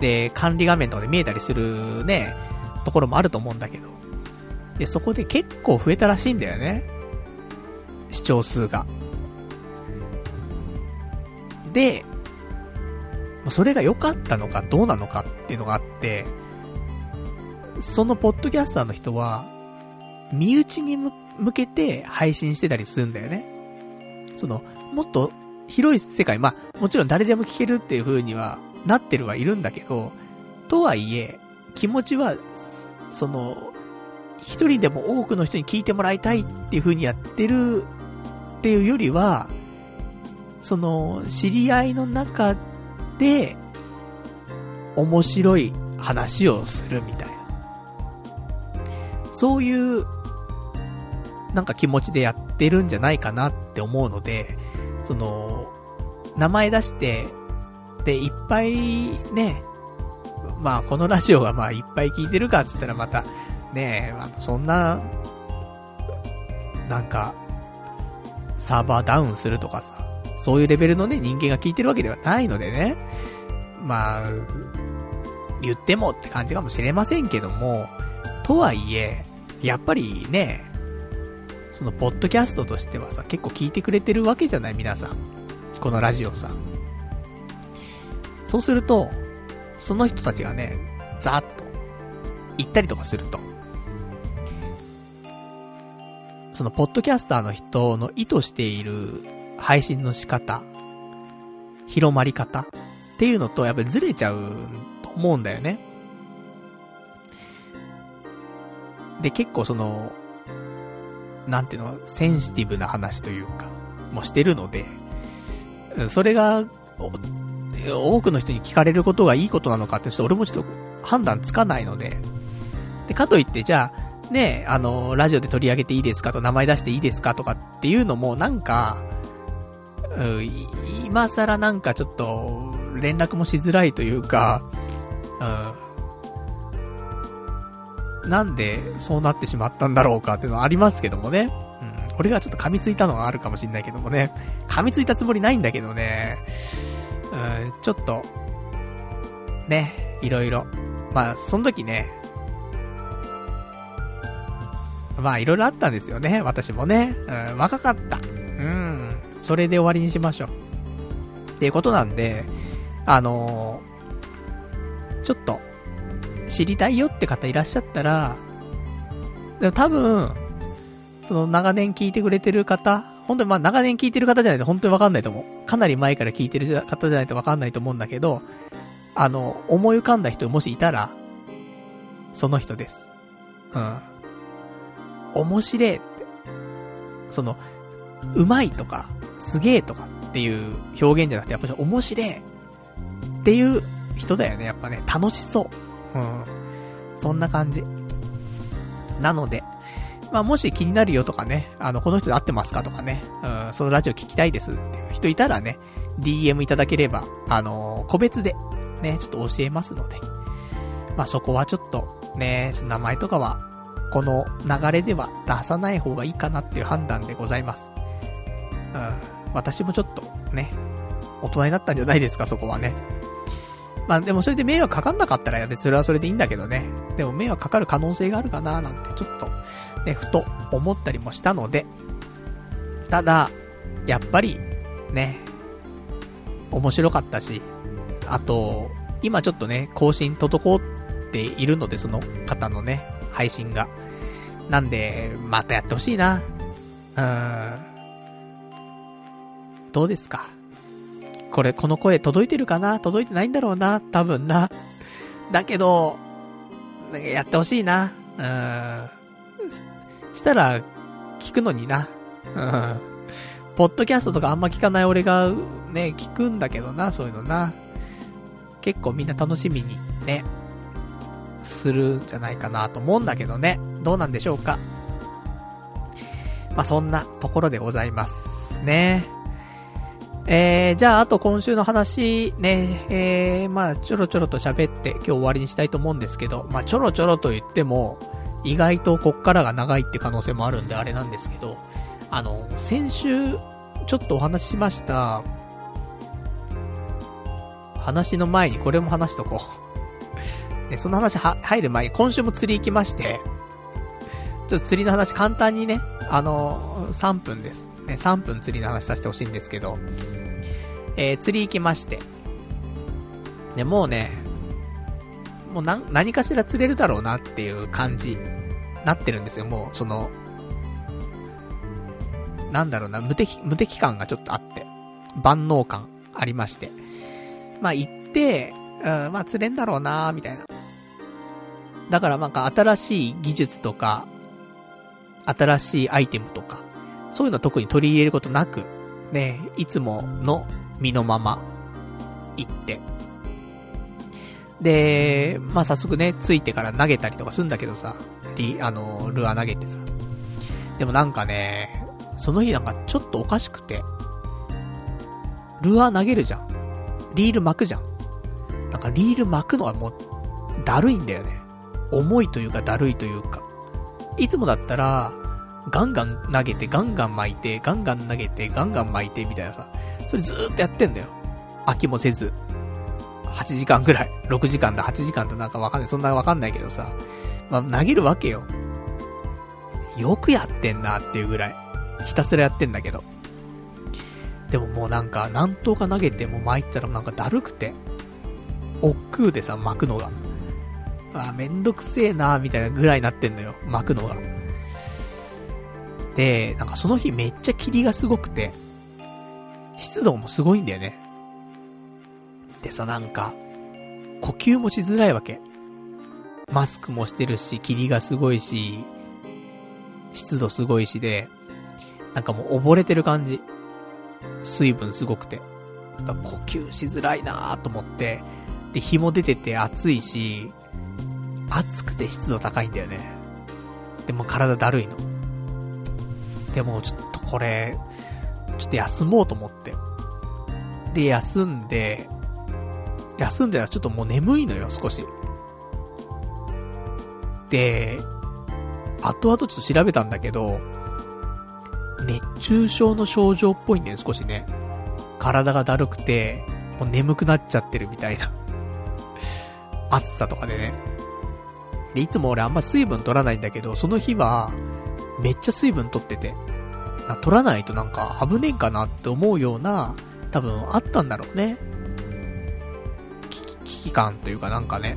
で、管理画面とかで見えたりするね、ところもあると思うんだけど。で、そこで結構増えたらしいんだよね。視聴数が。で、それが良かったのかどうなのかっていうのがあって、そのポッドキャスターの人は、身内に向けて配信してたりするんだよね。その、もっと広い世界、まあ、もちろん誰でも聞けるっていう風にはなってるはいるんだけど、とはいえ、気持ちは、その、一人でも多くの人に聞いてもらいたいっていう風にやってるっていうよりは、その、知り合いの中で、面白い話をするみたいな。そういう、なんか気持ちでやってるんじゃないかなって思うので、その、名前出して、で、いっぱいね、まあこのラジオがまあいっぱい聞いてるかっつったらまた、ねあの、そんな、なんか、サーバーダウンするとかさ、そういうレベルのね、人間が聞いてるわけではないのでね、まあ、言ってもって感じかもしれませんけども、とはいえ、やっぱりね、その、ポッドキャストとしてはさ、結構聞いてくれてるわけじゃない皆さん。このラジオさ。そうすると、その人たちがね、ざーっと、行ったりとかすると、その、ポッドキャスターの人の意図している配信の仕方、広まり方っていうのと、やっぱりずれちゃうと思うんだよね。で、結構その、なんていうの、センシティブな話というか、もしてるので、それが、多くの人に聞かれることがいいことなのかってちょっと俺もちょっと判断つかないので、で、かといってじゃあ、ね、あの、ラジオで取り上げていいですかと名前出していいですかとかっていうのもなんか、うん、今更なんかちょっと連絡もしづらいというか、うん、なんでそうなってしまったんだろうかっていうのはありますけどもね。うん、俺がちょっと噛みついたのはあるかもしんないけどもね。噛みついたつもりないんだけどね。うん、ちょっと、ね、いろいろ。まあ、その時ね、まあ、いろいろあったんですよね。私もね。うん、若かった。うん。それで終わりにしましょう。っていうことなんで、あのー、ちょっと、知りたいよって方いらっしゃったら、でも多分、その長年聞いてくれてる方、本当にまあ長年聞いてる方じゃないと本当にわかんないと思う。かなり前から聞いてる方じゃないとわかんないと思うんだけど、あの、思い浮かんだ人もしいたら、その人です。うん。面白いって。その、うまいとか、すげえとかっていう表現じゃなくて、やっぱり面白いっていう人だよね。やっぱね、楽しそう。うん。そんな感じ。なので、まあ、もし気になるよとかね、あの、この人で会ってますかとかね、うん、そのラジオ聞きたいですっていう人いたらね、DM いただければ、あのー、個別で、ね、ちょっと教えますので、まあ、そこはちょっと、ね、名前とかは、この流れでは出さない方がいいかなっていう判断でございます。うん、私もちょっと、ね、大人になったんじゃないですか、そこはね。まあでもそれで迷惑かかんなかったら別にそれはそれでいいんだけどね。でも迷惑かかる可能性があるかななんてちょっとね、ふと思ったりもしたので、ただ、やっぱり、ね、面白かったし、あと、今ちょっとね、更新滞っているので、その方のね、配信が。なんで、またやってほしいな。うーん。どうですか？これ、この声届いてるかな？届いてないんだろうな？多分な。だけど、やってほしいな。うん。したら、聞くのにな。うん。ポッドキャストとかあんま聞かない俺が、ね、聞くんだけどな、そういうのな。結構みんな楽しみにね、するんじゃないかなと思うんだけどね。どうなんでしょうか？まあ、そんなところでございますね。えー、じゃあ、あと今週の話、ね、えー、まあ、ちょろちょろと喋って今日終わりにしたいと思うんですけど、まあ、ちょろちょろと言っても、意外とこっからが長いって可能性もあるんであれなんですけど、あの、先週、ちょっとお話ししました、話の前にこれも話しとこう *laughs* ね、その話は、入る前に今週も釣り行きまして、ちょっと釣りの話簡単にね、あの、3分です。ね、3分釣りの話させてほしいんですけど、えー、釣り行きまして。で、もうね、もう何、何かしら釣れるだろうなっていう感じに、なってるんですよ。もう、その、なんだろうな、無敵、無敵感がちょっとあって、万能感ありまして。まあ、行って、うん、まあ、釣れんだろうなみたいな。だからなんか新しい技術とか、新しいアイテムとか、そういうの特に取り入れることなく、ね、いつもの身のまま、行って。で、まあ、早速ね、ついてから投げたりとかすんだけどさ、リ、あの、ルアー投げてさ。でもなんかね、その日なんかちょっとおかしくて、ルアー投げるじゃん。リール巻くじゃん。なんかリール巻くのはもう、だるいんだよね。重いというかだるいというか。いつもだったら、ガンガン投げて、ガンガン巻いて、ガンガン投げて、ガンガン巻いて、みたいなさ。それずーっとやってんだよ。飽きもせず。8時間ぐらい。6時間だ、8時間だなんかわかんない。そんなわかんないけどさ。まあ、投げるわけよ。よくやってんなっていうぐらい。ひたすらやってんだけど。でももうなんか、何頭か投げても巻いたらなんかだるくて。億劫でさ、巻くのが。あ、めんどくせえなみたいなぐらいになってんのよ。巻くのが。で、なんかその日めっちゃ霧がすごくて、湿度もすごいんだよね。でさ、なんか、呼吸もしづらいわけ。マスクもしてるし、霧がすごいし、湿度すごいしで、なんかもう溺れてる感じ。水分すごくて。呼吸しづらいなと思って、で、日も出てて暑いし、暑くて湿度高いんだよね。でも体だるいの。でもちょっとこれ、ちょっと休もうと思って。で、休んで、休んでたらちょっともう眠いのよ、少し。で、後々ちょっと調べたんだけど、熱中症の症状っぽいんだよ、少しね。体がだるくて、もう眠くなっちゃってるみたいな。暑さとかでね。で、いつも俺あんま水分取らないんだけど、その日は、めっちゃ水分取ってて、取らないとなんか危ねえかなって思うような、多分あったんだろうね。危機感というかなんかね、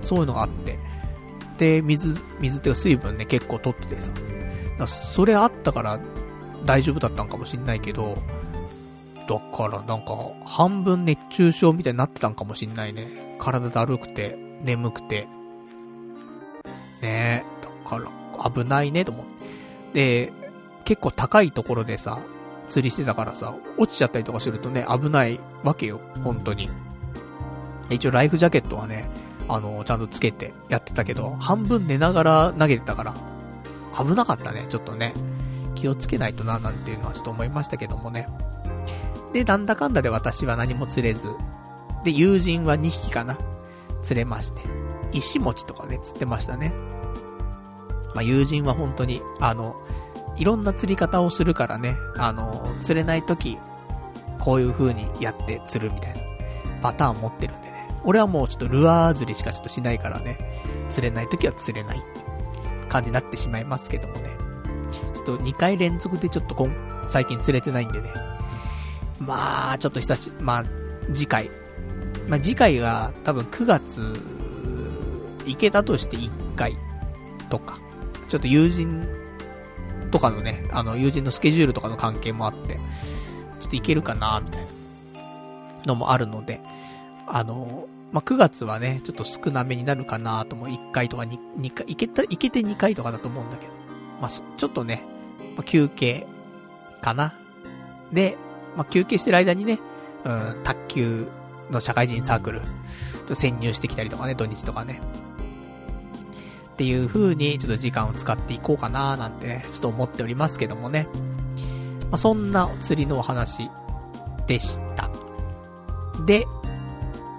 そういうのがあって。で、水、水っていうか水分ね、結構取っててさ。それあったから大丈夫だったんかもしんないけど、だからなんか半分熱中症みたいになってたんかもしんないね。体だるくて、眠くて。ねえ、だから危ないねと思って。で、結構高いところでさ、釣りしてたからさ、落ちちゃったりとかするとね、危ないわけよ、本当に。一応ライフジャケットはね、あの、ちゃんとつけてやってたけど、半分寝ながら投げてたから、危なかったね、ちょっとね。気をつけないとな、なんていうのはちょっと思いましたけどもね。で、なんだかんだで私は何も釣れず。で、友人は2匹かな。釣れまして。石餅とかね、釣ってましたね。まあ、友人は本当に、あの、いろんな釣り方をするからね、あの、釣れない時、こういう風にやって釣るみたいなパターン持ってるんでね。俺はもうちょっとルアー釣りしかちょっとしないからね、釣れない時は釣れない感じになってしまいますけどもね。ちょっと2回連続でちょっと今、最近釣れてないんでね。まあ、ちょっと久し、まあ、次回。まあ次回が多分9月、行けたとして1回とか。ちょっと友人とかのね、あの、友人のスケジュールとかの関係もあって、ちょっといけるかな、みたいなのもあるので、あの、まあ、9月はね、ちょっと少なめになるかなとも、1回とか 2, 2回、いけた、いけて2回とかだと思うんだけど、まあ、ちょっとね、まあ、休憩、かな。で、まあ、休憩してる間にね、うん、卓球の社会人サークル、ちょっと潜入してきたりとかね、土日とかね。っていう風に、ちょっと時間を使っていこうかななんてね、ちょっと思っておりますけどもね。まあ、そんな釣りのお話でした。で、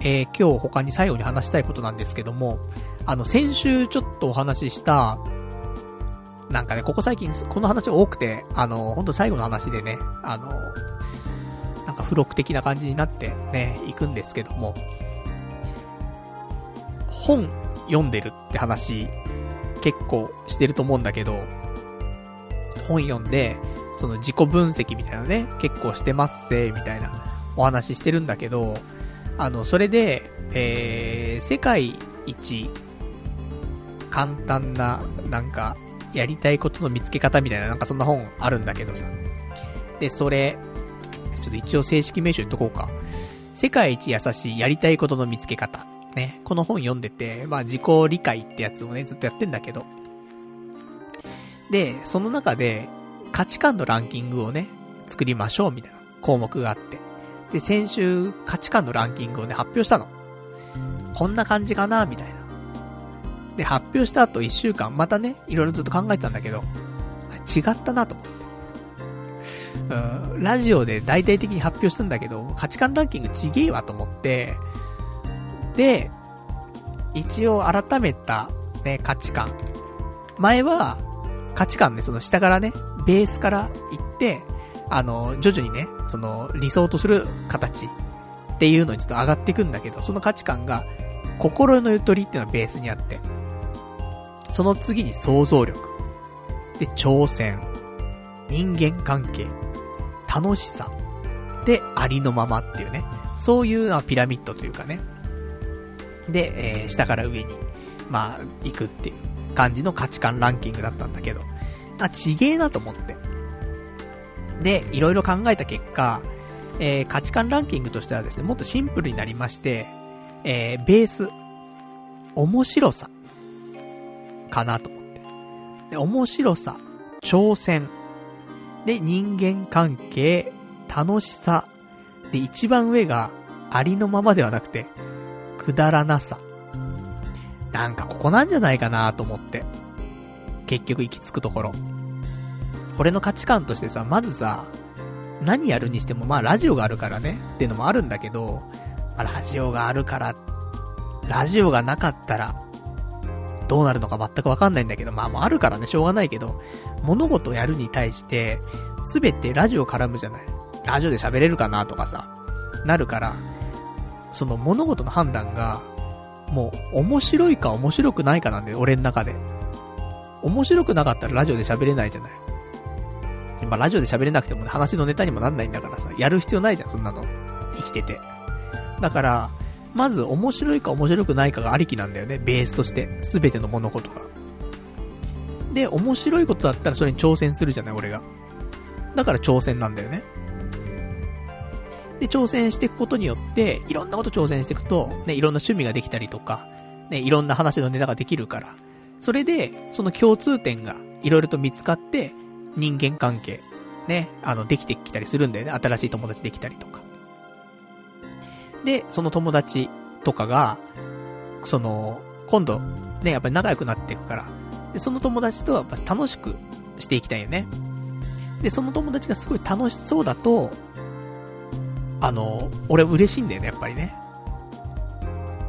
えー、今日他に最後に話したいことなんですけども、あの、先週ちょっとお話しした、なんかね、ここ最近、この話多くて、あの、ほんと最後の話でね、あの、なんか付録的な感じになってね、行くんですけども、本読んでるって話、結構してると思うんだけど、本読んで、その自己分析みたいなね、結構してますせ、みたいなお話してるんだけど、あの、それで、えー、世界一簡単な、なんか、やりたいことの見つけ方みたいな、なんかそんな本あるんだけどさ。で、それ、ちょっと一応正式名称言っとこうか。世界一優しいやりたいことの見つけ方。ね。この本読んでて、まあ自己理解ってやつをね、ずっとやってんだけど。で、その中で、価値観のランキングをね、作りましょうみたいな項目があって。で、先週価値観のランキングをね、発表したの。こんな感じかなみたいな。で、発表した後一週間、またね、いろいろずっと考えてたんだけど、違ったなと思って。うん、ラジオで大々的に発表したんだけど、価値観ランキングちげえわと思って、で、一応改めたね、価値観。前は、価値観ね、その下からね、ベースから行って、あの、徐々にね、その理想とする形っていうのにちょっと上がっていくんだけど、その価値観が、心のゆとりっていうのがベースにあって、その次に想像力。で、挑戦。人間関係。楽しさ。で、ありのままっていうね。そういうのはピラミッドというかね。で、えー、下から上に、まあ、行くっていう感じの価値観ランキングだったんだけど、あ、ちげえなと思って。で、いろいろ考えた結果、えー、価値観ランキングとしてはですね、もっとシンプルになりまして、えー、ベース、面白さ、かなと思って。で、面白さ、挑戦、で、人間関係、楽しさ、で、一番上が、ありのままではなくて、くだらなさ。なんかここなんじゃないかなと思って。結局行き着くところ。俺の価値観としてさ、まずさ、何やるにしても、まあラジオがあるからね、っていうのもあるんだけど、まあ、ラジオがあるから、ラジオがなかったら、どうなるのか全くわかんないんだけど、まあもうあるからね、しょうがないけど、物事をやるに対して、すべてラジオ絡むじゃない。ラジオで喋れるかなとかさ、なるから、その物事の判断が、もう面白いか面白くないかなんだよ、俺の中で。面白くなかったらラジオで喋れないじゃない。まあラジオで喋れなくても、ね、話のネタにもなんないんだからさ、やる必要ないじゃん、そんなの。生きてて。だから、まず面白いか面白くないかがありきなんだよね、ベースとして。すべての物事が。で、面白いことだったらそれに挑戦するじゃない、俺が。だから挑戦なんだよね。で、挑戦していくことによって、いろんなこと挑戦していくと、ね、いろんな趣味ができたりとか、ね、いろんな話のネタができるから、それで、その共通点がいろいろと見つかって、人間関係、ね、あの、できてきたりするんだよね。新しい友達できたりとか。で、その友達とかが、その、今度、ね、やっぱり仲良くなっていくから、で、その友達とはやっぱ楽しくしていきたいよね。で、その友達がすごい楽しそうだと、あの、俺嬉しいんだよね、やっぱりね。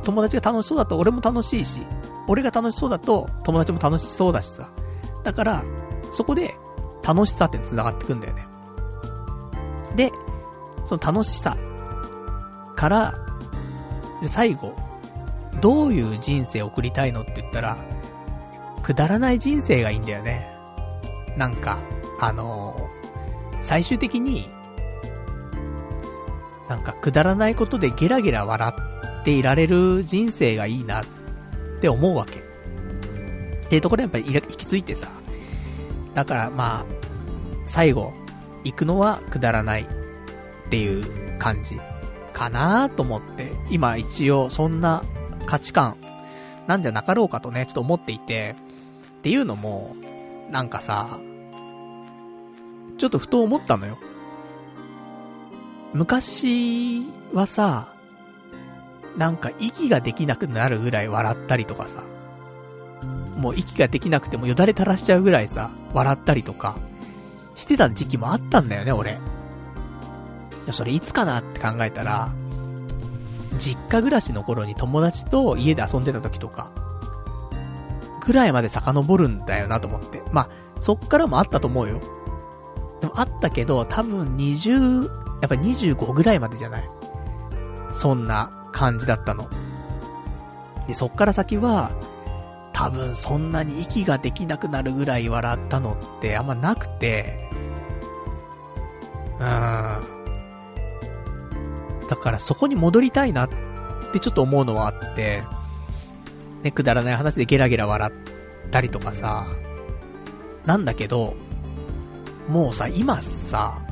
友達が楽しそうだと俺も楽しいし、俺が楽しそうだと友達も楽しそうだしさ。だから、そこで楽しさって繋がってくんだよね。で、その楽しさから、で、最後、どういう人生を送りたいのって言ったら、くだらない人生がいいんだよね。なんか、あのー、最終的に、なんかくだらないことでゲラゲラ笑っていられる人生がいいなって思うわけ。っていうところやっぱり行き着いてさ。だからまあ、最後、行くのはくだらないっていう感じかなと思って、今一応そんな価値観なんじゃなかろうかとね、ちょっと思っていて、っていうのも、なんかさ、ちょっとふと思ったのよ。昔はさ、なんか息ができなくなるぐらい笑ったりとかさ、もう息ができなくてもよだれ垂らしちゃうぐらいさ、笑ったりとか、してた時期もあったんだよね、俺。それいつかなって考えたら、実家暮らしの頃に友達と家で遊んでた時とか、ぐらいまで遡るんだよなと思って。まあ、そっからもあったと思うよ。でもあったけど、多分20、やっぱ25ぐらいまでじゃない？そんな感じだったの。で、そっから先は、多分そんなに息ができなくなるぐらい笑ったのってあんまなくて、うん。だからそこに戻りたいなってちょっと思うのはあって、ね、くだらない話でゲラゲラ笑ったりとかさ、なんだけど、もうさ、今さ、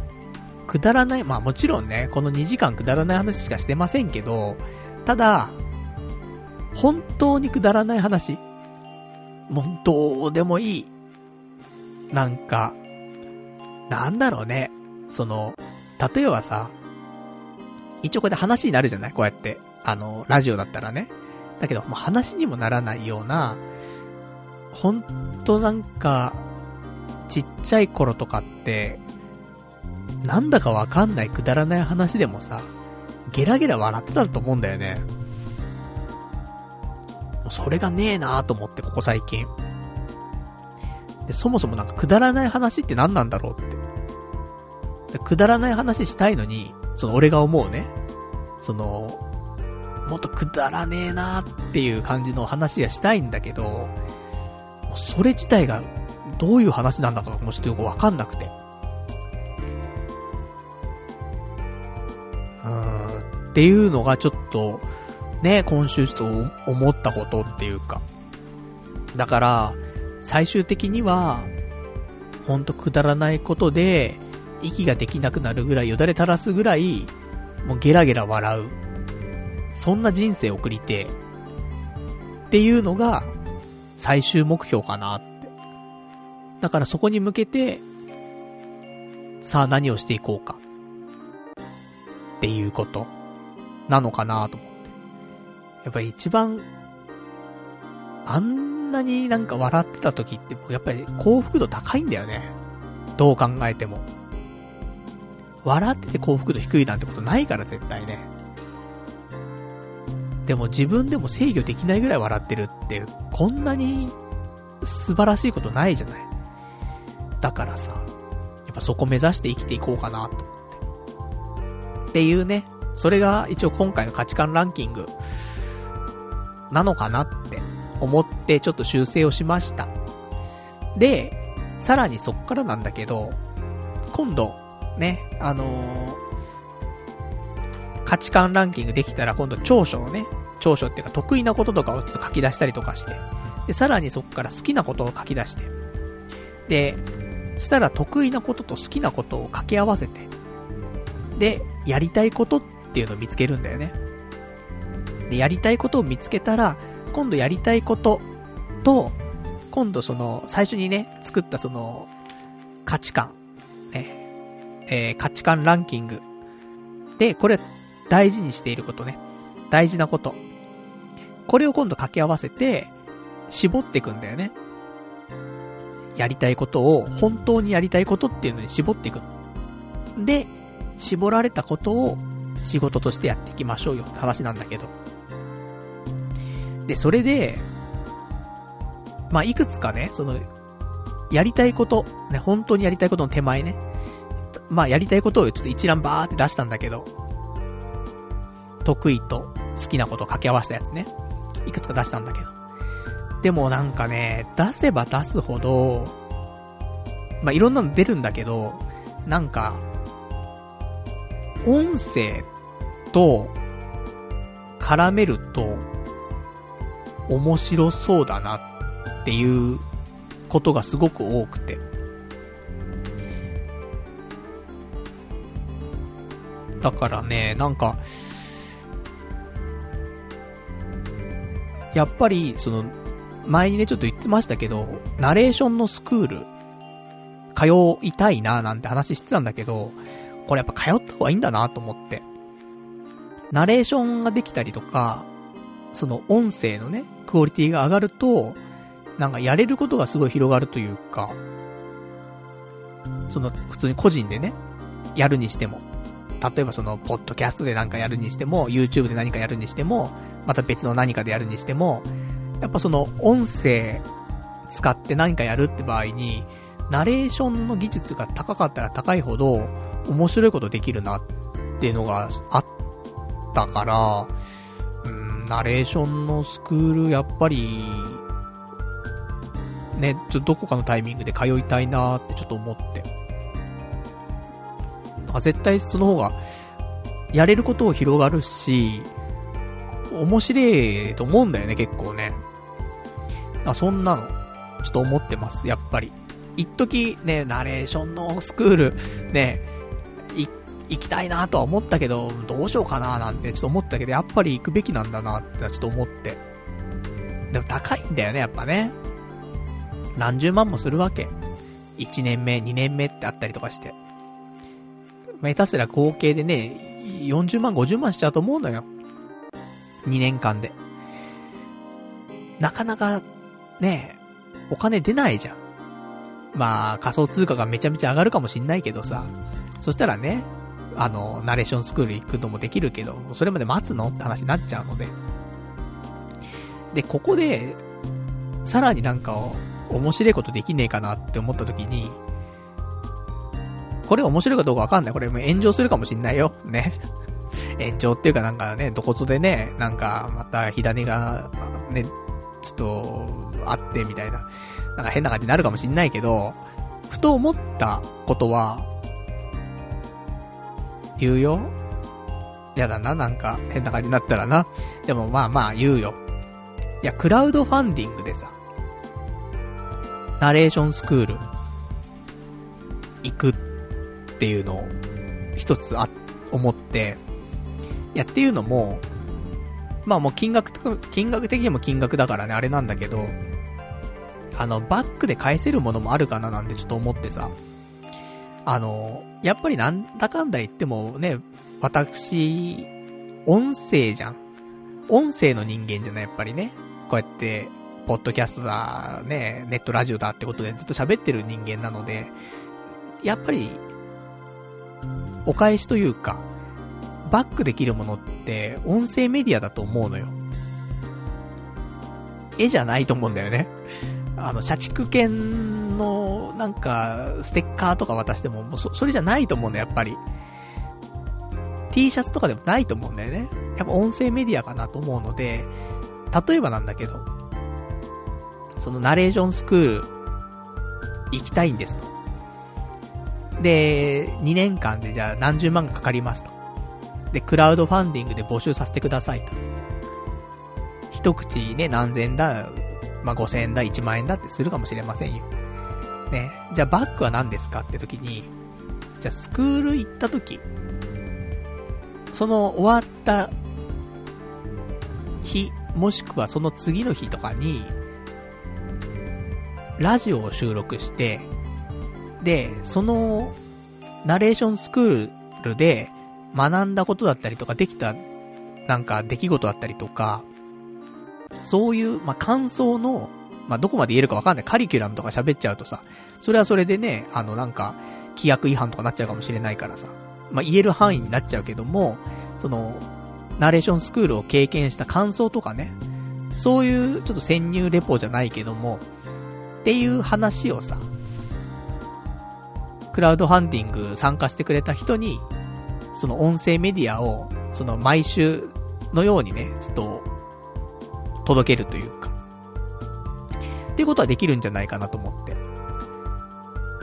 くだらない、まあもちろんね、この2時間くだらない話しかしてませんけど、ただ、本当にくだらない話。もうどうでもいい。なんか、なんだろうね。その、例えばさ、一応これで話になるじゃないこうやって。あの、ラジオだったらね。だけど、もう話にもならないような、ほんとなんか、ちっちゃい頃とかって、なんだかわかんないくだらない話でもさ、ゲラゲラ笑ってたと思うんだよね。それがねえなーと思って、ここ最近。で、そもそもなんかくだらない話って何なんだろうって。くだらない話したいのに、その俺が思うね。その、もっとくだらねえなーっていう感じの話がしたいんだけど、それ自体がどういう話なんだかもうちょっとよくわかんなくて。っていうのがちょっと、ね、今週ちょっと思ったことっていうか。だから、最終的には、ほんとくだらないことで、息ができなくなるぐらい、よだれ垂らすぐらい、もうゲラゲラ笑う。そんな人生を送りて、っていうのが、最終目標かなって。だからそこに向けて、さあ何をしていこうか。っていうこと、なのかなと思って。やっぱり一番、あんなになんか笑ってた時って、やっぱり幸福度高いんだよね。どう考えても。笑ってて幸福度低いなんてことないから絶対ね。でも自分でも制御できないぐらい笑ってるって、こんなに素晴らしいことないじゃない。だからさ、やっぱそこ目指して生きていこうかなと思って。っていうね、それが一応今回の価値観ランキングなのかなって思ってちょっと修正をしました。で、さらにそっからなんだけど、今度、ね、あのー、価値観ランキングできたら今度長所をね、長所っていうか得意なこととかをちょっと書き出したりとかして、で、さらにそこから好きなことを書き出して、で、したら得意なことと好きなことを掛け合わせて、で、やりたいことっっていうのを見つけるんだよね。で、やりたいことを見つけたら、今度やりたいことと、今度その、最初にね、作ったその、価値観、ね、えー、価値観ランキング。で、これ、大事にしていることね。大事なこと。これを今度掛け合わせて、絞っていくんだよね。やりたいことを、本当にやりたいことっていうのに絞っていく。で、絞られたことを仕事としてやっていきましょうよって話なんだけど。で、それで、まあ、いくつかね、その、やりたいこと、ね、本当にやりたいことの手前ね。まあ、やりたいことをちょっと一覧バーって出したんだけど、得意と好きなことを掛け合わせたやつね。いくつか出したんだけど。でもなんかね、出せば出すほど、まあ、いろんなの出るんだけど、なんか、音声と絡めると、面白そうだなっていうことがすごく多くて。だからね、なんか、やっぱり、その、前にね、ちょっと言ってましたけど、ナレーションのスクール、通いたいななんて話してたんだけど、これやっぱ通った方がいいんだなと思って。ナレーションができたりとか、その音声のね、クオリティが上がると、なんかやれることがすごい広がるというか、その、普通に個人でね、やるにしても。例えばその、ポッドキャストでなんかやるにしても、YouTube で何かやるにしても、また別の何かでやるにしても、やっぱその、音声使って何かやるって場合に、ナレーションの技術が高かったら高いほど、面白いことできるなっていうのがあったから、うん、ナレーションのスクール、やっぱり、ね、ちょっとどこかのタイミングで通いたいなってちょっと思って。なんか絶対その方が、やれることを広がるし、面白いと思うんだよね、結構ね。あそんなの、ちょっと思ってます、やっぱり。一時ね、ナレーションのスクール、ね、行きたいなとは思ったけど、どうしようかななんてちょっと思ったけど、やっぱり行くべきなんだなってちょっと思って。でも高いんだよね、やっぱね。何十万もするわけ。1年目、2年目ってあったりとかして。ま、下手すら合計でね、40万、50万しちゃうと思うのよ。2年間で。なかなか、ね、お金出ないじゃん。まあ、仮想通貨がめちゃめちゃ上がるかもしんないけどさ。そしたらね、あの、ナレーションスクール行くのもできるけど、それまで待つの？って話になっちゃうので。で、ここで、さらになんか、面白いことできねえかなって思った時に、これ面白いかどうかわかんない。これもう炎上するかもしんないよ。ね。*laughs* 炎上っていうかなんかね、どこぞでね、なんかまた火種が、ね、ちょっと、あってみたいな。なんか変な感じになるかもしんないけど、ふと思ったことは、言うよ。やだな、なんか変な感じになったらな。でもまあまあ言うよ。いや、クラウドファンディングでさ、ナレーションスクール、行くっていうのを、一つあ、思って、いや、っていうのも、まあもう金額、金額的にも金額だからね、あれなんだけど、あの、バックで返せるものもあるかななんてちょっと思ってさ、あの、やっぱりなんだかんだ言ってもね、私、音声じゃん。音声の人間じゃない、やっぱりね。こうやって、ポッドキャストだ、ね、ネットラジオだってことでずっと喋ってる人間なので、やっぱり、お返しというか、バックできるものって、音声メディアだと思うのよ。絵じゃないと思うんだよね。あの、社畜犬の、なんか、ステッカーとか渡しても、もうそ、それじゃないと思うんだ、やっぱり。T シャツとかでもないと思うんだよね。やっぱ音声メディアかなと思うので、例えばなんだけど、そのナレーションスクール、行きたいんですと。で、2年間でじゃあ何十万かかりますと。で、クラウドファンディングで募集させてくださいと。一口ね、何千だ、まあ、5000円だ、1万円だってするかもしれませんよ。ね。じゃあバックは何ですかって時に、じゃあスクール行った時、その終わった日、もしくはその次の日とかに、ラジオを収録して、で、その、ナレーションスクールで学んだことだったりとか、できた、なんか出来事だったりとか、そういう、まあ、感想の、まあ、どこまで言えるかわかんない。カリキュラムとか喋っちゃうとさ、それはそれでね、あの、なんか、規約違反とかなっちゃうかもしれないからさ、まあ、言える範囲になっちゃうけども、その、ナレーションスクールを経験した感想とかね、そういうちょっと潜入レポじゃないけども、っていう話をさ、クラウドファンディング参加してくれた人に、その音声メディアを、その毎週のようにね、ちょっと、届けるというか、っていうことはできるんじゃないかなと思って。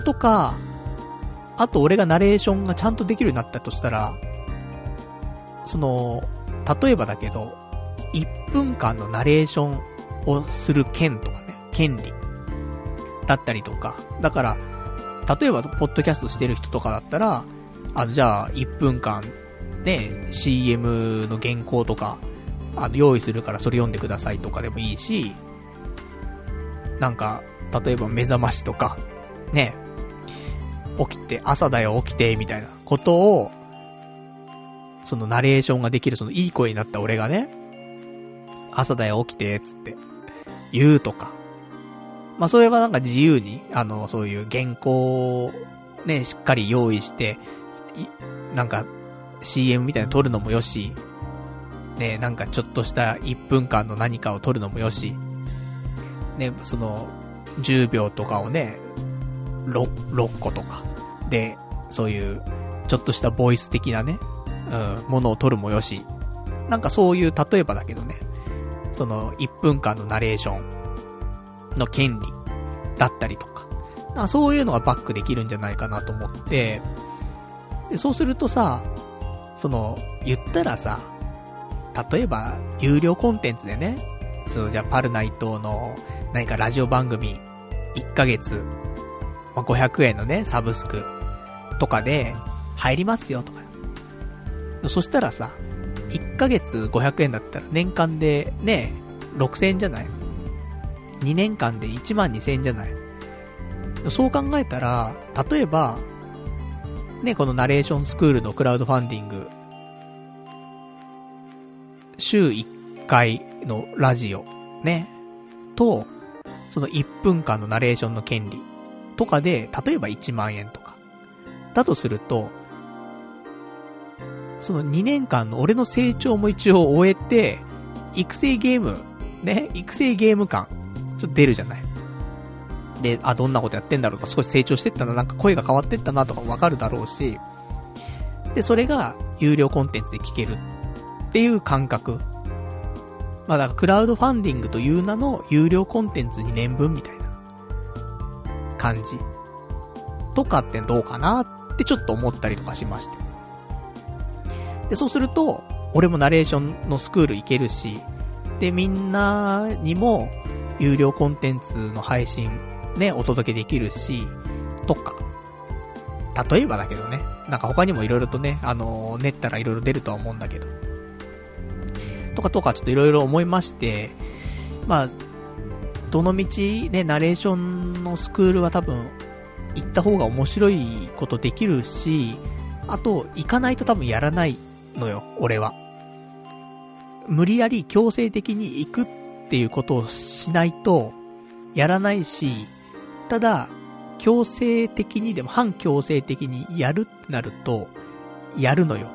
とか、あと俺がナレーションがちゃんとできるようになったとしたら、その、例えばだけど、1分間のナレーションをする件とかね、権利だったりとか、だから、例えば、ポッドキャストしてる人とかだったら、あの、じゃあ、1分間、ね、CM の原稿とか、あの、用意するからそれ読んでくださいとかでもいいし、なんか、例えば目覚ましとか、ね、起きて、朝だよ起きて、みたいなことを、そのナレーションができるそのいい声になった俺がね、朝だよ起きて、つって、言うとか。まあ、それはなんか自由に、あの、そういう原稿をね、しっかり用意して、なんか、CM みたいなの撮るのもよし、ね、なんかちょっとした1分間の何かを撮るのもよし、ね、その、10秒とかをね、6、6個とか、で、そういう、ちょっとしたボイス的なね、うん、ものを撮るもよし、なんかそういう、例えばだけどね、その、1分間のナレーションの権利だったりとか、かそういうのがバックできるんじゃないかなと思って、で、そうするとさ、その、言ったらさ、例えば、有料コンテンツでね、その、じゃあ、パルナイトの、何かラジオ番組、1ヶ月、まあ、500円のね、サブスク、とかで、入りますよ、とか。そしたらさ、1ヶ月500円だったら年間でね、6000円じゃない ?2 年間で1万2000円じゃない？そう考えたら、例えば、ね、このナレーションスクールのクラウドファンディング、週1回のラジオ、ね、と、その1分間のナレーションの権利とかで、例えば1万円とか。だとすると、その2年間の俺の成長も一応終えて、育成ゲーム、ね、育成ゲーム感、ちょっと出るじゃない。で、あ、どんなことやってんだろうとか、少し成長してったな、なんか声が変わってったなとかわかるだろうし、で、それが有料コンテンツで聞けるっていう感覚。まあだからクラウドファンディングという名の有料コンテンツ2年分みたいな感じ。とかってどうかなってちょっと思ったりとかしまして。で、そうすると、俺もナレーションのスクール行けるし、で、みんなにも有料コンテンツの配信ね、お届けできるし、とか。例えばだけどね。なんか他にも色々とね、あの、練ったら色々出るとは思うんだけど。とかとかちょっと色々思いまして、まあ、どの道ね、ナレーションのスクールは多分、行った方が面白いことできるし、あと、行かないと多分やらないのよ、俺は。無理やり強制的に行くっていうことをしないと、やらないし、ただ、強制的にでも反強制的にやるってなると、やるのよ。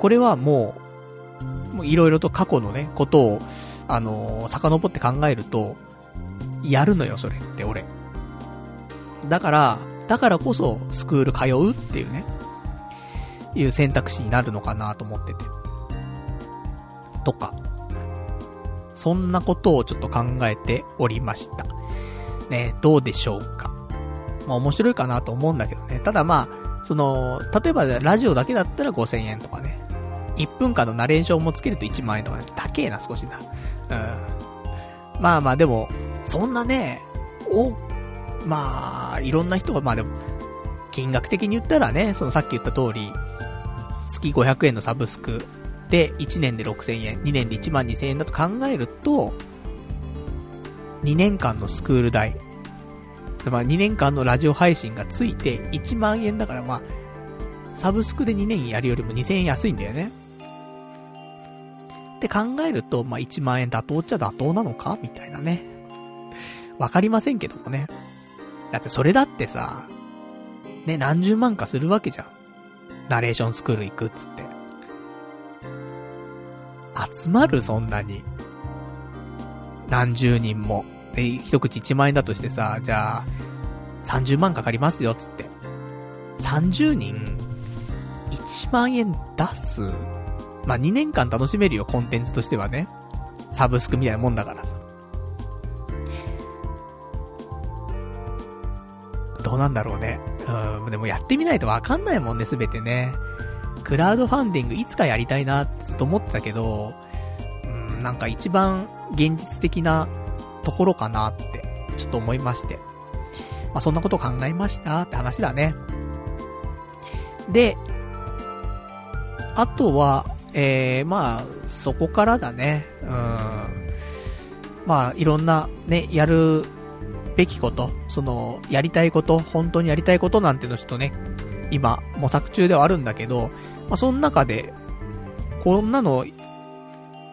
これは、もういろいろと過去のね、ことを、あのー、遡って考えると、やるのよ、それって俺。だから、だからこそ、スクール通うっていうね、いう選択肢になるのかなと思ってて。とか。そんなことをちょっと考えておりました。ね、どうでしょうか。まあ面白いかなと思うんだけどね。ただまあ、その、例えばラジオだけだったら5000円とかね。1分間のナレーションもつけると1万円とかね。高えな、少しな。うん。まあまあでも、そんなね、お、まあ、いろんな人が、まあでも、金額的に言ったらね、そのさっき言った通り、月500円のサブスクで1年で6000円、2年で1万2000円だと考えると、2年間のスクール代、まあ2年間のラジオ配信がついて1万円だからまあ、サブスクで2年やるよりも2000円安いんだよね。って考えると、まあ1万円妥当っちゃ妥当なのか？みたいなね。わかりませんけどもね。だってそれだってさ、ね、何十万かするわけじゃん。ナレーションスクール行くっつって。集まるそんなに。何十人も。で、一口1万円だとしてさ、じゃあ、30万かかりますよっ、つって。30人、1万円出すまあ、2年間楽しめるよ、コンテンツとしてはね。サブスクみたいなもんだからさ。どうなんだろうね。うん、でもやってみないとわかんないもんね、すべてね。クラウドファンディングいつかやりたいなってずっと思ってたけど、うん、なんか一番現実的なところかなって、ちょっと思いまして。まあ、そんなこと考えましたって話だね。で、あとは、えー、まあ、そこからだね。うん。まあ、いろんなね、やるべきこと、その、やりたいこと、本当にやりたいことなんてのちょっとね、今、模索中ではあるんだけど、まあ、その中で、こんなの、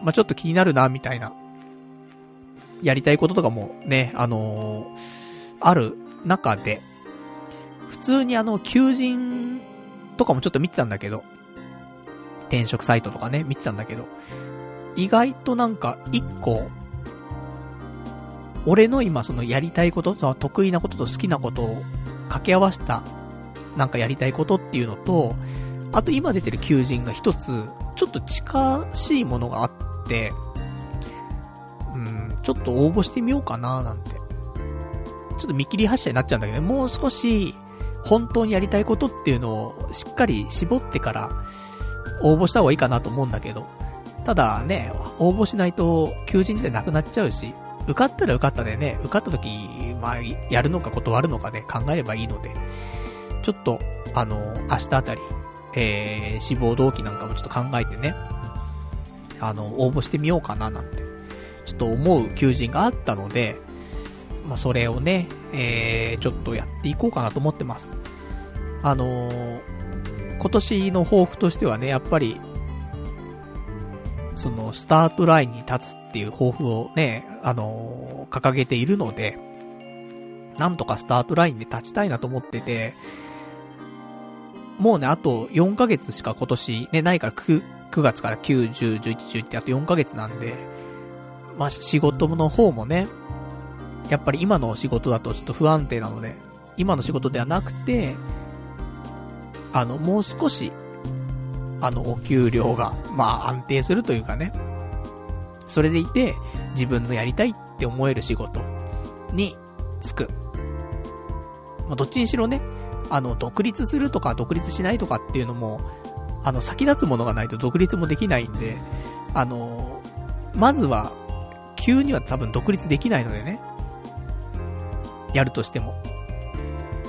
まあ、ちょっと気になるな、みたいな、やりたいこととかもね、あのー、ある中で、普通にあの、求人とかもちょっと見てたんだけど、転職サイトとかね、見てたんだけど、意外となんか、一個、俺の今そのやりたいこと、その得意なことと好きなことを掛け合わせた、なんかやりたいことっていうのと、あと今出てる求人が一つ、ちょっと近しいものがあって、うん、ちょっと応募してみようかななんて。ちょっと見切り発車になっちゃうんだけど、もう少し、本当にやりたいことっていうのをしっかり絞ってから応募した方がいいかなと思うんだけど、ただね、応募しないと求人自体なくなっちゃうし、受かったら受かったでね、受かった時、まあ、やるのか断るのかね、考えればいいので、ちょっと、あの、明日あたり、えー、志望動機なんかもちょっと考えてね、あの、応募してみようかななんて、ちょっと思う求人があったので、まあ、それをね、えー、ちょっとやっていこうかなと思ってます。あのー、今年の抱負としてはね、やっぱり、その、スタートラインに立つっていう抱負をね、あのー、掲げているので、なんとかスタートラインで立ちたいなと思ってて、もうね、あと4ヶ月しか今年ね、ないから9、9月から9、10、11、11ってあと4ヶ月なんで、まあ、仕事の方もね、やっぱり今の仕事だとちょっと不安定なので、今の仕事ではなくて、あの、もう少し、あの、お給料が、まあ、安定するというかね、それでいて、自分のやりたいって思える仕事に就く。まあ、どっちにしろね、あの、独立するとか独立しないとかっていうのも、あの、先立つものがないと独立もできないんで、あの、まずは、急には多分独立できないのでね。やるとしても。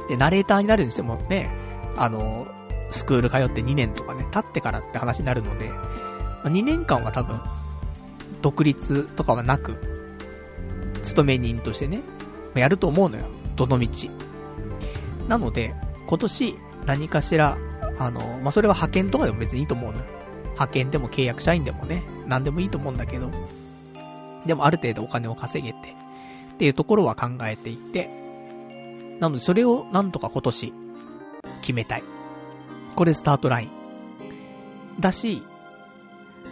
で、ナレーターになるにしてもね、あの、スクール通って2年とかね、経ってからって話になるので、2年間は多分、独立とかはなく、勤め人としてね、やると思うのよ。どの道。なので、今年、何かしら、あの、まあ、それは派遣とかでも別にいいと思うのよ。派遣でも契約社員でもね、何でもいいと思うんだけど、でもある程度お金を稼げて、っていうところは考えていって、なのでそれをなんとか今年、決めたい。これスタートライン。だし、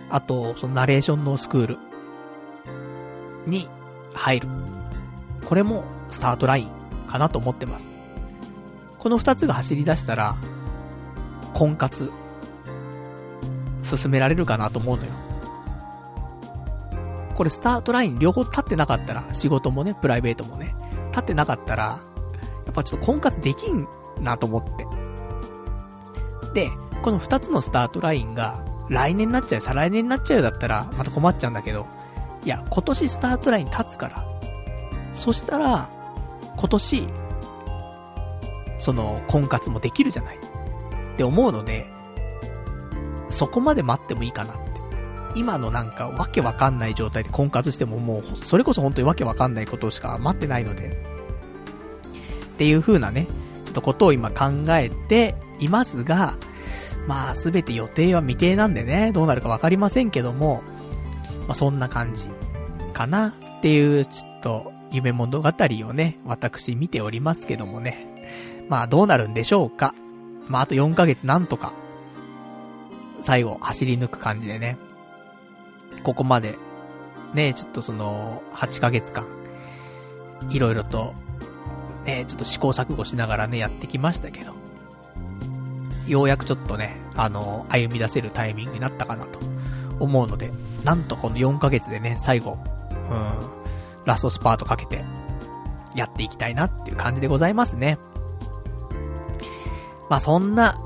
あと、そのナレーションのスクールに入る。これもスタートラインかなと思ってます。この二つが走り出したら、婚活、進められるかなと思うのよ。これスタートライン両方立ってなかったら、仕事もね、プライベートもね、立ってなかったら、やっぱちょっと婚活できんなと思って。で、この二つのスタートラインが、来年になっちゃう、再来年になっちゃうだったら、また困っちゃうんだけど、いや、今年スタートライン立つから。そしたら、今年、その、婚活もできるじゃない。って思うので、そこまで待ってもいいかなって。今のなんかわけわかんない状態で婚活してももう、それこそ本当にわけわかんないことしか待ってないので、っていう風なね、ょっとことを今考えていますが、まあすべて予定は未定なんでね、どうなるかわかりませんけども、まあそんな感じかなっていう、ちょっと夢物語をね、私見ておりますけどもね。まあどうなるんでしょうか。まああと4ヶ月なんとか、最後走り抜く感じでね、ここまで、ね、ちょっとその、8ヶ月間、いろいろと、ね、ちょっと試行錯誤しながらね、やってきましたけど、ようやくちょっとね、あの、歩み出せるタイミングになったかなと思うので、なんとこの4ヶ月でね、最後、うん、ラストスパートかけて、やっていきたいなっていう感じでございますね。まあそんな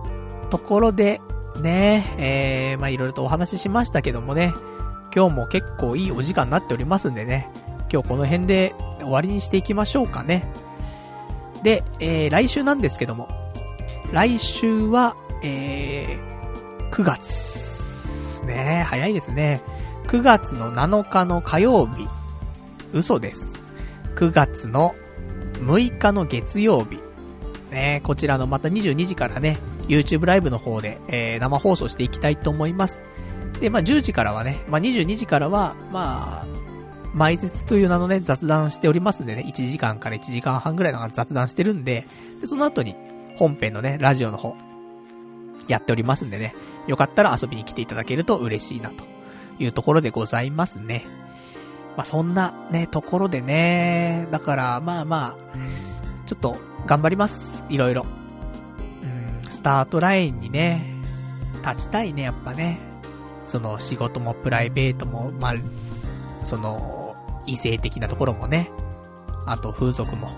ところで、ね、えー、まあいろいろとお話ししましたけどもね、今日も結構いいお時間になっておりますんでね、今日この辺で終わりにしていきましょうかね。で、えー、来週なんですけども、来週は、えー、9月。ね早いですね。9月の7日の火曜日。嘘です。9月の6日の月曜日。ねこちらのまた22時からね、YouTube ライブの方で、えー、生放送していきたいと思います。で、まあ、10時からはね、まあ、22時からは、まあ、埋設という名のね、雑談しておりますんでね、1時間から1時間半ぐらいの雑談してるんで、で、その後に、本編のね、ラジオの方、やっておりますんでね、よかったら遊びに来ていただけると嬉しいな、というところでございますね。まあ、そんなね、ところでね、だから、まあまあ、ちょっと、頑張ります。いろいろ。うん、スタートラインにね、立ちたいね、やっぱね。その仕事もプライベートも、まあ、その、異性的なところもね。あと風俗も。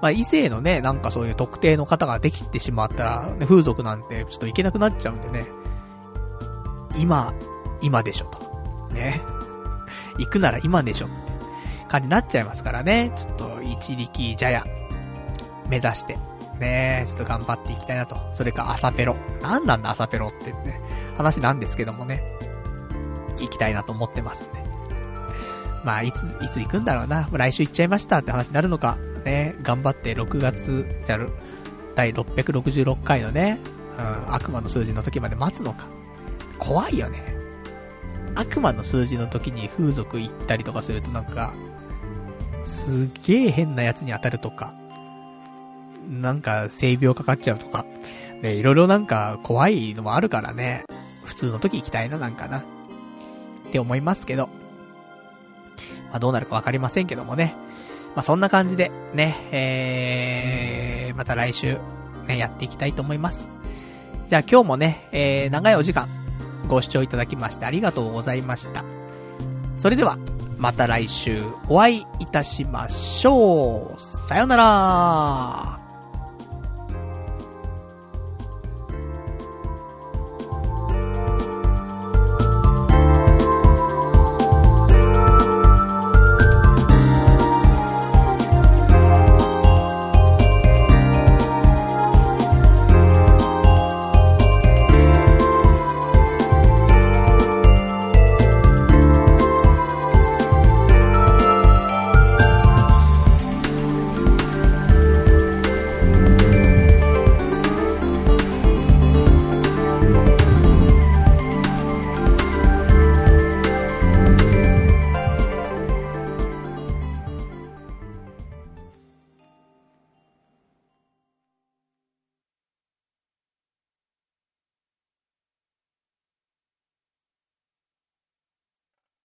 まあ、異性のね、なんかそういう特定の方ができてしまったら、ね、風俗なんてちょっといけなくなっちゃうんでね。今、今でしょと。ね。行くなら今でしょって感じになっちゃいますからね。ちょっと一力茶屋、目指して、ね、ちょっと頑張っていきたいなと。それか朝ペロ。なんなんだ朝ペロってね、話なんですけどもね。行きたいなと思ってますんで。まあ、いつ、いつ行くんだろうな。来週行っちゃいましたって話になるのか。ね、頑張って6月、じゃる、第666回のね、うん、悪魔の数字の時まで待つのか。怖いよね。悪魔の数字の時に風俗行ったりとかするとなんか、すげえ変なやつに当たるとか、なんか性病かかっちゃうとか、ね、いろいろなんか怖いのもあるからね、普通の時行きたいななんかな、って思いますけど、まあどうなるかわかりませんけどもね、まあそんな感じでね、えー、また来週、ね、やっていきたいと思います。じゃあ今日もね、えー、長いお時間、ご視聴いただきましてありがとうございました。それでは、また来週お会いいたしましょう。さよなら